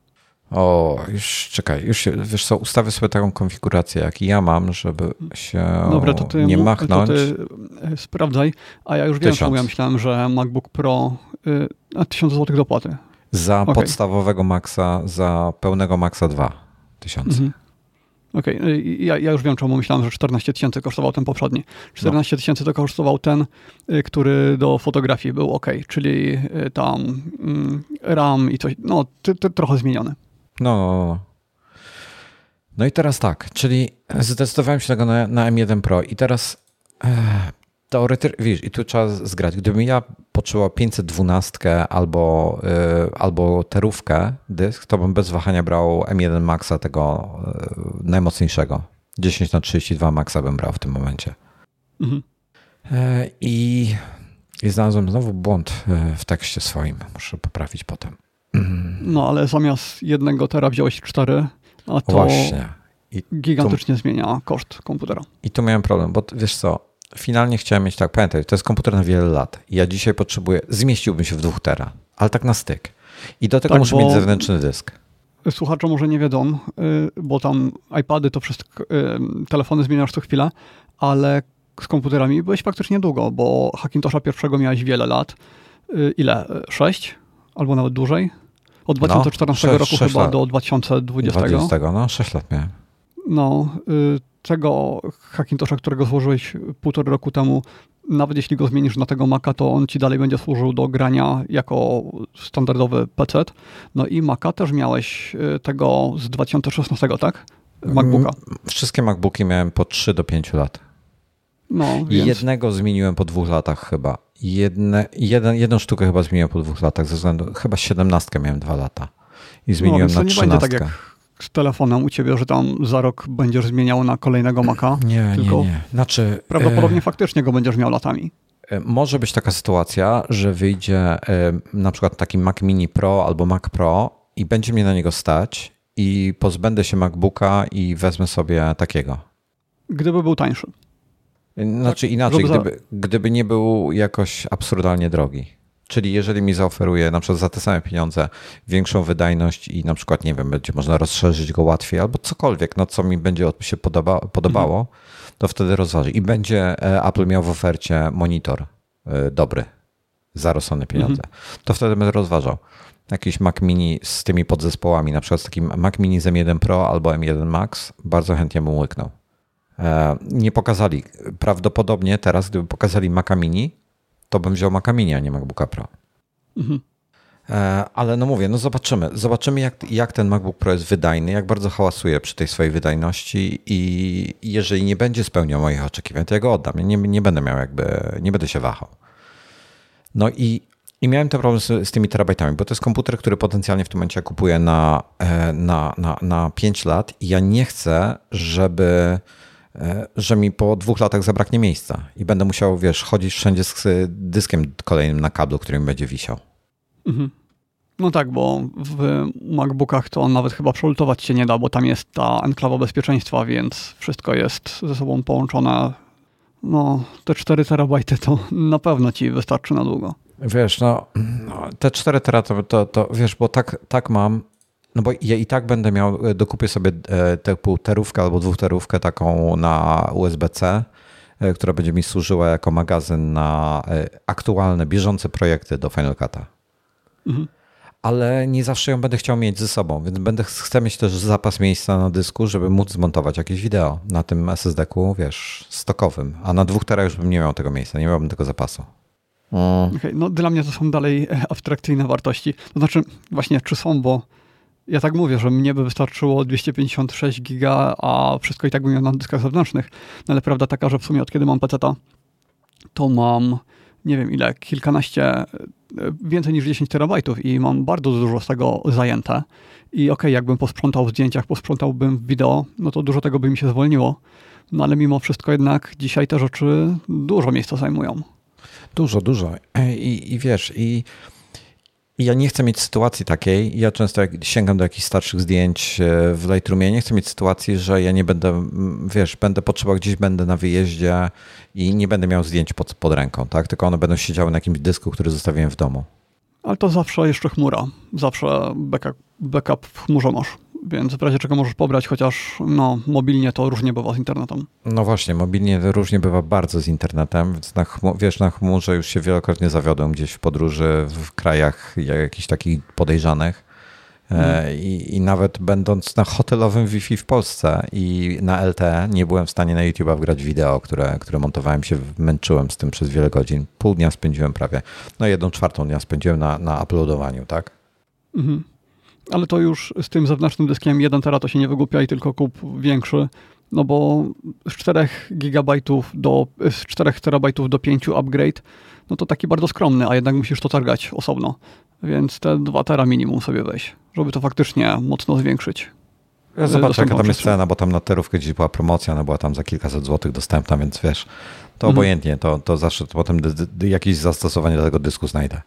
O, już czekaj, już się, wiesz co, ustawię sobie taką konfigurację, jak ja mam, żeby się Dobra, to ty, nie machnąć. To ty e, sprawdzaj, a ja już wiem, czemu ja myślałem, że MacBook Pro y, a 1000 zł dopłaty. Za okay. podstawowego maksa, za pełnego maksa 2000. Mhm. Okej, okay. ja, ja, już wiem, czemu myślałem, że 14 tysięcy kosztował ten poprzedni. 14 no. tysięcy to kosztował ten, y, który do fotografii był ok, czyli y, tam mm, RAM i coś, no ty, ty, trochę zmieniony. No, no, no. No i teraz tak, czyli zdecydowałem się tego na, na M1 Pro i teraz e, teoretycznie, wiesz, i tu trzeba zgrać. Gdybym ja potrzebował 512 albo, yy, albo terówkę dysk, to bym bez wahania brał M1 Maxa tego yy, najmocniejszego. 10 na 32 Maxa bym brał w tym momencie. Mhm. Yy, I, I znalazłem znowu błąd w tekście swoim. Muszę poprawić potem. <clears throat> No, ale zamiast jednego tera wziąłeś 4, a to Właśnie. I gigantycznie tu, zmienia koszt komputera. I tu miałem problem, bo wiesz co, finalnie chciałem mieć tak, pamiętaj, to jest komputer na wiele lat. Ja dzisiaj potrzebuję, zmieściłbym się w dwóch tera, ale tak na styk. I do tego tak, muszę mieć zewnętrzny dysk. Słuchacze może nie wiedzą, y, bo tam iPady to wszystko, y, telefony zmieniasz co chwilę, ale z komputerami byłeś praktycznie długo, bo Hackintosha pierwszego miałeś wiele lat. Y, ile? Sześć? Albo nawet dłużej? Od 2014 no, 6, roku 6 chyba lat. do 2020. 20, no, 6 lat miałem. No, tego Hackintosha, którego złożyłeś półtorej roku temu, nawet jeśli go zmienisz na tego Maca, to on ci dalej będzie służył do grania jako standardowy PC. No i Maca też miałeś y, tego z 2016, tak? MacBooka. Mm, wszystkie MacBooki miałem po 3 do 5 lat. No, więc... Jednego zmieniłem po dwóch latach chyba. Jedne, jeden, jedną sztukę chyba zmieniłem po dwóch latach, ze względu, chyba 17 miałem dwa lata. I zmieniłem no, na 13. Tak jak z telefonem u ciebie, że tam za rok będziesz zmieniał na kolejnego Maca? <clears throat> Nie, tylko nie, nie. Znaczy, prawdopodobnie e... faktycznie go będziesz miał latami. E, może być taka sytuacja, że wyjdzie e, na przykład taki Mac Mini Pro albo Mac Pro i będzie mnie na niego stać i pozbędę się MacBooka i wezmę sobie takiego. Gdyby był tańszy. Znaczy tak, inaczej, gdyby, gdyby nie był jakoś absurdalnie drogi. Czyli jeżeli mi zaoferuje na przykład za te same pieniądze większą wydajność i na przykład, nie wiem, będzie można rozszerzyć go łatwiej albo cokolwiek, no co mi będzie się podoba, podobało, mhm. to wtedy rozważy. I będzie e, Apple miał w ofercie monitor e, dobry za rozsądne pieniądze. Mhm. To wtedy będę rozważał. Jakiś Mac Mini z tymi podzespołami, na przykład z takim Mac Mini z M1 Pro albo M1 Max, bardzo chętnie bym łyknął. E, nie pokazali. Prawdopodobnie teraz, gdyby pokazali Maca Mini, to bym wziął Maca Mini, a nie MacBooka Pro. Mhm. E, ale no mówię, no zobaczymy. Zobaczymy, jak, jak ten MacBook Pro jest wydajny, jak bardzo hałasuje przy tej swojej wydajności i jeżeli nie będzie spełniał moich oczekiwań, to ja go oddam. nie, nie będę miał jakby, nie będę się wahał. No i, i miałem ten problem z, z, tymi terabajtami, bo to jest komputer, który potencjalnie w tym momencie kupuję na, e, na, na, na 5 lat i ja nie chcę, żeby że mi po dwóch latach zabraknie miejsca i będę musiał, wiesz, chodzić wszędzie z dyskiem kolejnym na kablu, który mi będzie wisiał. Mhm. No tak, bo w MacBookach to nawet chyba przelutować się nie da, bo tam jest ta enklawa bezpieczeństwa, więc wszystko jest ze sobą połączone. No, te 4 terabajty to <laughs> na pewno ci wystarczy na długo. Wiesz, no, no te 4 terabajty to, to, to, wiesz, bo tak, tak mam, no bo ja i tak będę miał, e, dokupię sobie e, tę półterówkę albo dwuterówkę taką na USB-C, e, która będzie mi służyła jako magazyn na aktualne, bieżące projekty do Final Cut'a. Mhm. Ale nie zawsze ją będę chciał mieć ze sobą, więc będę chcę mieć też zapas miejsca na dysku, żeby móc zmontować jakieś wideo na tym SSD-ku, wiesz, stokowym. A na dwóch terach już bym nie miał tego miejsca, nie miałbym tego zapasu. Mm. Okay, no dla mnie to są dalej abstrakcyjne wartości. To znaczy, właśnie, czy są, bo ja tak mówię, że mnie by wystarczyło 256 giga, a wszystko i tak bym miał na dyskach zewnętrznych. No ale prawda taka, że w sumie od kiedy mam PC, to mam nie wiem ile, kilkanaście, e, więcej niż 10 terabajtów i mam bardzo dużo z tego zajęte. I okej, okay, jakbym posprzątał w zdjęciach, posprzątałbym w wideo, no to dużo tego by mi się zwolniło. No ale mimo wszystko jednak dzisiaj te rzeczy dużo miejsca zajmują. Dużo, dużo. I, i wiesz, i ja nie chcę mieć sytuacji takiej, ja często jak sięgam do jakichś starszych zdjęć e, w Lightroomie, nie chcę mieć sytuacji, że ja nie będę, wiesz, będę potrzebował gdzieś, będę na wyjeździe i nie będę miał zdjęć pod, pod ręką, tak? Tylko one będą siedziały na jakimś dysku, który zostawiłem w domu. Ale to zawsze jeszcze chmura. Zawsze backup, backup w chmurze masz więc w razie czego możesz pobrać, chociaż no, mobilnie to różnie bywa z internetem. No właśnie, mobilnie różnie bywa bardzo z internetem, więc na wiesz, na chmurze już się wielokrotnie zawiodłem gdzieś w podróży w krajach jakichś takich podejrzanych. Hmm. I, I, nawet będąc na hotelowym Wi-Fi w Polsce i na LTE nie byłem w stanie na YouTube wgrać wideo, które, które montowałem się, męczyłem z tym przez wiele godzin. Pół dnia spędziłem prawie, no jedną czwartą dnia spędziłem na, na uploadowaniu, tak? Mhm ale to już z tym zewnętrznym dyskiem 1 tera to się nie wygłupiaj, tylko kup większy, no bo z 4 gigabajtów do, z 4 terabajtów do 5 upgrade, no to taki bardzo skromny, a jednak musisz to targać osobno. Więc te 2 tera minimum sobie weź, żeby to faktycznie mocno zwiększyć. Ja zobaczę, jaka tam jest cena, bo tam na terówkę gdzieś była promocja, ona była tam za kilkaset złotych dostępna, więc wiesz, to mhm. obojętnie, to, to zawsze to potem jakieś zastosowanie do tego dysku znajdę.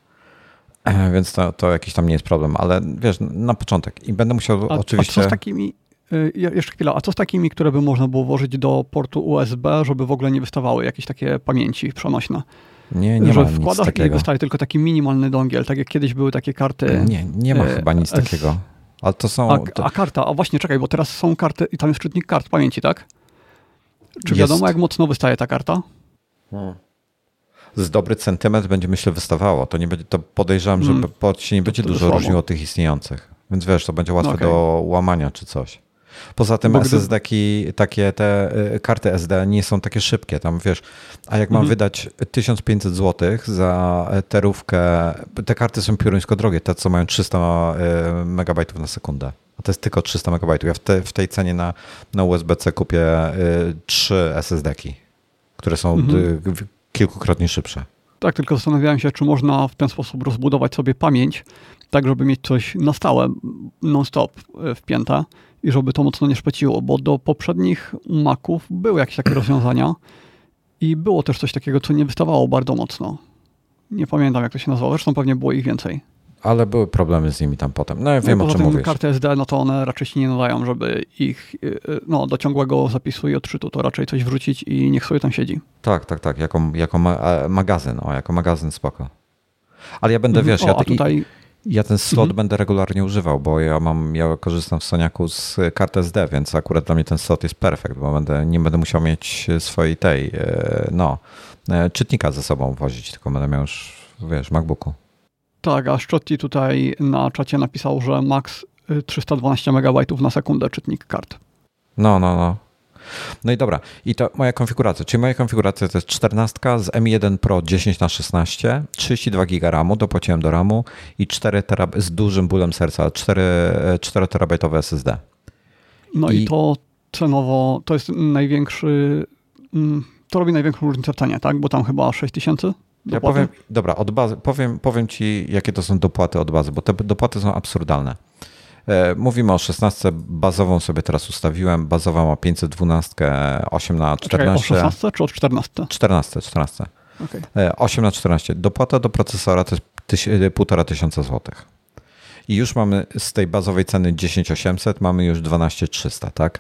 Więc to, to jakiś tam nie jest problem, ale wiesz, na początek. I będę musiał a, oczywiście. A co z takimi, y, jeszcze chwilę, a co z takimi, które by można było włożyć do portu USB, żeby w ogóle nie wystawały jakieś takie pamięci przenośne? Nie, nie że ma wkładasz nic takiego. i wystaje tylko taki minimalny dongiel, tak jak kiedyś były takie karty. Nie, nie ma y, chyba nic takiego. Ale to są. A, a, karta, a właśnie czekaj, bo teraz są karty i tam jest czytnik kart pamięci, tak? Czy jest. wiadomo, jak mocno wystaje ta karta? Hmm z dobry centymetr będzie myślę wystawało. To, nie będzie, to podejrzewam, że mm. się nie będzie to dużo różnił od tych istniejących. Więc wiesz, to będzie łatwe okay. do łamania czy coś. Poza tym SSD takie te y, karty SD nie są takie szybkie, tam wiesz, a jak mam mhm. wydać 1500 zł za terówkę, te karty są pioruńsko drogie, te co mają 300 y, megabajtów na sekundę. A to jest tylko 300 megabajtów. Ja w, te, w tej cenie na, na USB-C kupię y, 3 SSD-ki, które są mhm kilkukrotnie szybsze. Tak, tylko zastanawiałem się, czy można w ten sposób rozbudować sobie pamięć, tak żeby mieć coś na stałe, non-stop e, wpięte i żeby to mocno nie szpeciło, bo do poprzednich Maców były jakieś takie rozwiązania i było też coś takiego, co nie wystawało bardzo mocno. Nie pamiętam, jak to się nazywało, zresztą pewnie było ich więcej. Ale były problemy z nimi tam potem. No ja wiem no, o czym mówisz. karty SD, no to one raczej się nie nadają, żeby ich y, y, no, do ciągłego zapisu i odczytu, to raczej coś wrzucić i niech sobie tam siedzi. Tak, tak, tak, jako, jako ma e, magazyn, o, jako magazyn spoko. Ale ja będę, mhm. wiesz, o, ja, tutaj... ja ten slot mhm. będę regularnie używał, bo ja mam, ja korzystam w Soniaku z kart SD, więc akurat dla mnie ten slot jest perfekt, bo będę, nie będę musiał mieć swojej tej, e, no, e, czytnika ze sobą wozić, tylko będę miał już, wiesz, MacBooku. Tak, a Szczotti tutaj na czacie napisał, że max 312 MB na sekundę czytnik kart. No, no, no. No i dobra, i to moja konfiguracja, czyli moja konfiguracja to jest 14 z M1 Pro 10 na 16 32 GB RAMu, dopłaciłem do RAMu i 4 terab z dużym bólem serca, 4, 4 terabajtowe SSD. No i, i to cenowo, to jest największy, mm, to robi największą różnicę w cenie, tak? Bo tam chyba 6000 ja powiem, dobra, od bazy, powiem, powiem ci, jakie to są dopłaty od bazy, bo te dopłaty są absurdalne. E, mówimy o 16 bazową sobie teraz ustawiłem. Bazowa ma 512, 8 na 14. Czekaj, o 16 czy od 14? 14, 14. Okay. 8 na 14. Dopłata do procesora to jest 1,5 tysiąca złotych. I już mamy z tej bazowej ceny 10800, mamy już 12300, tak?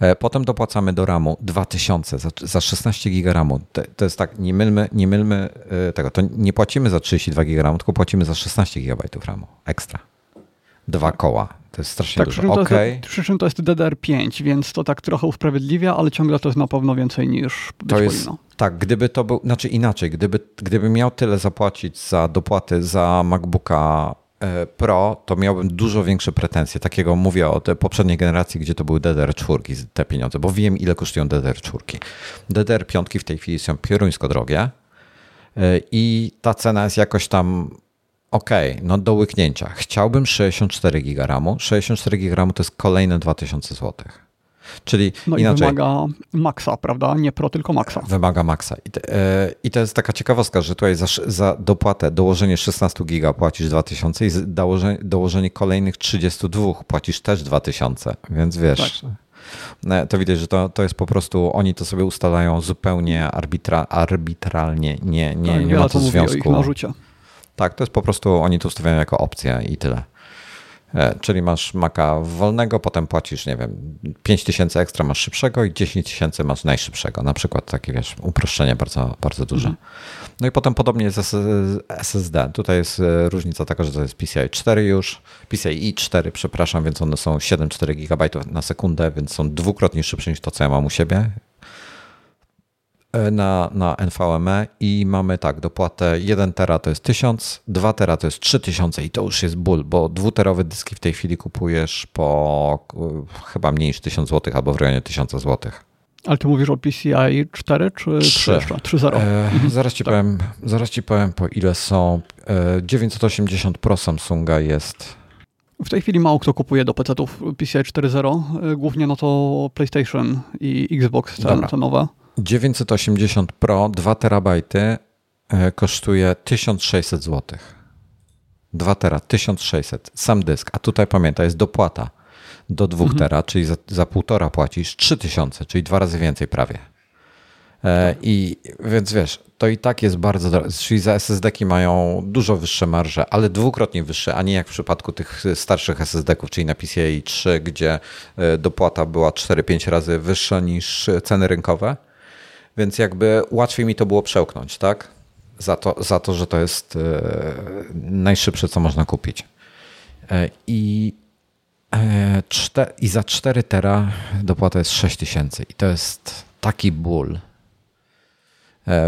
E, potem dopłacamy do RAMu 2000 za, za 16 GB RAMu. To, to, jest tak, nie mylmy, nie mylmy e, tego. To nie płacimy za 32 GB RAMu, tylko płacimy za 16 GB RAMu ekstra. Dwa koła. To jest strasznie tak, dużo. Okay. Przy czym to jest DDR5, więc to tak trochę usprawiedliwia, ale ciągle to jest na pewno więcej niż być to jest, powinno. Tak, gdyby to był, znaczy inaczej, gdyby, gdyby miał tyle zapłacić za dopłaty za MacBooka Pro, to miałbym dużo większe pretensje. Takiego mówię o poprzedniej generacji, gdzie to były DDR4 te pieniądze, bo wiem ile kosztują DDR4. DDR5 w tej chwili są pioruńsko drogie e, i ta cena jest jakoś tam ok, no do łyknięcia. Chciałbym 64 GB RAMu. 64 GB RAMu to jest kolejne 2000 złotych. Czyli no inaczej. i wymaga maksa, prawda? Nie pro, tylko maksa. Wymaga maksa. I, te, i to jest taka ciekawostka, że tutaj za, za dopłatę, dołożenie 16 giga płacisz 2000 i dołożenie, dołożenie kolejnych 32 płacisz też 2000. Więc wiesz. Tak. E, to widać, że to, to jest po prostu, oni to sobie ustalają zupełnie arbitra, arbitralnie, nie, nie, tak, nie ma to związku. Tak, to jest po prostu, oni to ustawiają jako opcję i tyle. E, czyli masz maka wolnego, potem płacisz, nie wiem, 5 tysięcy ekstra masz szybszego i 10 tysięcy masz najszybszego. Na przykład takie, wiesz, uproszczenie bardzo, bardzo duże. Mhm. No i potem podobnie jest SSD. Tutaj jest e, różnica taka, że to jest PCI 4 już, PCI 4, przepraszam, więc one są 7,4 GB na sekundę, więc są dwukrotnie szybsze niż to, co ja mam u siebie. E, na, na NVMe i mamy tak, dopłatę 1 tera to jest 1000, 2 tera to jest 3000 i to już jest ból, bo dwuterowe dyski w tej chwili kupujesz po chyba mniej niż 1000 zł albo w rejonie 1000 zł. Ale ty mówisz o PCI 4 czy 3 3.0? E, mhm. zaraz, ci tak. powiem, zaraz ci powiem po ile są. E, 980 Pro Samsunga jest w tej chwili mało kto kupuje do PC-ów PCI 4.0, e, głównie no to PlayStation i Xbox te, te nowe. 980 Pro 2 terabajty e, kosztuje 1600 zł. 2 tera, 1600, sam dysk. A tutaj pamiętaj, jest dopłata do 2 mhm. tera, czyli za, za półtora płacisz 3000, czyli dwa razy więcej prawie. E, I więc wiesz, to i tak jest bardzo drogie. Czyli za SSD-ki mają dużo wyższe marże, ale dwukrotnie wyższe, a nie jak w przypadku tych starszych SSD-ków, czyli na PCIe 3, gdzie e, dopłata była 4-5 razy wyższa niż ceny rynkowe. Więc jakby łatwiej mi to było przełknąć, tak? Za to, za to że to jest e, najszybsze, co można kupić. E, I, e, I za 4 tera dopłata jest 6 tysięcy. I to jest taki ból.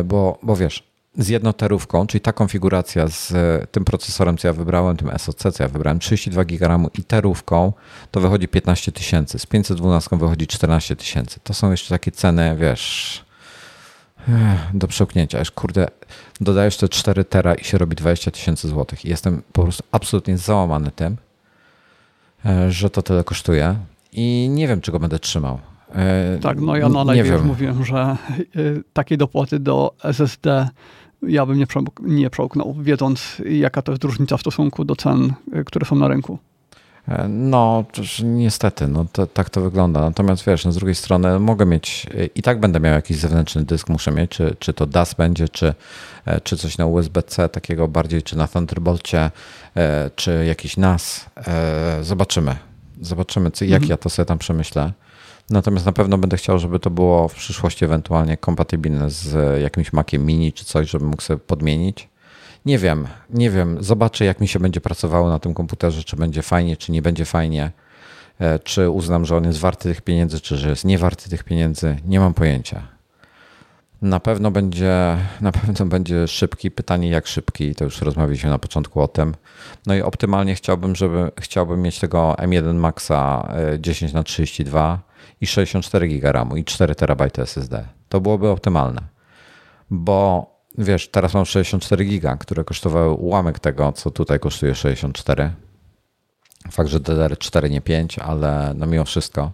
Bo, bo wiesz, z jednoterówką, czyli ta konfiguracja z tym procesorem, co ja wybrałem, tym SoC, co ja wybrałem, 32 GB i terówką, to wychodzi 15 tysięcy. Z 512 wychodzi 14 tysięcy. To są jeszcze takie ceny, wiesz, do przełknięcia. Już kurde, dodajesz te 4 tera i się robi 20 tysięcy złotych. Jestem po prostu absolutnie załamany tym, e, że to tyle kosztuje i nie wiem, czego będę trzymał. E, tak, no ja na live już mówiłem, że e, takiej dopłaty do SSD ja bym nie, nie przełknął, wiedząc jaka to jest różnica w stosunku do cen, które są na rynku. E, no, niestety, no to, tak to wygląda. Natomiast wiesz, no z drugiej strony mogę mieć, e, i tak będę miał jakiś zewnętrzny dysk, muszę mieć, czy, czy to DAS będzie, czy, e, czy coś na USB-C takiego bardziej, czy na Thunderbolcie, czy jakiś NAS. Zobaczymy. Zobaczymy, jak mhm. ja to sobie tam przemyślę. Natomiast na pewno będę chciał, żeby to było w przyszłości ewentualnie kompatybilne z jakimś Maciem Mini czy coś, żebym mógł sobie podmienić. Nie wiem, nie wiem. Zobaczę, jak mi się będzie pracowało na tym komputerze, czy będzie fajnie, czy nie będzie fajnie. E, czy uznam, że on jest warty tych pieniędzy, czy że jest nie warty tych pieniędzy. Nie mam pojęcia. Na pewno będzie, <laughs> na pewno będzie szybki. Pytanie, jak szybki, to już rozmawialiśmy na początku o tym. No i optymalnie chciałbym, żeby chciałbym mieć tego M1 Maxa 10 na 32 i 64 GB i 4 TB SSD. To byłoby optymalne. Bo wiesz, teraz mam 64 giga, które kosztowały ułamek tego, co tutaj kosztuje 64. Fakt, że DDR4 nie 5, ale no mimo wszystko.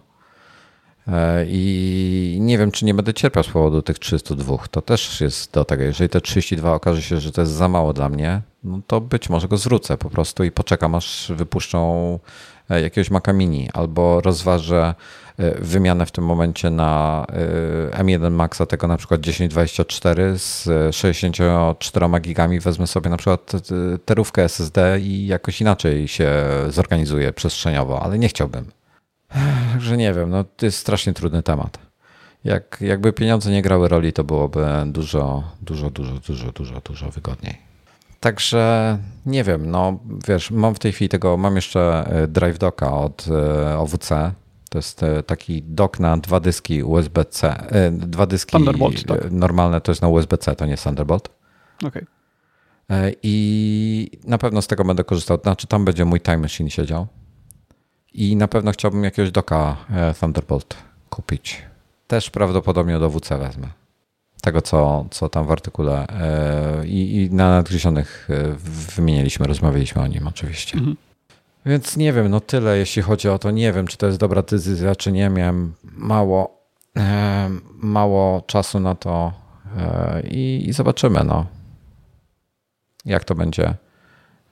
E, I nie wiem, czy nie będę cierpiał z powodu tych 302. To też jest do tego. Jeżeli te 32 okaże się, że to jest za mało dla mnie, no to być może go zwrócę po prostu i poczekam, aż wypuszczą jakiegoś Maca Mini albo rozważę E, wymianę w tym momencie na e, M1 Maxa tego na przykład 1024 z 64 gigami wezmę sobie na przykład terówkę SSD i jakoś inaczej się zorganizuję przestrzeniowo, ale nie chciałbym. Także nie wiem, no to jest strasznie trudny temat. Jak, jakby pieniądze nie grały roli, to byłoby dużo, dużo, dużo, dużo, dużo, dużo wygodniej. Także nie wiem, no wiesz, mam w tej chwili tego, mam jeszcze e, Drive Docka od OWC, to jest e, taki dock na dwa dyski USB-C. E, dwa dyski Thunderbolt, tak. normalne to jest na USB-C, to nie jest Thunderbolt. Okay. E, I na pewno z tego będę korzystał. Znaczy, tam będzie mój Time Machine siedział. I na pewno chciałbym jakiegoś doka Thunderbolt kupić. Też prawdopodobnie do WC wezmę. Tego, co, co tam w artykule i, i na nadgryzionych wymienialiśmy, rozmawialiśmy o nim oczywiście. Mhm. Więc nie wiem, no tyle jeśli chodzi o to. Nie wiem, czy to jest dobra decyzja, czy nie. Miałem mało, e, mało czasu na to e, i, i, zobaczymy, no. Jak to będzie.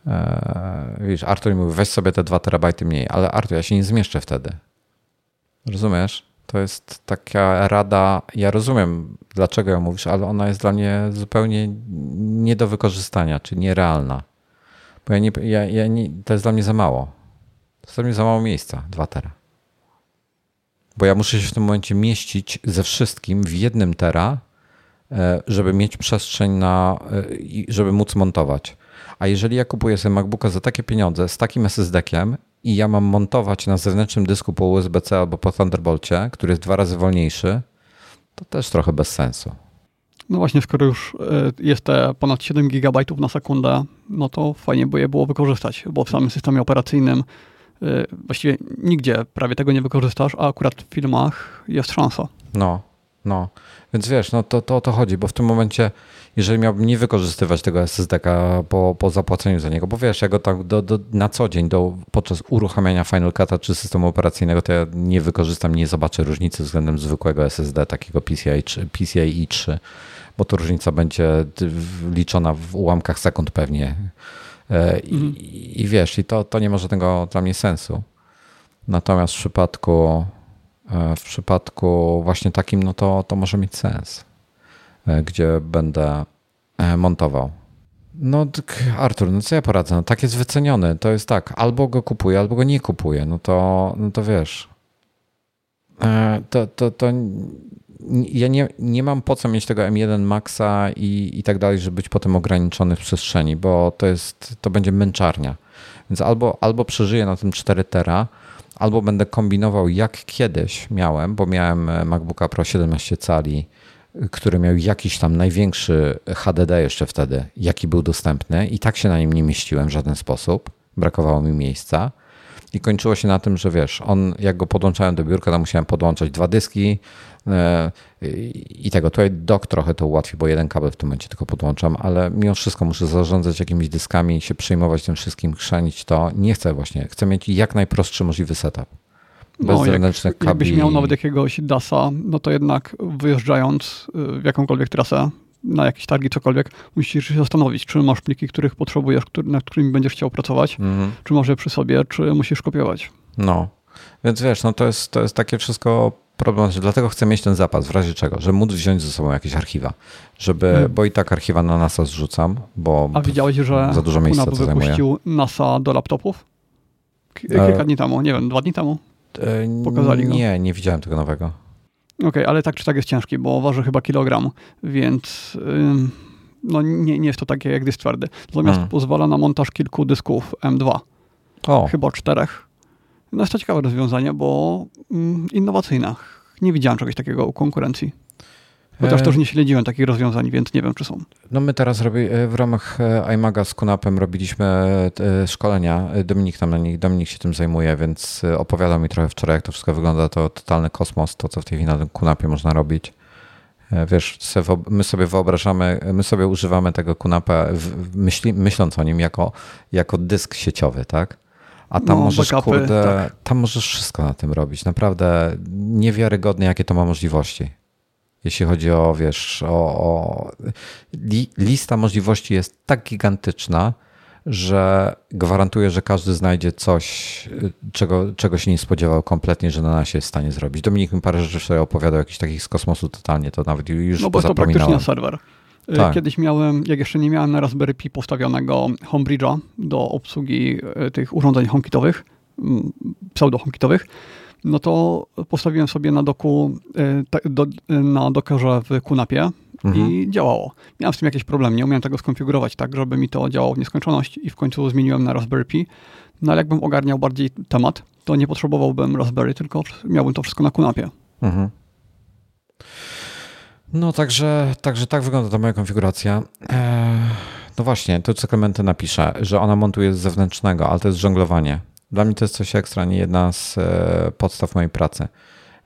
E, widzisz, Artur mówi, weź sobie te 2 terabajty mniej, ale Artur, ja się nie zmieszczę wtedy. Rozumiesz? To jest taka rada, ja rozumiem, dlaczego ją mówisz, ale ona jest dla mnie zupełnie nie do wykorzystania, czy nierealna. Bo ja nie, ja, ja nie, to jest dla mnie za mało. To jest dla mnie za mało miejsca, 2 tera. Bo ja muszę się w tym momencie mieścić ze wszystkim w jednym tera, e, żeby mieć przestrzeń na, e, żeby móc montować. A jeżeli ja kupuję sobie MacBooka za takie pieniądze, z takim SSD-kiem i ja mam montować na zewnętrznym dysku po USB-C albo po Thunderbolcie, który jest dwa razy wolniejszy, to też trochę bez sensu. No właśnie, skoro już e, jest te ponad 7 GB na sekundę, no to fajnie by je było wykorzystać, bo w samym systemie operacyjnym e, właściwie nigdzie prawie tego nie wykorzystasz, a akurat w filmach jest szansa. No, no. Więc wiesz, no to, to o to chodzi, bo w tym momencie, jeżeli miałbym nie wykorzystywać tego SSD-ka po, po zapłaceniu za niego, bo wiesz, ja go tak do, do, na co dzień do, podczas uruchamiania Final Cut'a czy systemu operacyjnego, to ja nie wykorzystam, nie zobaczę różnicy względem zwykłego SSD, takiego PCI, PCIe 3 bo to różnica będzie liczona w ułamkach sekund pewnie. E, I, mhm. i wiesz, i to, to nie ma żadnego dla mnie sensu. Natomiast w przypadku, e, w przypadku właśnie takim, no to, to może mieć sens, gdzie będę montował. No, Artur, no co ja poradzę? No, tak jest wyceniony. To jest tak, albo go kupuję, albo go nie kupuję. No to, no to wiesz. To, to, to ja nie, nie mam po co mieć tego M1 Maxa i, i tak dalej, żeby być potem ograniczony w przestrzeni, bo to jest, to będzie męczarnia. Więc albo, albo przeżyję na tym 4 tera, albo będę kombinował jak kiedyś miałem, bo miałem MacBooka Pro 17 cali, który miał jakiś tam największy HDD jeszcze wtedy, jaki był dostępny i tak się na nim nie mieściłem w żaden sposób. Brakowało mi miejsca. I kończyło się na tym, że wiesz, on, jak go podłączałem do biurka, to musiałem podłączać dwa dyski, E, i tego. Tutaj dok trochę to ułatwi, bo jeden kabel w tym momencie tylko podłączam, ale mimo wszystko muszę zarządzać jakimiś dyskami, się przejmować tym wszystkim, chrzanić to. Nie chcę właśnie. Chcę mieć jak najprostszy możliwy setup. Bez no, zewnętrznych jak. Jakbyś miał nawet jakiegoś DASa, no to jednak wyjeżdżając y, w jakąkolwiek trasę, na jakieś targi, cokolwiek, musisz się zastanowić, czy masz pliki, których potrzebujesz, nad którymi będziesz chciał pracować, mhm. czy masz je przy sobie, czy musisz kopiować. No, więc wiesz, no to jest, to jest takie wszystko problematyczne. Dlatego chcę mieć ten zapas, w razie czego, żeby móc wziąć ze sobą jakieś archiwa, żeby, hmm. bo i tak archiwa na NASA zrzucam, bo A widziałeś, że za dużo miejsca to wypuścił NASA do laptopów? E, kilka dni temu, nie wiem, dwa dni temu? E, Pokazali go. Nie, nie widziałem tego nowego. Okej, okay, ale tak czy tak jest ciężki, bo waży chyba kilogram, więc no nie, nie jest to takie jak dysk twardy. Natomiast hmm. pozwala na montaż kilku dysków M2. O. Chyba czterech. No jest to ciekawe rozwiązanie, bo mm, innowacyjne. Nie widziałem czegoś takiego u konkurencji. Chociaż też nie śledziłem takich rozwiązań, więc nie wiem, czy są. No my teraz robi, e, w ramach e, iMaga z Kunapem robiliśmy e, szkolenia. Dominik tam na nich, Dominik się tym zajmuje, więc opowiadał mi trochę wczoraj, jak to wszystko wygląda. To totalny kosmos, to co w tej chwili na tym Kunapie można robić. Wiesz, my sobie wyobrażamy, my sobie używamy tego Kunapa, myśli, myśląc o nim jako, jako dysk sieciowy, tak? A tam no, możesz, backupy, kurde, tak. tam możesz wszystko na tym robić. Naprawdę niewiarygodne, jakie to ma możliwości jeśli chodzi o, wiesz, o, o li, lista możliwości jest tak gigantyczna, że gwarantuję, że każdy znajdzie coś, czego, czego się nie spodziewał kompletnie, że na nas jest w stanie zrobić. Dominik mi parę rzeczy sobie opowiadał, jakichś takich z kosmosu totalnie, to nawet już No bo to praktycznie serwer. Y, tak. Kiedyś miałem, jak jeszcze nie miałem na Raspberry Pi postawionego Homebridge'a do obsługi y, tych urządzeń HomeKitowych, mm, pseudo-HomeKitowych, no to postawiłem sobie na doku, e, do, na dokerze w Kunapie mhm. i działało. Miałem z tym jakiś problem, nie umiałem tego skonfigurować tak, żeby mi to działało w nieskończoność i w końcu zmieniłem na Raspberry Pi. No ale jakbym ogarniał bardziej temat, to nie potrzebowałbym Raspberry, tylko miałbym to wszystko na Kunapie. Mhm. No także, także tak wygląda ta moja konfiguracja. Eee, no właśnie, to co Klementy napisze, że ona montuje z zewnętrznego, ale to jest żonglowanie. Dla mnie to jest coś ekstra, nie jedna z e, podstaw mojej pracy.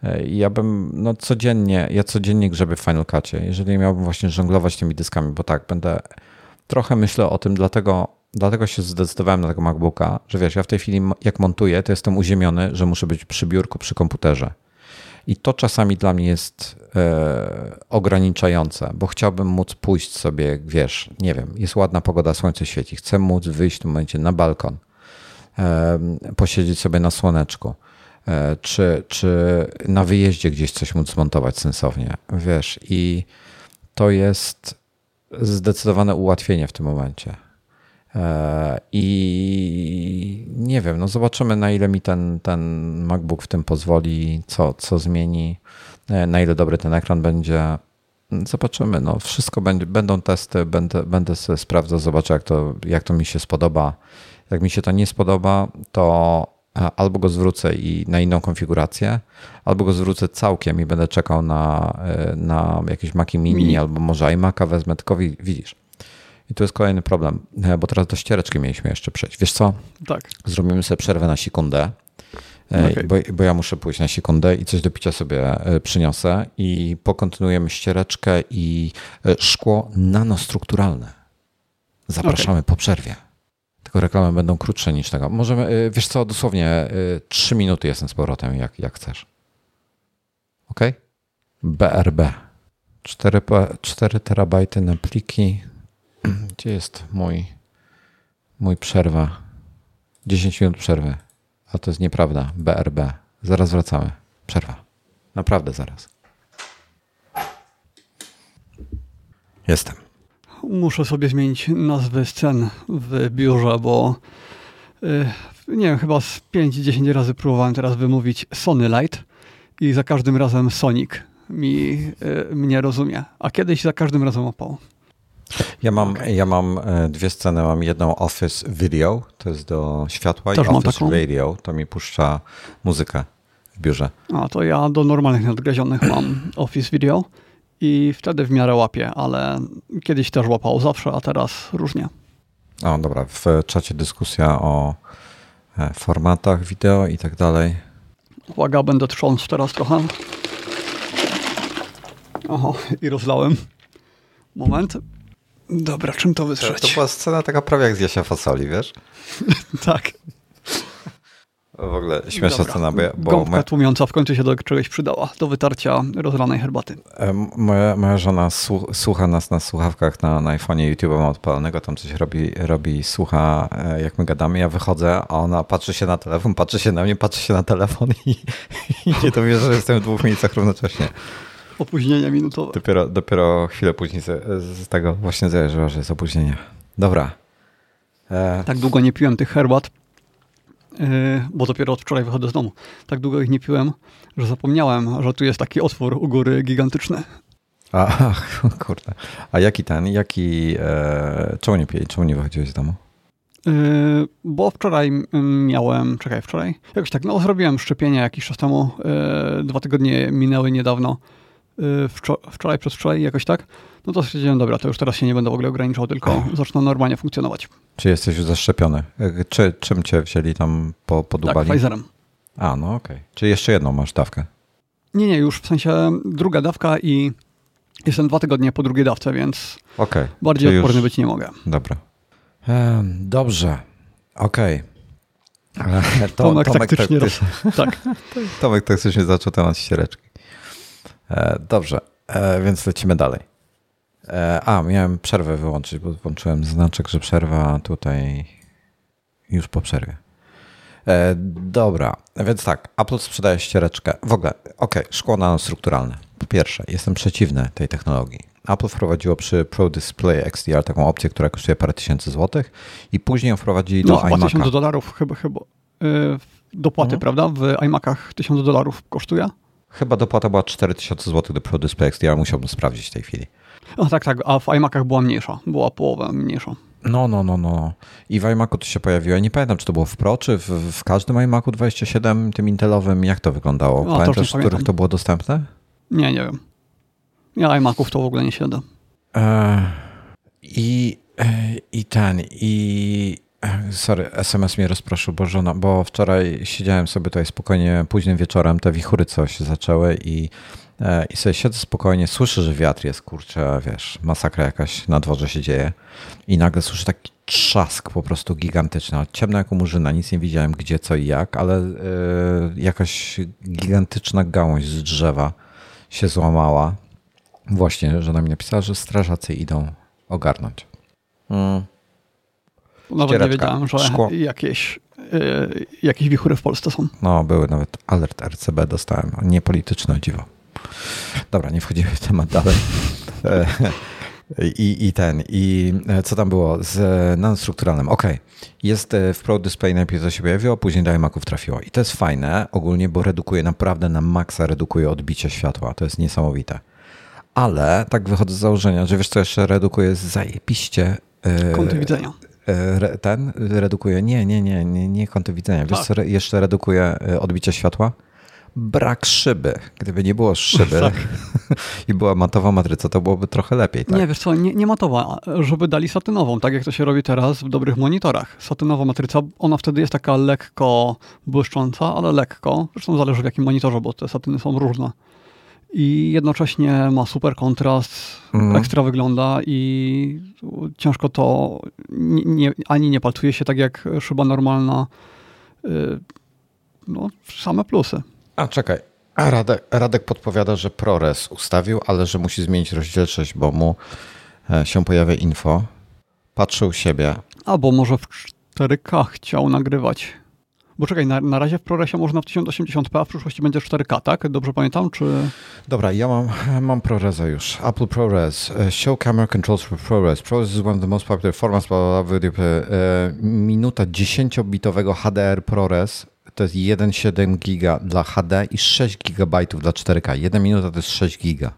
E, ja bym, no codziennie, ja codziennie grzebię w Final Cutie, jeżeli miałbym właśnie żonglować tymi dyskami, bo tak, będę, trochę myślę o tym, dlatego, dlatego się zdecydowałem na tego MacBooka, że wiesz, ja w tej chwili jak montuję, to jestem uziemiony, że muszę być przy biurku, przy komputerze. I to czasami dla mnie jest e, ograniczające, bo chciałbym móc pójść sobie, wiesz, nie wiem, jest ładna pogoda, słońce świeci, chcę móc wyjść w tym momencie na balkon, posiedzieć sobie na słoneczku, e, czy, czy na wyjeździe gdzieś coś móc zmontować sensownie, wiesz, i to jest zdecydowane ułatwienie w tym momencie. E, I nie wiem, no zobaczymy na ile mi ten, ten MacBook w tym pozwoli, co, co zmieni, e, na ile dobry ten ekran będzie. Zobaczymy, no wszystko będzie, będą testy, będę, będę sobie sprawdzał, zobaczę jak to, jak to mi się spodoba. Jak mi się to nie spodoba, to e, albo go zwrócę i na inną konfigurację, albo go zwrócę całkiem i będę czekał na, e, na jakieś Maci Mini, Mini. albo może iMac'a wezmę, tylko widzisz. I tu jest kolejny problem, e, bo teraz do ściereczki mieliśmy jeszcze przejść. Wiesz co? Tak. Zrobimy sobie przerwę na sekundę, okay. bo, bo ja muszę pójść na sekundę i coś do picia sobie przyniosę i pokontynuujemy ściereczkę i szkło nanostrukturalne. Zapraszamy okay. po przerwie. Tylko reklamy będą krótsze niż tego. Możemy, y, wiesz co, dosłownie 3 y, minuty jestem z powrotem, jak, jak chcesz. Ok? BRB. 4, 4 terabajty na pliki. <clears throat> Gdzie jest mój, mój przerwa? 10 minut przerwy. A to jest nieprawda. BRB. Zaraz wracamy. Przerwa. Naprawdę zaraz. Jestem muszę sobie zmienić nazwę scen w biurze, bo y, nie wiem, chyba z 5-10 razy próbowałem teraz wymówić Sony Light i za każdym razem Sonic mi, y, mnie rozumie, a kiedyś za każdym razem opał. Ja mam, okay. ja mam e, dwie sceny. Mam jedną Office Video, to jest do światła, Też i Office Radio, to mi puszcza muzykę w biurze. A to ja do normalnych nadgryzionych mam Office Video i wtedy w miarę łapie, ale kiedyś też łapał zawsze, a teraz różnie. O, dobra, w czacie dyskusja o e, formatach wideo i tak dalej. Uwaga, będę trząsł teraz trochę. Oho, i rozlałem. Moment. Dobra, czym to wytrzeć? To była scena taka prawie jak z Jasia Fasoli, wiesz? <laughs> tak. W ogóle śmieszna Dobra. scena, bo, ja- bo Gąbka moja, tłumiąca w końcu się do czegoś przydała, do wytarcia rozlanej herbaty. e, moja, moja żona słu- słucha nas na słuchawkach na, na iPhone'ie YouTube ma odpalonego, tam coś robi, robi słucha e, jak my gadamy, ja wychodzę, a ona patrzy się na telefon, patrzy się na mnie, patrzy się na telefon i, <laughs> i nie to wie, że jestem w dwóch miejscach równocześnie. Opóźnienie minutowe. Dopiero, dopiero chwilę później z, z tego właśnie zajęła, że jest opóźnienie. Dobra. E, Tak długo nie piłem tych herbat, bo dopiero od wczoraj wychodzę z domu. Tak długo ich nie piłem, że zapomniałem, że tu jest taki otwór u góry gigantyczny. a, ach, <laughs> kurde. A jaki ten, jaki, e, czemu nie pij, czemu nie wychodziłeś z domu? Yy, bo wczoraj mm, miałem, czekaj, wczoraj? Jakoś tak, no zrobiłem szczepienie jakiś czas temu, yy, dwa tygodnie minęły niedawno, yy, wczoraj, przez wczoraj jakoś tak, no to stwierdziłem, dobra, to już teraz się nie będę w ogóle ograniczał, tylko <laughs> zacznę normalnie funkcjonować. Czy jesteś już zaszczepiony? E, Czy, czym cię wzięli tam po, Tak, podubali? Pfizerem. A, no okej. Czy jeszcze jedną masz dawkę? Nie, nie, już w sensie druga dawka i jestem dwa tygodnie po drugiej dawce, więc Okej. bardziej już- odporny być nie mogę. Dobra. E, dobrze. Okej. E, <laughs> to- Tomek Tomek taktycznie roz... <laughs> Tak. Tomek taktycznie zaczął temat ściereczki. E, dobrze, e, więc lecimy dalej. E, a, miałem przerwę wyłączyć, bo włączyłem znaczek, że przerwa tutaj już po przerwie. Dobra, więc tak, Apple sprzedaje ściereczkę. W ogóle, okej, szkło nanostrukturalne. Po pierwsze, jestem przeciwny tej technologii. Apple wprowadziło przy Pro Display XDR taką opcję, która kosztuje parę tysięcy złotych i później ją wprowadzili No do iMac'a. 1000 dolarów, chyba, chyba. Yy, dopłaty, Mhm. prawda? W iMacach 1000 dolarów kosztuje. Chyba dopłata była 4000 zł do Pro Display XDR, musiałbym sprawdzić w tej chwili. A tak, tak, a w iMacach była mniejsza, była połowę mniejsza. No, no, no, no. I w iMacu to się pojawiło. Ja nie pamiętam, czy to było w Pro, czy w, w każdym iMacu 27, tym Intelowym. Jak to wyglądało? Już Pamiętasz, w których to było dostępne? Nie, nie wiem. Ja iMaców to w ogóle nie śledzę. E, I, e, I ten, i... <clears throat> Sorry, SMS mnie rozproszył, bo żona, bo wczoraj siedziałem sobie tutaj spokojnie, późnym wieczorem, te wichury coś zaczęły i, e, i sobie siedzę spokojnie, słyszę, że wiatr jest, kurczę, wiesz, masakra jakaś na dworze się dzieje i nagle słyszę taki trzask po prostu gigantyczny, ciemno jak murzyna, nic nie widziałem gdzie, co i jak, ale e, jakaś gigantyczna gałąź z drzewa się złamała. Właśnie, żona mi napisała, że strażacy idą ogarnąć. Mm. Nawet nie wiedziałem, że szkło. jakieś, yy, jakieś wichury w Polsce są. No, były nawet alert RCB dostałem, niepolityczne dziwo. Dobra, nie wchodzimy w temat dalej. E, I, I ten, i e, co tam było z e, nanostrukturalnym? Okej, jest e, w Pro Display najpierw to się pojawiło, później do iMaców trafiło. I to jest fajne ogólnie, bo redukuje naprawdę na maksa, redukuje odbicie światła. To jest niesamowite. Ale tak wychodzę z założenia, że wiesz co jeszcze redukuje zajebiście e, Kąty widzenia. Re- ten redukuje, nie, nie, nie, nie, nie kąty widzenia. Wiesz, Tak. co re- jeszcze redukuje e, odbicie światła? Brak szyby. Gdyby nie było szyby <laughs> Tak. <laughs> i była matowa matryca, to byłoby trochę lepiej. Tak? Nie, wiesz co, nie, nie matowa, żeby dali satynową, tak jak to się robi teraz w dobrych monitorach. Satynowa matryca, ona wtedy jest taka lekko błyszcząca, ale lekko. Zresztą zależy w jakim monitorze, bo te satyny są różne. I jednocześnie ma super kontrast, Mhm. ekstra wygląda i ciężko to nie, nie, ani nie palcuje się tak jak szyba normalna. Yy, No, same plusy. A czekaj. A Radek, Radek podpowiada, że ProRes ustawił, ale że musi zmienić rozdzielczość, bo mu e, się pojawia info. Patrzę u siebie. Albo może w 4K chciał nagrywać. Bo czekaj, na, na razie w ProResie można w 1080p, a w przyszłości będzie 4K, tak? Dobrze pamiętam, czy... Dobra, ja mam, mam ProResa już. Apple ProRes. E, Show camera controls for ProRes. ProRes is one of the most popular formats. Blah, blah, blah. E, Minuta 10-bitowego HDR ProRes to jest 1,7 giga dla HD i 6 GB dla 4K. 1 minuta to jest 6 giga.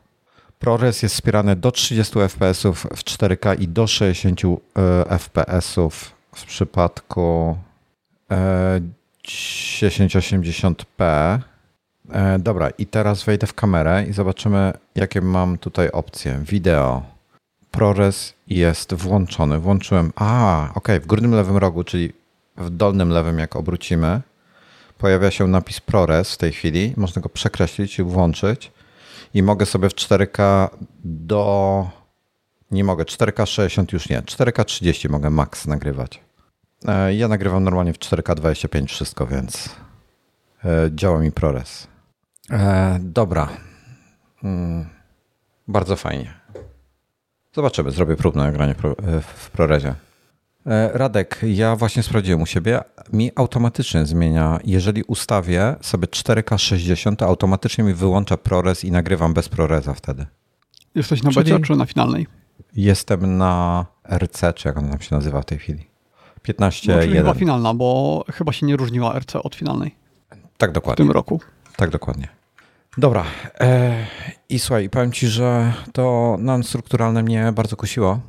ProRes jest wspierany do 30 fps w 4K i do 60 e, fps w przypadku 1080p. E, dobra, i teraz wejdę w kamerę i zobaczymy, jakie mam tutaj opcje. Wideo. ProRes jest włączony. Włączyłem. A, ok, w górnym lewym rogu, czyli w dolnym lewym, jak obrócimy, pojawia się napis ProRes w tej chwili. Można go przekreślić i włączyć. I mogę sobie w 4K do. Nie mogę, 4K 60 już nie. 4K 30 mogę max nagrywać. E, Ja nagrywam normalnie w 4K 25 wszystko, więc działa mi ProRes. E, dobra. Mm, bardzo fajnie. Zobaczymy, zrobię próbne nagranie w ProResie. Radek, ja właśnie sprawdziłem u siebie. Mi automatycznie zmienia, jeżeli ustawię sobie 4K60, to automatycznie mi wyłącza ProRes i nagrywam bez ProResa wtedy. Jesteś na becie czy na finalnej? Jestem na RC, czy jak ona się nazywa w tej chwili. 15 no, czyli chyba finalna, bo chyba się nie różniła RC od finalnej. Tak dokładnie. W tym roku. Tak dokładnie. Dobra. E, I słuchaj, powiem ci, że to non-strukturalne mnie bardzo kusiło,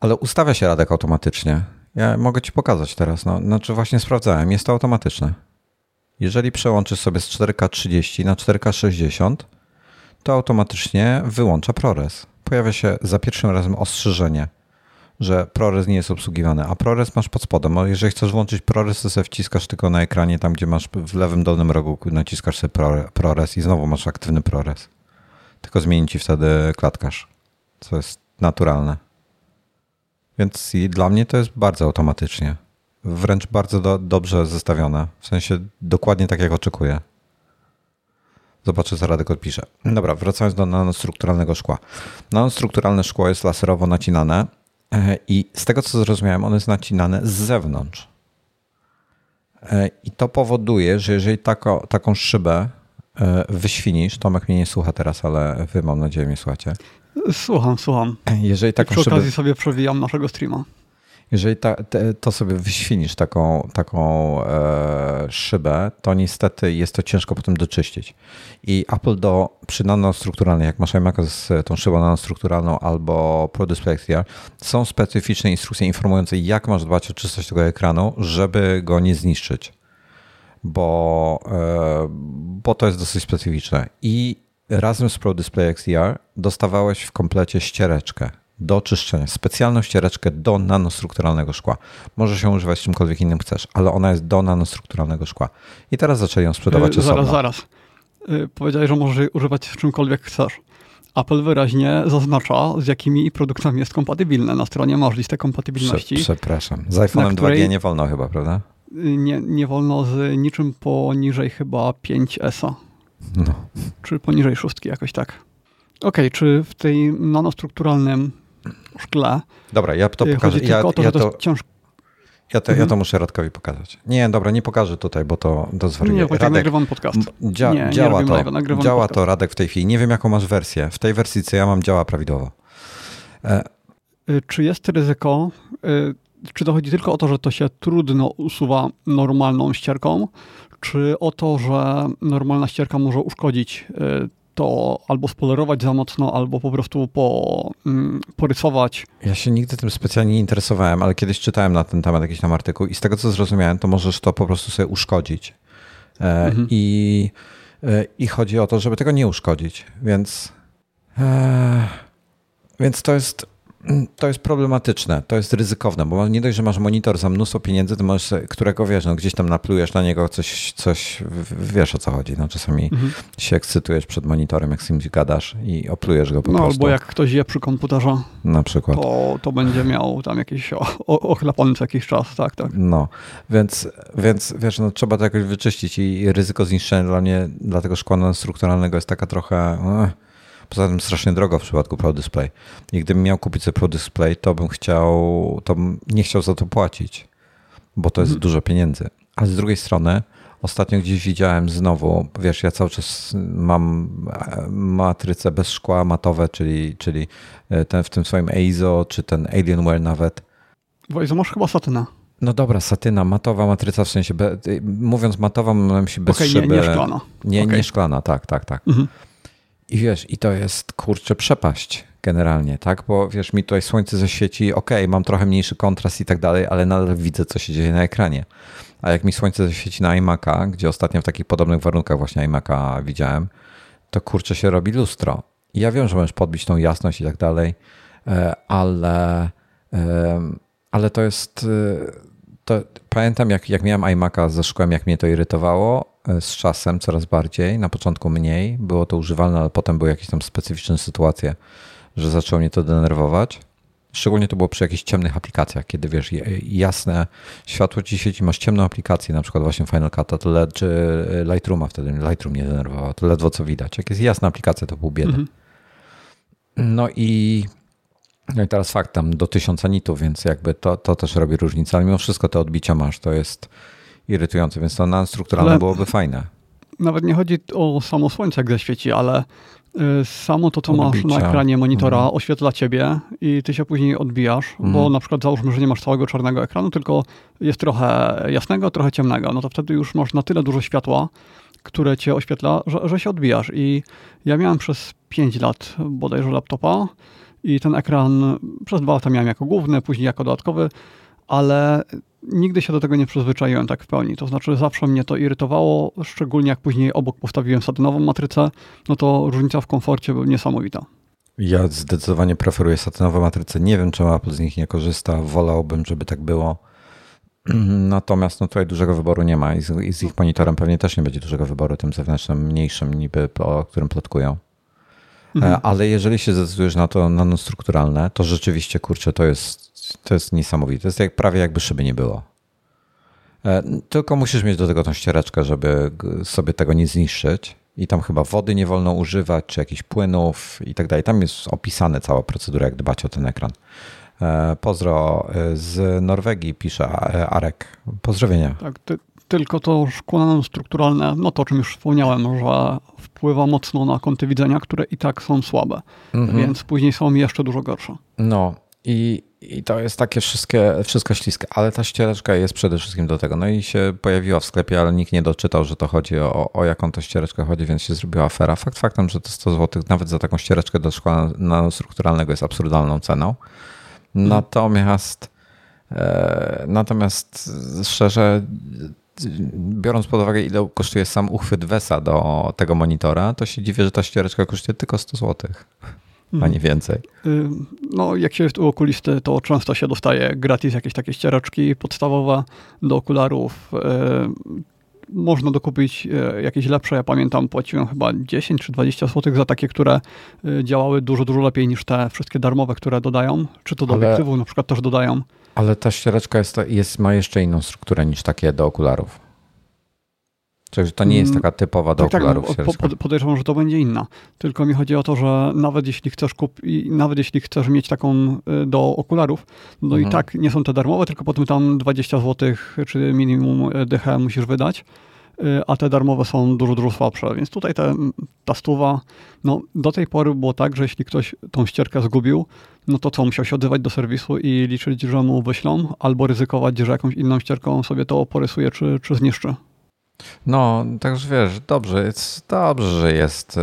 ale ustawia się Radek automatycznie. Ja mogę ci pokazać teraz. No, znaczy właśnie sprawdzałem, jest to automatyczne. Jeżeli przełączysz sobie z 4K30 na 4K60, to automatycznie wyłącza ProRes. Pojawia się za pierwszym razem ostrzeżenie, że ProRes nie jest obsługiwany, a ProRes masz pod spodem. Jeżeli chcesz włączyć ProRes, to sobie wciskasz tylko na ekranie, tam gdzie masz w lewym dolnym rogu, naciskasz sobie ProRes i znowu masz aktywny ProRes. Tylko zmieni ci wtedy klatkarz, co jest naturalne. Więc dla mnie to jest bardzo automatycznie. Wręcz bardzo do, dobrze zestawione. W sensie dokładnie tak, jak oczekuję. Zobaczę, co Radek odpisze. Dobra, wracając do nanostrukturalnego szkła. Nanostrukturalne szkło jest laserowo nacinane i z tego, co zrozumiałem, ono jest nacinane z zewnątrz. E, I to powoduje, że jeżeli tako, taką szybę e, wyświnisz, Tomek mnie nie słucha teraz, ale wy mam nadzieję mnie słuchacie. Słucham, słucham. Jeżeli taką I przy okazji szybę... sobie przewijam naszego streama. Jeżeli ta, te, to sobie wyświnisz taką, taką e, szybę, to niestety jest to ciężko potem doczyścić. I Apple do, przy nanostrukturalnej, jak masz iMac z tą szybą nanostrukturalną albo Pro Display XDR, są specyficzne instrukcje informujące, jak masz dbać o czystość tego ekranu, żeby go nie zniszczyć. Bo, e, bo to jest dosyć specyficzne. I razem z Pro Display XDR dostawałeś w komplecie ściereczkę do czyszczenia, specjalną ściereczkę do nanostrukturalnego szkła. Może się używać czymkolwiek innym chcesz, ale ona jest do nanostrukturalnego szkła. I teraz zaczęli ją sprzedawać yy, osobno. Zaraz, zaraz. Yy, powiedziałeś, że możesz używać czymkolwiek chcesz. Apple wyraźnie zaznacza, z jakimi produktami jest kompatybilne. Na stronie masz listę kompatybilności. Prze przepraszam. Z iPhone'em 2G nie wolno chyba, prawda? Y, nie, nie wolno z niczym poniżej chyba 5S-a. No. Czy poniżej szóstki, jakoś tak. Okej, okay, czy w tej nanostrukturalnym szkle. Dobra, ja to y, pokażę. Chodzi ja, o to, ja że to, to. Ja to, mhm. ja to muszę Radkowi pokazać. Nie, dobra, nie pokażę tutaj, bo to, to zwariuje. Nie, Wojtek, Radek, nagrywam podcast. Dzia, nie, działa nie to, live'a, działa podcast. to, Radek, w tej chwili. Nie wiem, jaką masz wersję. W tej wersji, co ja mam, działa prawidłowo. E... Y, czy jest ryzyko, y, czy to chodzi tylko o to, że to się trudno usuwa normalną ścierką, czy o to, że normalna ścierka może uszkodzić to albo spolerować za mocno, albo po prostu po, mm, porysować. Ja się nigdy tym specjalnie nie interesowałem, ale kiedyś czytałem na ten temat jakiś tam artykuł i z tego co zrozumiałem, to możesz to po prostu sobie uszkodzić. E, mhm. I, e, I chodzi o to, żeby tego nie uszkodzić, więc. E, więc to jest to jest problematyczne, to jest ryzykowne, bo nie dość, że masz monitor za mnóstwo pieniędzy, to możesz, którego wiesz, no gdzieś tam naplujesz na niego coś, coś wiesz o co chodzi. No, czasami mhm. się ekscytujesz przed monitorem, jak z kimś gadasz i oplujesz go po no, prostu. No albo jak ktoś je przy komputerze, na przykład. To, to będzie miał tam jakieś ochlapany co jakiś czas, tak, tak. No, więc, więc wiesz, no, trzeba to jakoś wyczyścić i ryzyko zniszczenia dla mnie, dla tego szkła strukturalnego jest taka trochę... Poza tym strasznie drogo w przypadku Pro Display. I gdybym miał kupić sobie Pro Display, to bym chciał, to bym nie chciał za to płacić, bo to jest mhm. dużo pieniędzy. Ale z drugiej strony, ostatnio gdzieś widziałem znowu, wiesz, ja cały czas mam e, matryce bez szkła matowe, czyli, czyli e, ten w tym swoim EIZO, czy ten Alienware nawet. Bo EIZO masz chyba satyna. No dobra, satyna, matowa matryca, w sensie, be, mówiąc matowa, mam się bez okay, szyby. Nie, nie szklana. Nie, okay. nie szklana, tak, tak, tak. Mhm. I wiesz, i to jest kurczę przepaść generalnie, tak? Bo wiesz, mi tutaj słońce zaświeci, ok, mam trochę mniejszy kontrast i tak dalej, ale nadal widzę, co się dzieje na ekranie. A jak mi słońce zaświeci na iMac'a, gdzie ostatnio w takich podobnych warunkach właśnie iMac'a widziałem, to kurczę się robi lustro. I ja wiem, że możesz podbić tą jasność i tak dalej, e, ale, ale to jest. E, to, pamiętam, jak, jak miałem iMac'a ze szkłem, jak mnie to irytowało, z czasem coraz bardziej. Na początku mniej, było to używalne, ale potem były jakieś tam specyficzne sytuacje, że zaczęło mnie to denerwować. Szczególnie to było przy jakichś ciemnych aplikacjach, kiedy wiesz, jasne światło ci świeci, masz ciemną aplikację, na przykład właśnie Final Cut, to LED, czy Lightrooma wtedy, Lightroom nie denerwował, to ledwo co widać. Jak jest jasna aplikacja, to pół biedy. Mhm. No i, no i teraz fakt, tam do 1000 nitów, więc jakby to, to też robi różnicę, ale mimo wszystko te odbicia masz, to jest irytujące, więc to nanostrukturalne ale byłoby fajne. Nawet nie chodzi o samo słońce, jak zaświeci, ale y, samo to, co Odbicia. masz na ekranie monitora, mhm. oświetla ciebie i ty się później odbijasz, mhm. bo na przykład załóżmy, że nie masz całego czarnego ekranu, tylko jest trochę jasnego, trochę ciemnego, no to wtedy już masz na tyle dużo światła, które cię oświetla, że, że się odbijasz. I ja miałem przez 5 lat bodajże laptopa i ten ekran przez dwa lata miałem jako główny, później jako dodatkowy, ale nigdy się do tego nie przyzwyczaiłem tak w pełni. To znaczy zawsze mnie to irytowało, szczególnie jak później obok postawiłem satynową matrycę, no to różnica w komforcie była niesamowita. Ja zdecydowanie preferuję satynowe matryce. Nie wiem, czemu Apple z nich nie korzysta. Wolałbym, żeby tak było. <clears throat> Natomiast no, tutaj dużego wyboru nie ma i z, i z, ich monitorem pewnie też nie będzie dużego wyboru, tym zewnętrznym, mniejszym niby, o którym plotkują. Mhm. E, ale jeżeli się zdecydujesz na to nanostrukturalne, to rzeczywiście, kurczę, to jest, to jest niesamowite. To jest jak, prawie jakby szyby nie było. E, tylko musisz mieć do tego tą ściereczkę, żeby sobie tego nie zniszczyć. I tam chyba wody nie wolno używać, czy jakichś płynów i tak dalej. Tam jest opisane cała procedura, jak dbać o ten ekran. E, pozdro e, z Norwegii, pisze Arek. Pozdrowienia. Tak, ty, tylko to szkło strukturalne, no to o czym już wspomniałem, że wpływa mocno na kąty widzenia, które i tak są słabe, mhm. więc później są jeszcze dużo gorsze. No i, i to jest takie wszystkie, wszystko śliskie, ale ta ściereczka jest przede wszystkim do tego. No i się pojawiła w sklepie, ale nikt nie doczytał, że to chodzi o, o jaką to ściereczkę chodzi, więc się zrobiła afera. Fakt faktem, że to 100 zł nawet za taką ściereczkę do szkła nanostrukturalnego jest absurdalną ceną. Natomiast, e, natomiast szczerze, biorąc pod uwagę, ile kosztuje sam uchwyt Wesa do tego monitora, to się dziwię, że ta ściereczka kosztuje tylko 100 zł, a nie więcej. Y, no, jak się jest u okulisty, to często się dostaje gratis jakieś takie ściereczki podstawowe do okularów. Y, można dokupić e, jakieś lepsze. Ja pamiętam, płaciłem chyba 10 czy 20 zł za takie, które działały dużo, dużo lepiej niż te wszystkie darmowe, które dodają, czy to do ale, obiektywów na przykład też dodają. Ale ta ściereczka jest, jest, ma jeszcze inną strukturę niż takie do okularów. Czyli to nie jest mm, taka typowa do tak, okularów. Tak, po, podejrzewam, że to będzie inna. Tylko mi chodzi o to, że nawet jeśli chcesz kupić, nawet jeśli chcesz mieć taką y, do okularów, no mhm. i tak nie są te darmowe, tylko potem tam 20 zł czy minimum y, DH musisz wydać, y, a te darmowe są dużo, dużo słabsze. Więc tutaj te, ta stuwa, no do tej pory było tak, że jeśli ktoś tą ścierkę zgubił, no to co, musiał się odzywać do serwisu i liczyć, że mu wyślą, albo ryzykować, że jakąś inną ścierką sobie to porysuje czy, czy zniszczy. No, także wiesz, dobrze, jest dobrze, że jest y,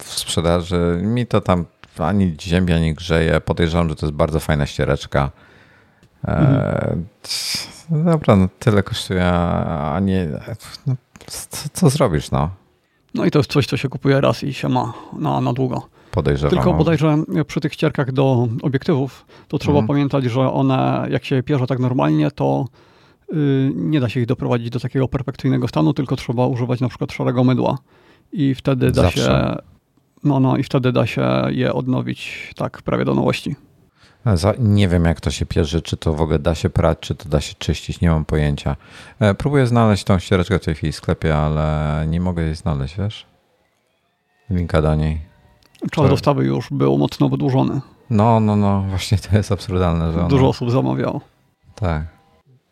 w sprzedaży. Mi to tam ani ziemia nie grzeje. Podejrzewam, że to jest bardzo fajna ściereczka. E, mhm. dobra, no tyle kosztuje, a nie. No, co, co, zrobisz, no? No i to jest coś, co się kupuje raz i się ma na, na długo. Podejrzewam. Tylko bodajże przy tych ścierkach do obiektywów, to trzeba mhm. pamiętać, że one, jak się pierze tak normalnie, to nie da się ich doprowadzić do takiego perfekcyjnego stanu, tylko trzeba używać na przykład szarego mydła i wtedy da Zawsze. się no, no i wtedy da się je odnowić tak prawie do nowości. Nie wiem, jak to się pierze, czy to w ogóle da się prać, czy to da się czyścić, nie mam pojęcia. E, próbuję znaleźć tą ściereczkę w tej chwili w sklepie, ale nie mogę jej znaleźć, wiesz? Linka do niej. Czas to... dostawy już był mocno wydłużony. No, no, no, właśnie to jest absurdalne. Że ona... Dużo osób zamawiało. Tak.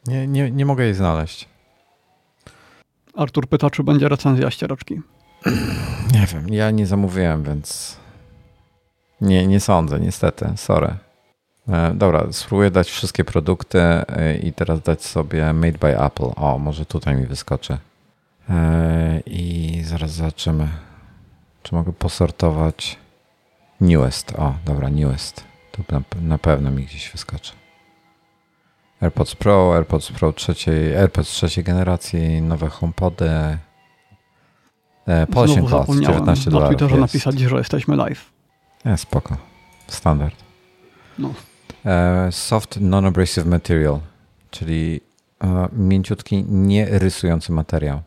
Nie, nie, nie mogę jej znaleźć. Artur pyta, czy będzie recenzja ścieraczki. <clears throat> Nie wiem, ja nie zamówiłem, więc nie, nie sądzę, niestety, sorry. E, dobra, spróbuję dać wszystkie produkty e, i teraz dać sobie Made by Apple. O, może tutaj mi wyskoczy. E, I zaraz zobaczymy, czy mogę posortować Newest. O, dobra, Newest. To na, na pewno mi gdzieś wyskoczy. AirPods Pro, AirPods Pro trzeciej, AirPods trzeciej generacji, nowe HomePody. E, Polishing Cloth, 19 dolarów. Na Twitterze jest. napisać, że jesteśmy live. Nie, spoko. Standard. No. E, soft Non-Abrasive Material, czyli e, mięciutki, nie rysujący materiał.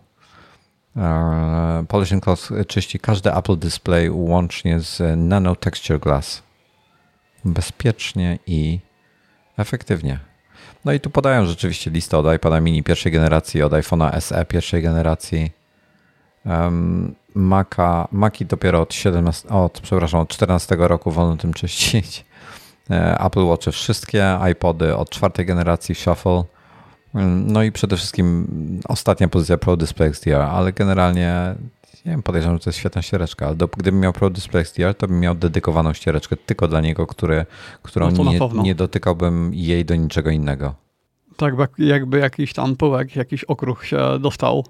E, Polishing Cloth czyści każde Apple Display łącznie z Nano Texture Glass. bezpiecznie i efektywnie. No i tu podają rzeczywiście listę od iPada mini pierwszej generacji, od iPhone'a SE pierwszej generacji. Um, Maca, Maki dopiero od 17, od, przepraszam, od 14 roku wolno tym czyścić. E, Apple Watch wszystkie, iPody od czwartej generacji Shuffle. No i przede wszystkim ostatnia pozycja Pro Display XDR, ale generalnie nie wiem, podejrzewam, że to jest świetna ściereczka, ale gdybym miał Pro Display XDR, to bym miał dedykowaną ściereczkę tylko dla niego, który, którą no nie, nie dotykałbym jej do niczego innego. Tak, jakby jakiś tam pyłek, jakiś okruch się dostał,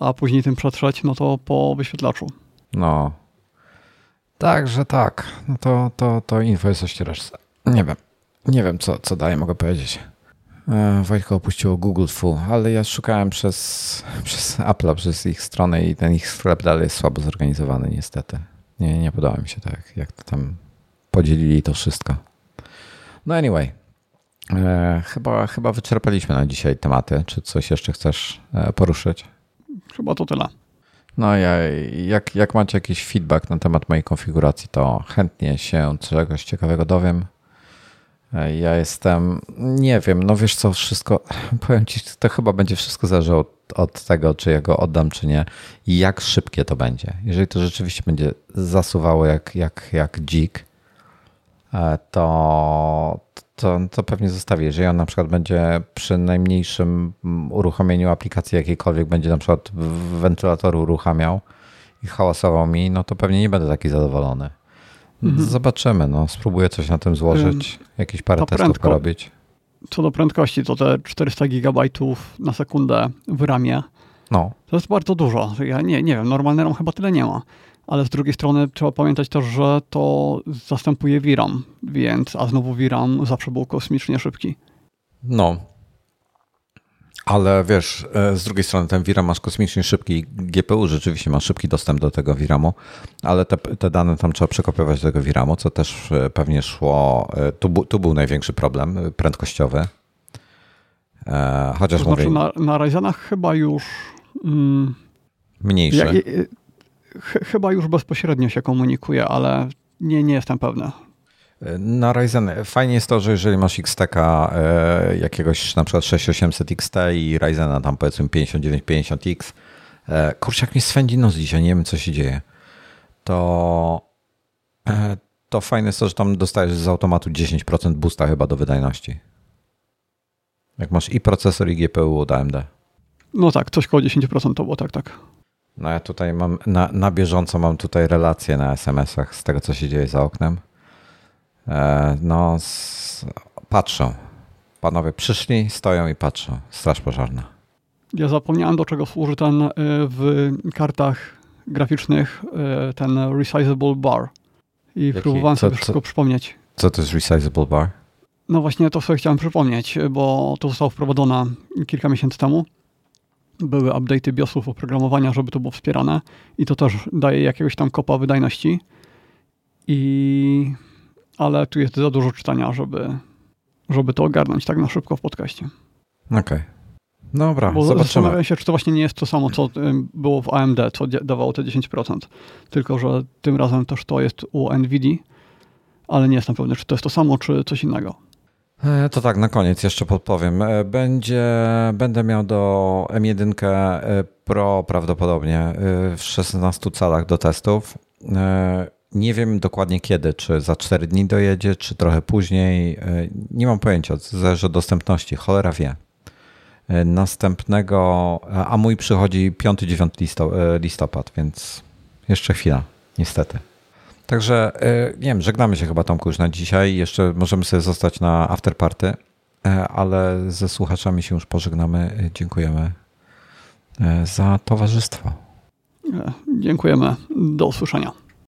a później tym przetrzeć, no to po wyświetlaczu. No. Także tak. No to, to, to info jest o ściereczce. Nie wiem. Nie wiem, co, co dalej mogę powiedzieć. E, Wojtko opuściło Google Fu, ale ja szukałem przez, <laughs> przez Apple, przez ich stronę i ten ich sklep dalej jest słabo zorganizowany niestety. Nie, nie podoba mi się tak, jak to tam podzielili to wszystko. No anyway, e, chyba, chyba wyczerpaliśmy na dzisiaj tematy. Czy coś jeszcze chcesz e, poruszyć? Chyba to tyle. No ja, jak, jak macie jakiś feedback na temat mojej konfiguracji, to chętnie się czegoś ciekawego dowiem. Ja jestem, nie wiem, no wiesz co, wszystko, <laughs> powiem ci, to chyba będzie wszystko zależało od, od, tego, czy ja go oddam, czy nie i jak szybkie to będzie. Jeżeli to rzeczywiście będzie zasuwało jak, jak, jak dzik, e, to, to, to pewnie zostawię. Jeżeli on na przykład będzie przy najmniejszym uruchomieniu aplikacji jakiejkolwiek, będzie na przykład wentylator uruchamiał i hałasował mi, no to pewnie nie będę taki zadowolony. Mhm. Zobaczymy, no. Spróbuję coś na tym złożyć, jakieś parę testów prędko, porobić. Co do prędkości, to te 400 gigabajtów na sekundę w ramie, no. to jest bardzo dużo. Ja nie, nie wiem, normalny RAM chyba tyle nie ma. Ale z drugiej strony trzeba pamiętać też, że to zastępuje VRAM, więc, a znowu VRAM zawsze był kosmicznie szybki. No, ale wiesz, e, z drugiej strony ten VRAM masz kosmicznie szybki, GPU rzeczywiście ma szybki dostęp do tego VRAMu, ale te, te dane tam trzeba przekopiować do tego VRAMu, co też e, pewnie szło, e, tu, tu był największy problem prędkościowy. Chociaż to znaczy mówię, na, na Ryzenach chyba już... Mm, mniejszy. Ja, ch chyba już bezpośrednio się komunikuje, ale nie, nie jestem pewny. Na Ryzen fajnie jest to, że jeżeli masz XTK e, jakiegoś na przykład 6800 XT i Ryzena tam powiedzmy 5950X, e, kurczę jak mnie swędzi nos dzisiaj, nie wiem co się dzieje, to e, to fajne jest to, że tam dostajesz z automatu 10% boosta chyba do wydajności. Jak masz i procesor i GPU od AMD. No tak, coś koło 10% to było, tak, tak. No ja tutaj mam, na, na bieżąco mam tutaj relacje na SMS-ach z tego, co się dzieje za oknem. E, no, patrzą. Panowie przyszli, stoją i patrzą. Straż pożarna. Ja zapomniałem, do czego służy ten e, w kartach graficznych e, ten resizable bar. I Jaki? próbowałem sobie co, wszystko przypomnieć. Co to jest resizable bar? No właśnie to sobie chciałem przypomnieć, bo to zostało wprowadzone kilka miesięcy temu. Były update'y BIOSów oprogramowania, żeby to było wspierane i to też daje jakiegoś tam kopa wydajności. I ale tu jest za dużo czytania, żeby, żeby to ogarnąć tak na szybko w podcaście. Okej. Okay. Dobra, Bo zobaczymy. Zastanawiam się, czy to właśnie nie jest to samo, co było w AMD, co dawało te 10%. Tylko, że tym razem też to jest u NVIDIA, ale nie jestem pewny, czy to jest to samo, czy coś innego. E, to tak, na koniec jeszcze podpowiem. E, będzie, będę miał do M1 e, Pro prawdopodobnie w 16 calach do testów. Nie wiem dokładnie kiedy, czy za 4 dni dojedzie, czy trochę później. E, nie mam pojęcia, zależy od dostępności, cholera wie. E, następnego, a mój przychodzi 5-9 e, listopad, więc jeszcze chwila, niestety. Także nie wiem, żegnamy się chyba Tomku już na dzisiaj. Jeszcze możemy sobie zostać na afterparty, ale ze słuchaczami się już pożegnamy. Dziękujemy za towarzystwo. Dziękujemy. Do usłyszenia.